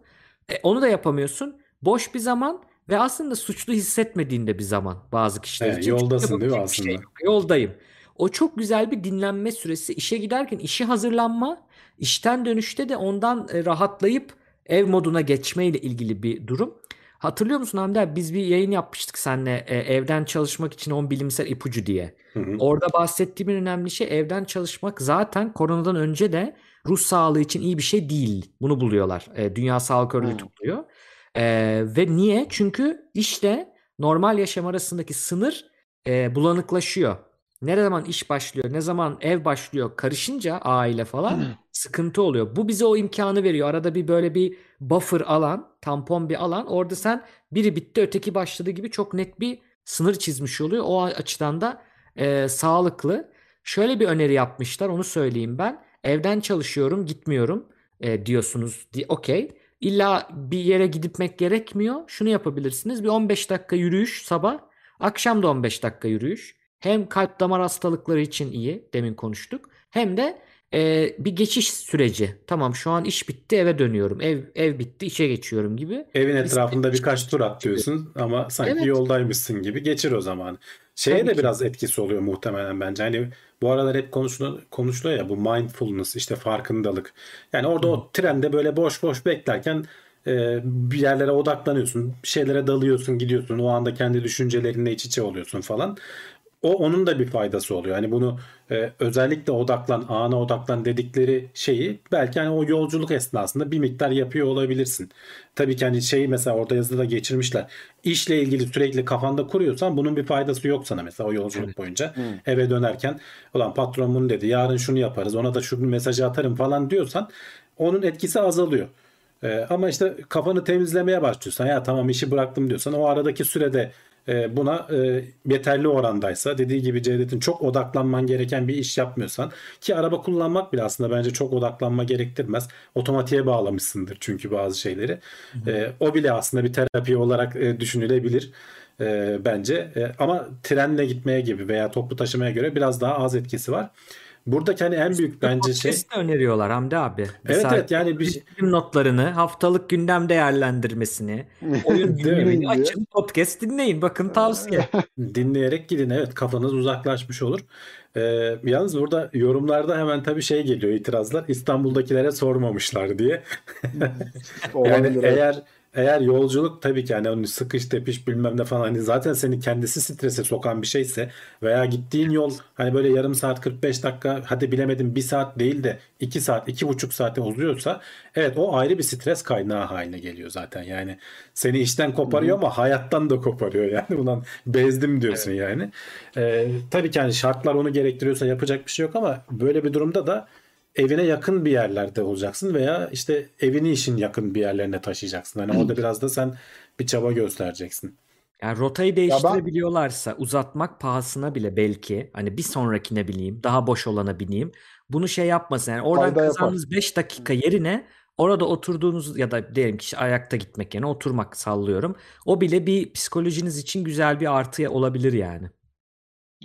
E, onu da yapamıyorsun boş bir zaman ve aslında suçlu hissetmediğinde bir zaman bazı kişiler Evet, için. Yoldasın değil mi şey aslında? yok. Yoldayım. O çok güzel bir dinlenme süresi. İşe giderken işi hazırlanma, işten dönüşte de ondan e, rahatlayıp ev moduna geçme ile ilgili bir durum. Hatırlıyor musun Hamdi abi? Biz bir yayın yapmıştık seninle e, evden çalışmak için 10 bilimsel ipucu diye. Hı hı. Orada bahsettiğim en önemli şey evden çalışmak zaten koronadan önce de ruh sağlığı için iyi bir şey değil. Bunu buluyorlar. E, Dünya Sağlık Örgütü buluyor. E, ve niye? Çünkü işle normal yaşam arasındaki sınır e, bulanıklaşıyor. Ne zaman iş başlıyor, ne zaman ev başlıyor karışınca aile falan sıkıntı oluyor. Bu bize o imkanı veriyor. Arada bir böyle bir buffer alan, tampon bir alan. Orada sen biri bitti öteki başladı gibi çok net bir sınır çizmiş oluyor. O açıdan da e, sağlıklı. Şöyle bir öneri yapmışlar onu söyleyeyim ben. Evden çalışıyorum gitmiyorum e, diyorsunuz. Di- Okey. İlla bir yere gitmek gerekmiyor. Şunu yapabilirsiniz. Bir 15 dakika yürüyüş sabah. Akşam da 15 dakika yürüyüş. Hem kalp damar hastalıkları için iyi. Demin konuştuk. Hem de e, bir geçiş süreci. Tamam şu an iş bitti eve dönüyorum. Ev ev bitti işe geçiyorum gibi. Evin Biz- etrafında birkaç tur atlıyorsun ama sanki Evet. yoldaymışsın gibi geçir o zaman. Şeye Tabii de ki. biraz etkisi oluyor muhtemelen bence. Hani bu aralar hep konuşuluyor, konuşuluyor ya bu mindfulness işte farkındalık. Yani orada o trende böyle boş boş beklerken e, bir yerlere odaklanıyorsun, bir şeylere dalıyorsun, gidiyorsun. O anda kendi düşüncelerinle iç içe oluyorsun falan. O onun da bir faydası oluyor. Hani bunu e, özellikle odaklan, ana odaklan dedikleri şeyi belki hani o yolculuk esnasında bir miktar yapıyor olabilirsin. Tabii ki hani şeyi mesela orada yazıda geçirmişler. İşle ilgili sürekli kafanda kuruyorsan bunun bir faydası yok sana mesela o yolculuk boyunca. Eve dönerken ulan patron bunu dedi yarın şunu yaparız ona da şu mesajı atarım falan diyorsan onun etkisi azalıyor. Ee, ama işte kafanı temizlemeye başlıyorsan ya tamam işi bıraktım diyorsan o aradaki sürede e, buna e, yeterli orandaysa dediği gibi Cevdet'in çok odaklanman gereken bir iş yapmıyorsan ki araba kullanmak bile aslında bence çok odaklanma gerektirmez. Otomatiğe bağlamışsındır çünkü bazı şeyleri. E, o bile aslında bir terapi olarak e, düşünülebilir e, bence. E, ama trenle gitmeye gibi veya toplu taşımaya göre biraz daha az etkisi var. Buradaki hani en büyük bence şey öneriyorlar Hamdi abi. Evet Mesela evet yani bir film notlarını, haftalık gündem değerlendirmesini, oyun günlüğünü açın, podcast dinleyin. Bakın tavsiye. Dinleyerek gidin evet kafanız uzaklaşmış olur. Ee, yalnız burada yorumlarda hemen tabii şey geliyor itirazlar İstanbul'dakilere sormamışlar diye. Yani evet. eğer eğer yolculuk tabii ki hani hani sıkış tepiş bilmem ne falan hani zaten seni kendisi strese sokan bir şeyse veya gittiğin yol hani böyle yarım saat 45 dakika hadi bilemedim bir saat değil de 2 saat iki buçuk saate uzuyorsa evet o ayrı bir stres kaynağı haline geliyor zaten. Yani seni işten koparıyor ama hayattan da koparıyor yani. Ulan bezdim diyorsun yani. Ee, tabii ki hani şartlar onu gerektiriyorsa yapacak bir şey yok ama böyle bir durumda da evine yakın bir yerlerde olacaksın veya işte evini işin yakın bir yerlerine taşıyacaksın. Hani orada biraz da sen bir çaba göstereceksin. Yani rotayı değiştirebiliyorlarsa uzatmak pahasına bile belki hani bir sonrakine bineyim, daha boş olana bineyim. Bunu şey yapmasın. Yani oradan Fayda kazandığınız 5 dakika yerine orada oturduğunuz ya da diyelim ki ayakta gitmek yerine oturmak sallıyorum. O bile bir psikolojiniz için güzel bir artı olabilir yani.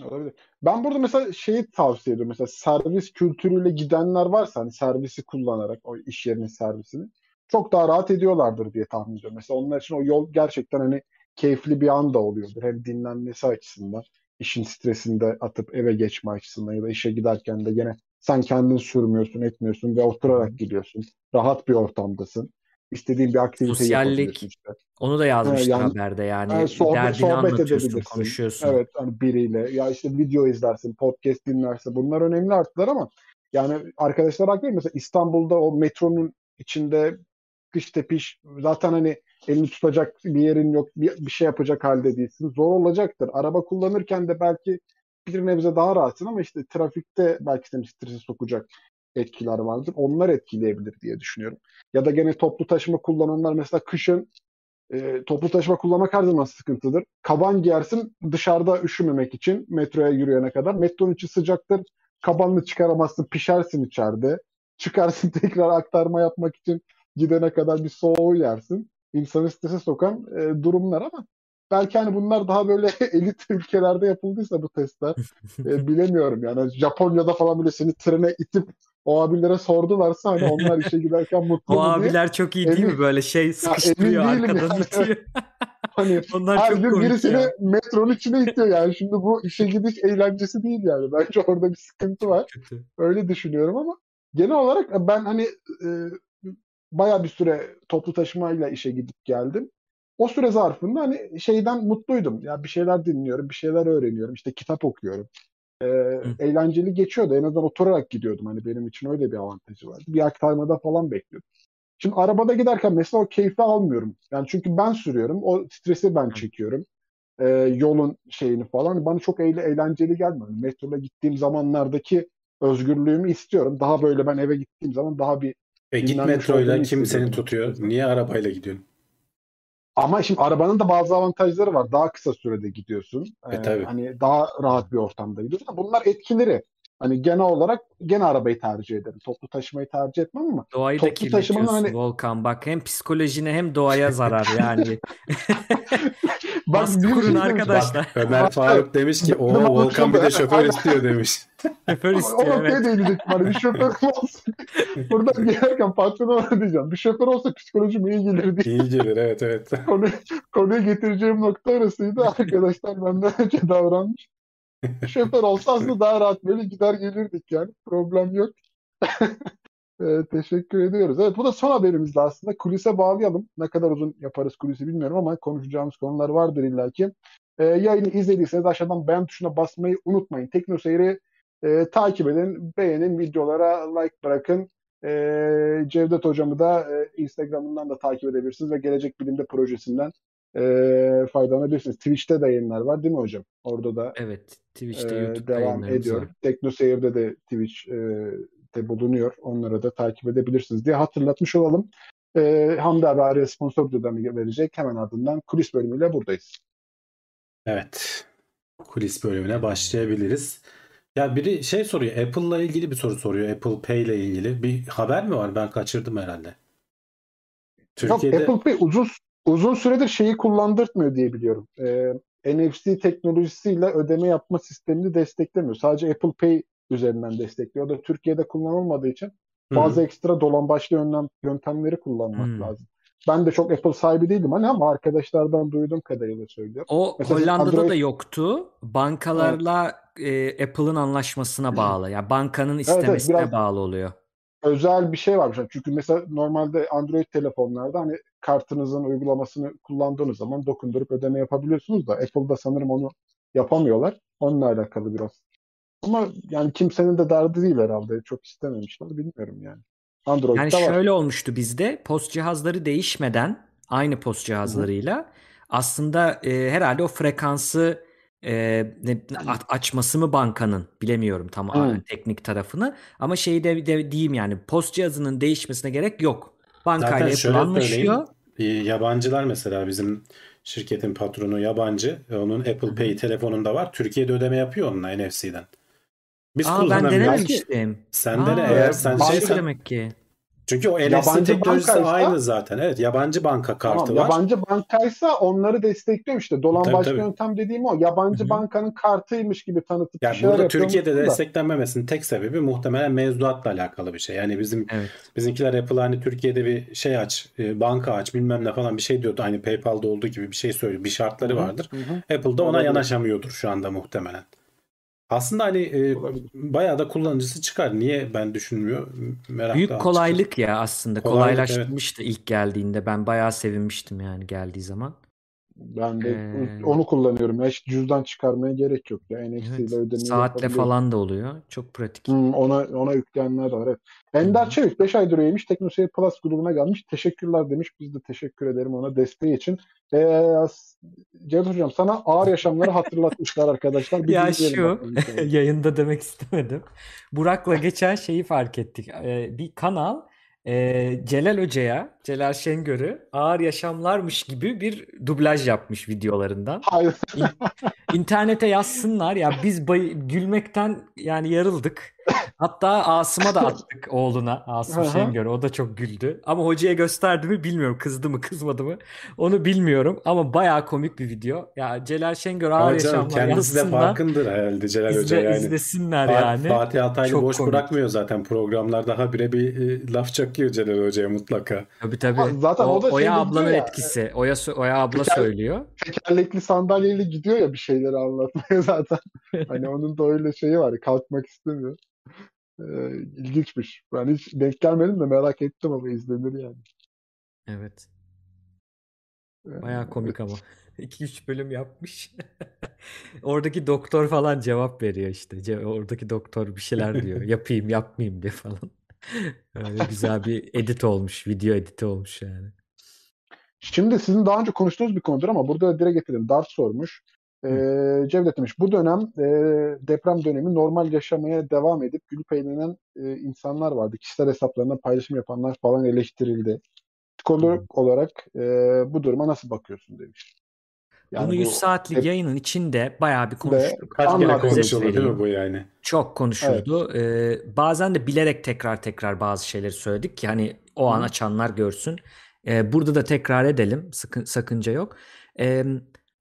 Olabilir. Ben burada mesela şeyi tavsiye ediyorum. Mesela servis kültürüyle gidenler varsa hani servisi kullanarak o iş yerinin servisini çok daha rahat ediyorlardır diye tahmin ediyorum. Mesela onlar için o yol gerçekten hani keyifli bir anda oluyordur. Hem dinlenmesi açısından, işin stresinde atıp eve geçme açısından ya da işe giderken de gene sen kendin sürmüyorsun, etmiyorsun ve oturarak gidiyorsun. Rahat bir ortamdasın. İstediğin bir aktivite Sosyallik. işte. Onu da yazmışlar yani- haberde yani. Yani sohbet, Derdini sohbet anlatıyorsun, edebilirsin. konuşuyorsun. Evet hani biriyle ya işte video izlersin, podcast dinlersin. Bunlar önemli artılar ama yani arkadaşlar haklı. Mesela İstanbul'da o metronun içinde kış tepiş zaten hani elini tutacak bir yerin yok, bir, bir şey yapacak halde değilsin. Zor olacaktır. Araba kullanırken de belki bir nebze daha rahatsın ama işte trafikte belki seni strese sokacak etkiler vardır. Onlar etkileyebilir diye düşünüyorum. Ya da gene toplu taşıma kullananlar mesela kışın e, toplu taşıma kullanmak her zaman sıkıntıdır. Kaban giyersin dışarıda üşümemek için metroya yürüyene kadar. Metronun içi sıcaktır. Kabanını çıkaramazsın, pişersin içeride. Çıkarsın tekrar aktarma yapmak için gidene kadar bir soğuğu yersin. İnsanı strese sokan e, durumlar ama belki hani bunlar daha böyle elit ülkelerde yapıldıysa bu testler e, bilemiyorum yani Japonya'da falan böyle seni trene itip o abilere sordularsa hani onlar işe giderken mutlu O mu diye. abiler çok iyi değil mi Emin- böyle şey sıkıştırıyor değilim arkadan yani. itiyor. Hani Onlar her çok gün komik biri seni ya. metronun içine itiyor yani. Şimdi bu işe gidiş eğlencesi değil yani. Bence orada bir sıkıntı var. Kötü. Öyle düşünüyorum ama genel olarak ben hani e, bayağı bir süre toplu taşımayla işe gidip geldim. O süre zarfında hani şeyden mutluydum. Ya bir şeyler dinliyorum, bir şeyler öğreniyorum. İşte kitap okuyorum. E, eğlenceli geçiyordu. En azından oturarak gidiyordum. Hani benim için öyle bir avantajı vardı. Bir aktarmada falan bekliyordum. Şimdi arabada giderken mesela o keyfi almıyorum. Yani çünkü ben sürüyorum. O stresi ben çekiyorum. E, yolun şeyini falan. Bana çok eğle, eğlenceli gelmiyor. Metroda gittiğim zamanlardaki özgürlüğümü istiyorum. Daha böyle ben eve gittiğim zaman daha bir E git metroyla kim seni tutuyor? Niye arabayla gidiyorsun? Ama şimdi arabanın da bazı avantajları var. Daha kısa sürede gidiyorsun. E, Ee, tabii. hani daha rahat bir ortamda gidiyorsun. Bunlar etkileri. Hani genel olarak gene arabayı tercih ederim. Toplu taşımayı tercih etmem ama Doğayı da Toplu taşımanın kirletiyorsun hani- Volkan. Bak hem psikolojine hem doğaya zarar yani. Bak, Baskı şey kurun arkadaşlar. Bak Ömer Faruk demiş ki o Volkan bir de şoför istiyor demiş. Şoför O istiyor noktaya evet. değinecek bana. Bir şoför olsun. Buradan gelirken patrona diyeceğim. Bir şoför olsa psikolojim iyi gelir diye İyi gelir evet evet. konu, konuya getireceğim nokta orasıydı. Arkadaşlar benden önce davranmış. Şoför olsa aslında daha rahat böyle gider gelirdik yani. Problem yok. Ee, teşekkür ediyoruz. Evet bu da son haberimizdi aslında. Kulise bağlayalım. Ne kadar uzun yaparız kulisi bilmiyorum ama konuşacağımız konular vardır illaki. Ee, yayını izlediyseniz aşağıdan beğen tuşuna basmayı unutmayın. Tekno Seyir'i e, takip edin, beğenin, videolara like bırakın. Ee, Cevdet hocamı da e, Instagram'ından da takip edebilirsiniz ve Gelecek Bilim'de projesinden e, faydalanabilirsiniz. Twitch'te de yayınlar var değil mi hocam? Orada da Evet. Twitch'te, e, YouTube'da devam ediyor. var. Tekno Seyir'de de Twitch e, de bulunuyor. Onlara da takip edebilirsiniz diye hatırlatmış olalım. E, Hamdi abi araya sponsor ödemi verecek. Hemen ardından kulis bölümüyle buradayız. Evet. Kulis bölümüne başlayabiliriz. Ya biri şey soruyor. Apple'la ilgili bir soru soruyor. Apple Pay ile ilgili. Bir haber mi var? Ben kaçırdım herhalde. Türkiye'de Yok, Apple Pay uzun uzun süredir şeyi kullandırtmıyor diye biliyorum. E, NFC teknolojisiyle ödeme yapma sistemini desteklemiyor. Sadece Apple Pay üzerinden destekliyor. O da Türkiye'de kullanılmadığı için bazı ekstra dolambaçlı yöntem, yöntemleri kullanmak Hmm. lazım. Ben de çok Apple sahibi değilim hani ama arkadaşlardan duyduğum kadarıyla söylüyorum. O Mesela Hollanda'da Android- da yoktu. Bankalarla e, Apple'ın anlaşmasına bağlı. Yani bankanın istemesine biraz- bağlı oluyor. Özel bir şey varmış. Çünkü mesela normalde Android telefonlarda hani kartınızın uygulamasını kullandığınız zaman dokundurup ödeme yapabiliyorsunuz da Apple'da sanırım onu yapamıyorlar. Onunla alakalı biraz. Ama yani kimsenin de derdi değil herhalde. Çok istememişler. Bilmiyorum yani. Android'de Yani var. şöyle olmuştu bizde. Post cihazları değişmeden aynı post cihazlarıyla aslında e, herhalde o frekansı e, ne- açması mı bankanın bilemiyorum tam a- teknik tarafını ama şeyi de, de diyeyim yani post cihazının değişmesine gerek yok. Bankayla şöyle anlaşıyor. Yabancılar mesela bizim şirketin patronu yabancı. E, Onun Apple Pay telefonunda var. Türkiye'de ödeme yapıyor onunla NFC'den. Biz Aa ben denememiştim. Sen dene Aa, eğer sen şeysen- demek ki. Çünkü o Yabancı teknolojisi bankaysa- aynı zaten. Evet yabancı banka kartı Tamam, var. yabancı bankaysa onları destekliyor işte. Dolan Tabii, başka tabii. yöntem dediğim o. Yabancı Hı hı. bankanın kartıymış gibi tanıtıp Ya bir şeyler burada Türkiye'de da. desteklenmemesinin tek sebebi muhtemelen mevzuatla alakalı bir şey. Yani bizim Evet. bizimkiler Apple hani Türkiye'de bir şey aç, e, banka aç bilmem ne falan bir şey diyordu. Aynı PayPal'da olduğu gibi bir şey söylüyor. Bir şartları vardır. hı hı. Apple'da ona Olabilir. yanaşamıyordur şu anda muhtemelen. Aslında hani e, bayağı da kullanıcısı çıkar. Niye ben düşünmüyor? Merak Büyük kolaylık ya aslında. Kolaylık, Kolaylaştırmıştı ilk geldiğinde. Ben bayağı sevinmiştim yani geldiği zaman. Ben de Ee, onu kullanıyorum. Ya hiç cüzdan çıkarmaya gerek yok. Ya NFC Evet. ile ödemeyi Saatle falan da oluyor. Çok pratik. Hmm, ona ona yükleyenler var. Evet. Ender Hı. Çevik 5 aydır üyeymiş. TeknoSeyir Plus grubuna gelmiş. Teşekkürler demiş. Biz de teşekkür ederim ona desteği için. Ee, Cevdet Hocam sana ağır yaşamları hatırlatmışlar arkadaşlar. Bir Ya şu hikayeyi. yayında demek istemedim. Burak'la geçen şeyi fark ettik. Ee, bir kanal e, Celal Hoca'ya, Celal Şengör'ü ağır yaşamlarmış gibi bir dublaj yapmış videolarından. Hayır. İnternete yazsınlar ya biz bay- gülmekten yani yarıldık. Hatta Asım'a da attık oğluna. Asım. Şengör. O da çok güldü. Ama hocaya gösterdi mi bilmiyorum. Kızdı mı kızmadı mı? Onu bilmiyorum. Ama bayağı komik bir video. Ya Celal Şengör ağır yaşamlar kendisi de farkındır herhalde Celal Hoca İzle, yani. izlesinler yani. Fatih Altaylı Çok boş komik. bırakmıyor zaten programlarda habire bir e, laf çakıyor Celal Hoca'ya mutlaka. Tabii tabii. Ama zaten o da şey Oya ablanın ya, etkisi. Oya, Oya abla Teker- söylüyor. Tekerlekli sandalyeyle gidiyor ya bir şeyleri anlatmaya zaten. Hani onun da öyle şeyi var. Kalkmak istemiyor. Ee, ilginçmiş. Ben hiç denk gelmedim de merak ettim ama izlenir yani. Evet. Ee, Bayağı komik ama. 2-3 bölüm yapmış. Oradaki doktor falan cevap veriyor işte. Ce- Oradaki doktor bir şeyler diyor. Yapayım yapmayayım diye falan. Öyle güzel bir edit olmuş. Video editi olmuş yani. Şimdi sizin daha önce konuştuğunuz bir konudur ama burada direkt getirelim. Dart sormuş. Ee, Cevdet demiş bu dönem e, deprem dönemi normal yaşamaya devam edip gülüp eğlenen e, insanlar vardı. Kişisel hesaplarında paylaşım yapanlar falan eleştirildi. Psikolog olarak e, bu duruma nasıl bakıyorsun demiş. Yani Bunu bu 100 saatlik hep- yayının içinde bayağı bir konuştuk. Kaç kere konuşuldu değil mi bu yani? Çok konuşuldu. Ee, bazen de bilerek tekrar tekrar bazı şeyleri söyledik ki hani o an Hı. açanlar görsün. Ee, burada da tekrar edelim. Sakın, sakınca yok. Ee,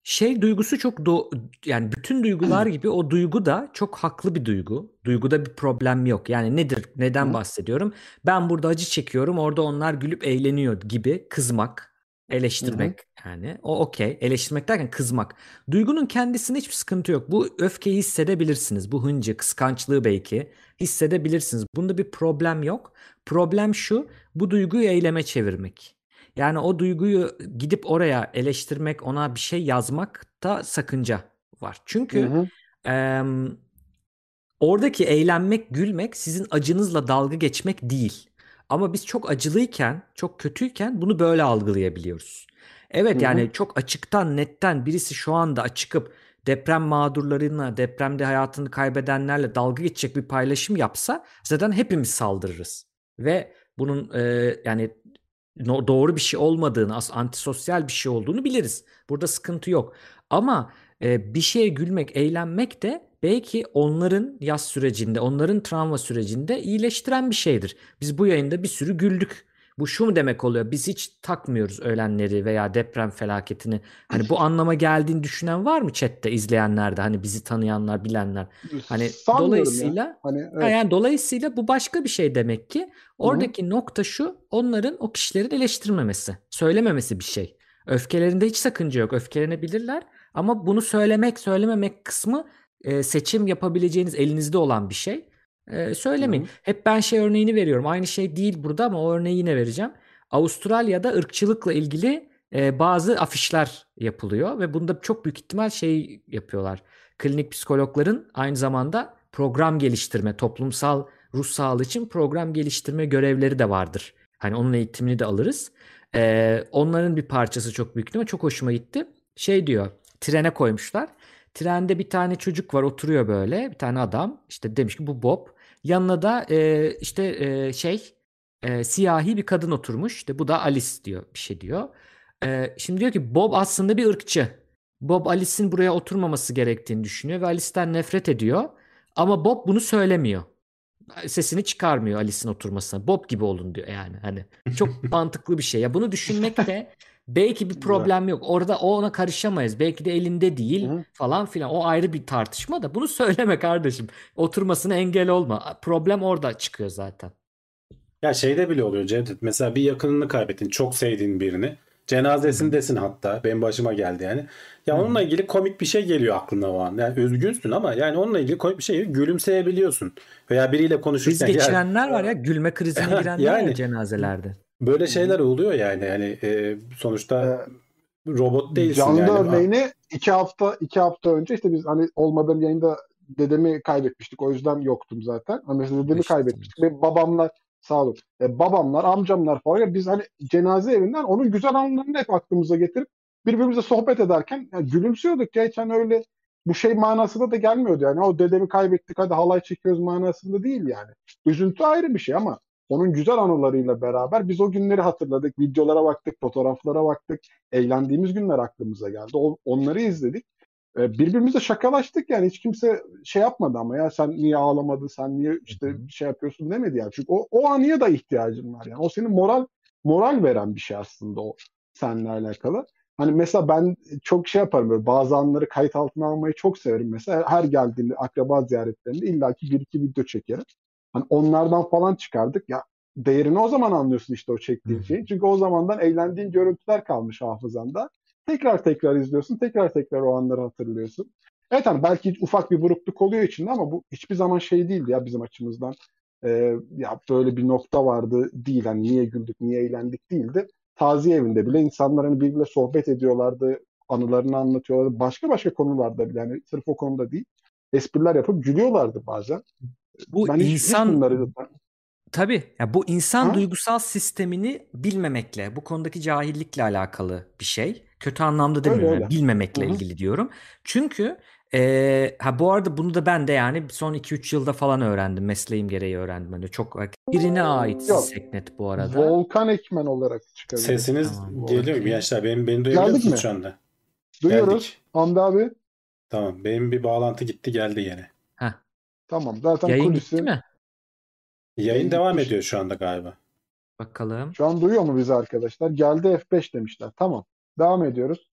şey duygusu çok do- yani bütün duygular gibi o duygu da çok haklı bir duygu. Duyguda bir problem yok. Yani nedir? Neden Hı. bahsediyorum? Ben burada acı çekiyorum. Orada onlar gülüp eğleniyor gibi kızmak, eleştirmek yani. O okey. Eleştirmek derken kızmak. Duygunun kendisinde hiçbir sıkıntı yok. Bu öfkeyi hissedebilirsiniz. Bu hıncı, kıskançlığı belki hissedebilirsiniz. Bunda bir problem yok. Problem şu, bu duyguyu eyleme çevirmek. Yani o duyguyu gidip oraya eleştirmek, ona bir şey yazmakta sakınca var. Çünkü Hı hı. em, oradaki eğlenmek, gülmek sizin acınızla dalga geçmek değil. Ama biz çok acılıyken, çok kötüyken bunu böyle algılayabiliyoruz. Evet Hı hı. yani çok açıktan, netten birisi şu anda çıkıp deprem mağdurlarına, depremde hayatını kaybedenlerle dalga geçecek bir paylaşım yapsa zaten hepimiz saldırırız. Ve bunun e, yani doğru bir şey olmadığını, antisosyal bir şey olduğunu biliriz. Burada sıkıntı yok. Ama e, bir şeye gülmek, eğlenmek de belki onların yaz sürecinde, onların travma sürecinde iyileştiren bir şeydir. Biz bu yayında bir sürü güldük. Bu şu mu demek oluyor? Biz hiç takmıyoruz ölenleri veya deprem felaketini. Hani bu anlama geldiğini düşünen var mı chatte izleyenlerde? Hani bizi tanıyanlar, bilenler. Hani Sanmıyorum ya. dolayısıyla Hani Ha, evet. yani dolayısıyla bu başka bir şey demek ki. Oradaki nokta şu, onların o kişilerin eleştirmemesi, söylememesi bir şey. Öfkelerinde hiç sakınca yok. Öfkelenebilirler ama bunu söylemek, söylememek kısmı e, seçim yapabileceğiniz elinizde olan bir şey. E, söylemeyin. Hı hı. Hep ben şey örneğini veriyorum. Aynı şey değil burada ama o örneği yine vereceğim. Avustralya'da ırkçılıkla ilgili e, bazı afişler yapılıyor ve bunda çok büyük ihtimal şey yapıyorlar. Klinik psikologların aynı zamanda program geliştirme, toplumsal ruh sağlığı için program geliştirme görevleri de vardır. Hani onun eğitimini de alırız. Ee, onların bir parçası çok büyük mi? Çok hoşuma gitti. Şey diyor, trene koymuşlar. Trende bir tane çocuk var oturuyor böyle. Bir tane adam. İşte demiş ki bu Bob. Yanına da e, işte e, şey e, siyahi bir kadın oturmuş. İşte bu da Alice diyor bir şey diyor. E, şimdi diyor ki Bob aslında bir ırkçı. Bob Alice'in buraya oturmaması gerektiğini düşünüyor ve Alice'ten nefret ediyor. Ama Bob bunu söylemiyor. Sesini çıkarmıyor Alice'in oturmasına. Bob gibi olun diyor yani. Hani çok mantıklı bir şey. Ya bunu düşünmek de belki bir problem yok. Orada o ona karışamayız. Belki de elinde değil Hı falan filan. O ayrı bir tartışma da bunu söyleme kardeşim. Oturmasına engel olma. Problem orada çıkıyor zaten. Ya şeyde bile oluyor Cevdet. Mesela bir yakınını kaybettin. Çok sevdiğin birini. Cenazesindesin hatta. Benim başıma geldi yani. Ya Hı onunla ilgili komik bir şey geliyor aklına o an. Yani üzgünsün ama yani onunla ilgili komik bir şey geliyor. Gülümseyebiliyorsun. Veya biriyle Kriz konuşurken ya geçirenler var ya. Gülme krizine girenler Yani. cenazelerde. Böyle şeyler oluyor yani. Yani e, sonuçta Ee, robot değilsin Canlı yani. örneğini iki hafta iki hafta önce işte biz hani olmadığım yayında dedemi kaybetmiştik. O yüzden yoktum zaten. Ama mesela dedemi Geçti. kaybetmiştik. Ve babamlar sağ olun. E, babamlar, amcamlar falan ya biz hani cenaze evinden onun güzel anlarını hep aklımıza getirip birbirimize sohbet ederken ya gülümsüyorduk ya hiç hani öyle bu şey manasında da gelmiyordu yani. O dedemi kaybettik hadi halay çekiyoruz manasında değil yani. Üzüntü ayrı bir şey ama onun güzel anılarıyla beraber biz o günleri hatırladık. Videolara baktık, fotoğraflara baktık. Eğlendiğimiz günler aklımıza geldi. O, onları izledik. E, birbirimizle şakalaştık yani hiç kimse şey yapmadı ama ya sen niye ağlamadın sen niye işte şey yapıyorsun demedi yani. Çünkü o, o anıya da ihtiyacın var yani. O senin moral moral veren bir şey aslında o seninle alakalı. Hani mesela ben çok şey yaparım böyle bazı anları kayıt altına almayı çok severim mesela. Her geldiğimde akraba ziyaretlerinde illaki bir iki video çekerim. Hani onlardan falan çıkardık. Ya değerini o zaman anlıyorsun işte o çektiğin şeyi. Çünkü o zamandan eğlendiğin görüntüler kalmış hafızanda. Tekrar tekrar izliyorsun. Tekrar tekrar o anları hatırlıyorsun. Evet hani belki ufak bir burukluk oluyor içinde ama bu hiçbir zaman şey değildi ya bizim açımızdan. Ee, ya böyle bir nokta vardı değil. Hani niye güldük, niye eğlendik değildi. Taziye evinde bile insanlar hani birbirle sohbet ediyorlardı. Anılarını anlatıyorlardı. Başka başka konularda bile hani sırf o konuda değil. Espriler yapıp gülüyorlardı bazen. Bu Ben hiç- hiç insan bunları Tabii. Ya bu insan Ha? duygusal sistemini bilmemekle, bu konudaki cahillikle alakalı bir şey. Kötü anlamda Öyle, demiyorum. öyle. yani bilmemekle Hı hı. ilgili diyorum. Çünkü eee, ha bu arada bunu da ben de yani son 2-3 yılda falan öğrendim. Mesleğim gereği öğrendim. Hani çok birine ait Yok. Seknet bu arada. Volkan Ekmen olarak çıkabilir. Sesiniz Tamam, geliyor mu gençler? Benim, beni duyabiliyor musunuz şu anda? Duyuyoruz. Geldik. Hamdi abi. Tamam. Benim bir bağlantı gitti geldi yine. Tamam. Zaten Yayın kulisi. gitti mi? Yayın devam gitmiş. ediyor şu anda galiba. Bakalım. Şu an duyuyor mu bizi arkadaşlar? Geldi F5 demişler. Tamam. Devam ediyoruz.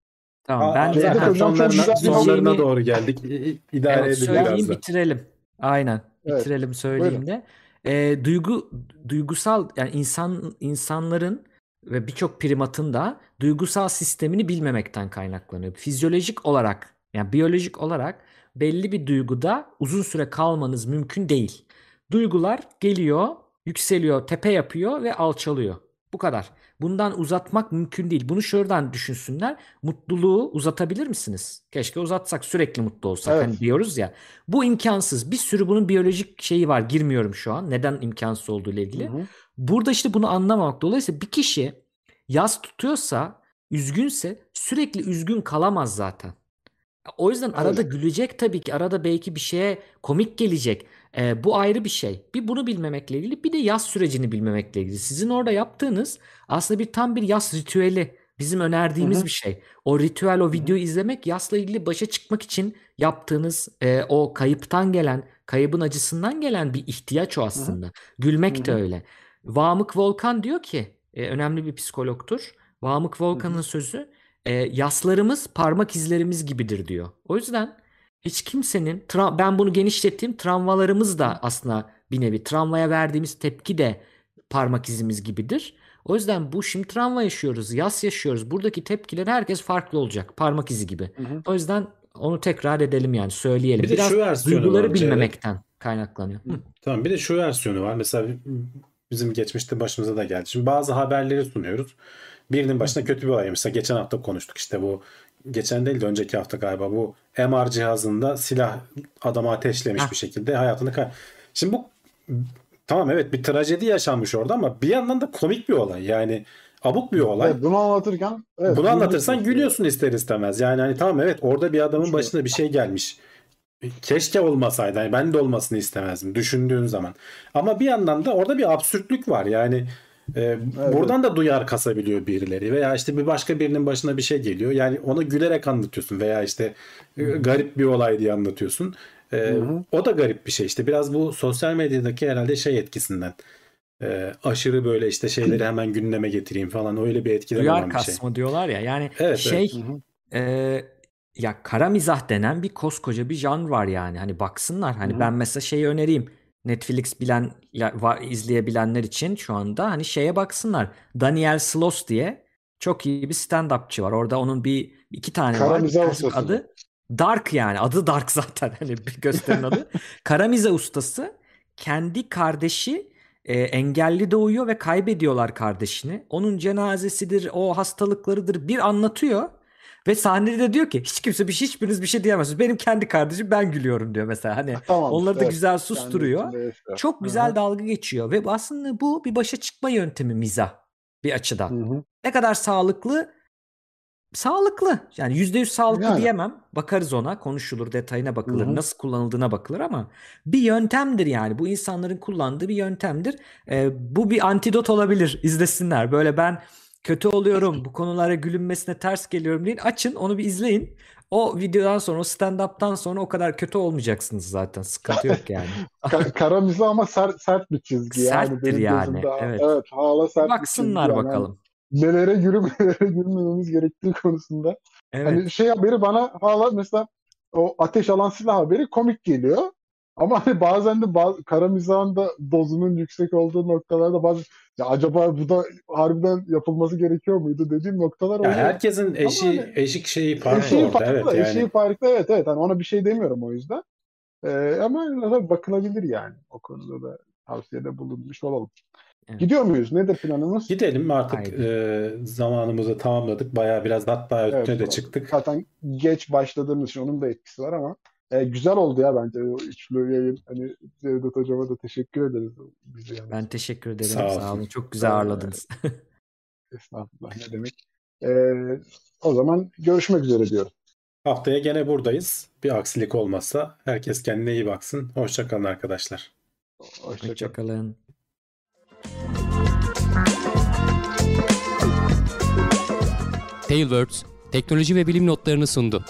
Tamam Aa, ben Hocam çok sonlarına, sonlarına diyeceğimi- doğru geldik. İ- i- İdare Evet, edin biraz da. bitirelim. Aynen. Evet, Bitirelim söyleyeyim buyurun. de. Ee, duygu duygusal yani insan insanların ve birçok primatın da duygusal sistemini bilmemekten kaynaklanıyor. Fizyolojik olarak yani biyolojik olarak belli bir duyguda uzun süre kalmanız mümkün değil. Duygular geliyor, yükseliyor, tepe yapıyor ve alçalıyor. Bu kadar. Bundan uzatmak mümkün değil. Bunu şuradan düşünsünler. Mutluluğu uzatabilir misiniz? Keşke uzatsak sürekli mutlu olsak. Evet. Hani diyoruz ya. Bu imkansız. Bir sürü bunun biyolojik şeyi var. Girmiyorum şu an. Neden imkansız olduğu ile ilgili. Hı hı. Burada işte bunu anlamamak. Dolayısıyla bir kişi yaz tutuyorsa, üzgünse sürekli üzgün kalamaz zaten. O yüzden arada gülecek tabii ki. Arada belki bir şeye komik gelecek. Ee, bu ayrı bir şey. Bir bunu bilmemekle ilgili bir de yaz sürecini bilmemekle ilgili. Sizin orada yaptığınız aslında bir tam bir yaz ritüeli. Bizim önerdiğimiz Hı hı. bir şey. O ritüel, o videoyu izlemek yasla ilgili başa çıkmak için yaptığınız e, o kayıptan gelen, kaybın acısından gelen bir ihtiyaç o aslında. Gülmek de Hı hı. öyle. Vamık Volkan diyor ki, e, önemli bir psikologtur. Vamık Volkan'ın sözü, e, yaslarımız parmak izlerimiz gibidir diyor. O yüzden hiç kimsenin, ben bunu genişlettiğim travmalarımız da aslında bir nevi travmaya verdiğimiz tepki de parmak izimiz gibidir. O yüzden bu şimdi travma yaşıyoruz, yas yaşıyoruz. Buradaki tepkiler herkes farklı olacak. Parmak izi gibi. Hı hı. O yüzden onu tekrar edelim yani söyleyelim. Bir de Biraz şu versiyonu duyguları var bilmemekten kaynaklanıyor. Hı. Tamam bir de şu versiyonu var. Mesela bizim geçmişte başımıza da geldi. Şimdi bazı haberleri sunuyoruz. Birinin başına kötü bir olay. Mesela geçen hafta konuştuk işte bu geçen değil de önceki hafta galiba bu MR cihazında silah adamı ateşlemiş Hah. bir şekilde hayatını kay- Şimdi bu tamam evet bir trajedi yaşanmış orada ama bir yandan da komik bir olay. Yani abuk bir olay. Evet, bunu anlatırken evet, Bunu anlatırsan gülüyorsun. ister istemez. Yani hani tamam evet orada bir adamın başına bir şey gelmiş. Keşke olmasaydı. Yani ben de olmasını istemezdim düşündüğün zaman. Ama bir yandan da orada bir absürtlük var. Yani e, buradan da duyar kasabiliyor birileri veya işte bir başka birinin başına bir şey geliyor. Yani ona gülerek anlatıyorsun veya işte e, garip bir olay diye anlatıyorsun. E, hı. o da garip bir şey. İşte biraz bu sosyal medyadaki herhalde şey etkisinden. E, aşırı böyle işte şeyleri hemen gündeme getireyim falan öyle bir etkiden Duyar olan bir şey. kasma diyorlar ya. Yani Evet, şey evet. E, ya kara mizah denen bir koskoca bir janr var yani. Hani baksınlar. Hani Hı hı. ben mesela şeyi önereyim. Netflix bilen var, izleyebilenler için şu anda hani şeye baksınlar. Daniel Sloss diye çok iyi bir stand-upçı var. Orada onun bir iki tane Kara var. Ustası. adı Dark yani. Adı Dark zaten. Hani bir gösterinin adı. Kara mizah ustası kendi kardeşi e, engelli doğuyor ve kaybediyorlar kardeşini. Onun cenazesidir, o hastalıklarıdır bir anlatıyor. Ve sahnede de diyor ki hiç kimse bir şey, hiçbiriniz bir şey diyemezsiniz. Benim kendi kardeşim ben gülüyorum diyor mesela. Hani Tamam, onları da evet. güzel Kendi susturuyor. yaşıyor. Çok güzel hı. dalga geçiyor ve aslında bu bir başa çıkma yöntemi mizah bir açıdan. Hı hı. Ne kadar sağlıklı? Sağlıklı. Yani %100 sağlıklı Yani. diyemem. Bakarız ona. Konuşulur, detayına bakılır, Hı hı. nasıl kullanıldığına bakılır ama bir yöntemdir yani. Bu insanların kullandığı bir yöntemdir. Ee, bu bir antidot olabilir. İzlesinler. Böyle ben kötü oluyorum, bu konulara gülünmesine ters geliyorum deyin. Açın, onu bir izleyin. o videodan sonra o stand-up'tan sonra o kadar kötü olmayacaksınız zaten. Sıkıntı yok yani. Ka- kara mizah ama sert, sert bir çizgi yani. Serttir yani, gözümde. evet. Evet hala sert bir Baksınlar yani. bakalım. Nelere gülüp nelere gülmememiz gerektiği konusunda. Evet. Hani şey haberi bana hala mesela o ateş alan silah haberi komik geliyor. Ama hani bazen de bazı, kara mizahın da dozunun yüksek olduğu noktalarda bazı ya acaba bu da harbiden yapılması gerekiyor muydu dediğim noktalar Ya oluyor. herkesin eşi hani- eşik şeyi farklı Eşiği orada. farklı, evet yani. eşiği farklı evet evet. Hani ona bir şey demiyorum o yüzden. Ee, ama tabii bakılabilir yani. O konuda da tavsiyede bulunmuş olalım. Evet. Gidiyor muyuz? Nedir planımız? Gidelim artık Haydi. e, zamanımızı tamamladık. Bayağı biraz hatta Evet, ötüne de çıktık. Zaten geç başladığımız için onun da etkisi var ama e, güzel oldu ya bence o üçlü yayın. Hani Cevdet Hocam'a da teşekkür ederiz. Bizi yani. Ben teşekkür ederim. Sağ Sağ, olsun. olun. Çok güzel Ee, ağırladınız. Estağfurullah ne demek. E, o zaman görüşmek üzere diyorum. Haftaya gene buradayız. Bir aksilik olmazsa herkes kendine iyi baksın. Hoşçakalın arkadaşlar. Hoşçakalın. Hoşçakalın. Tailwords teknoloji ve bilim notlarını sundu.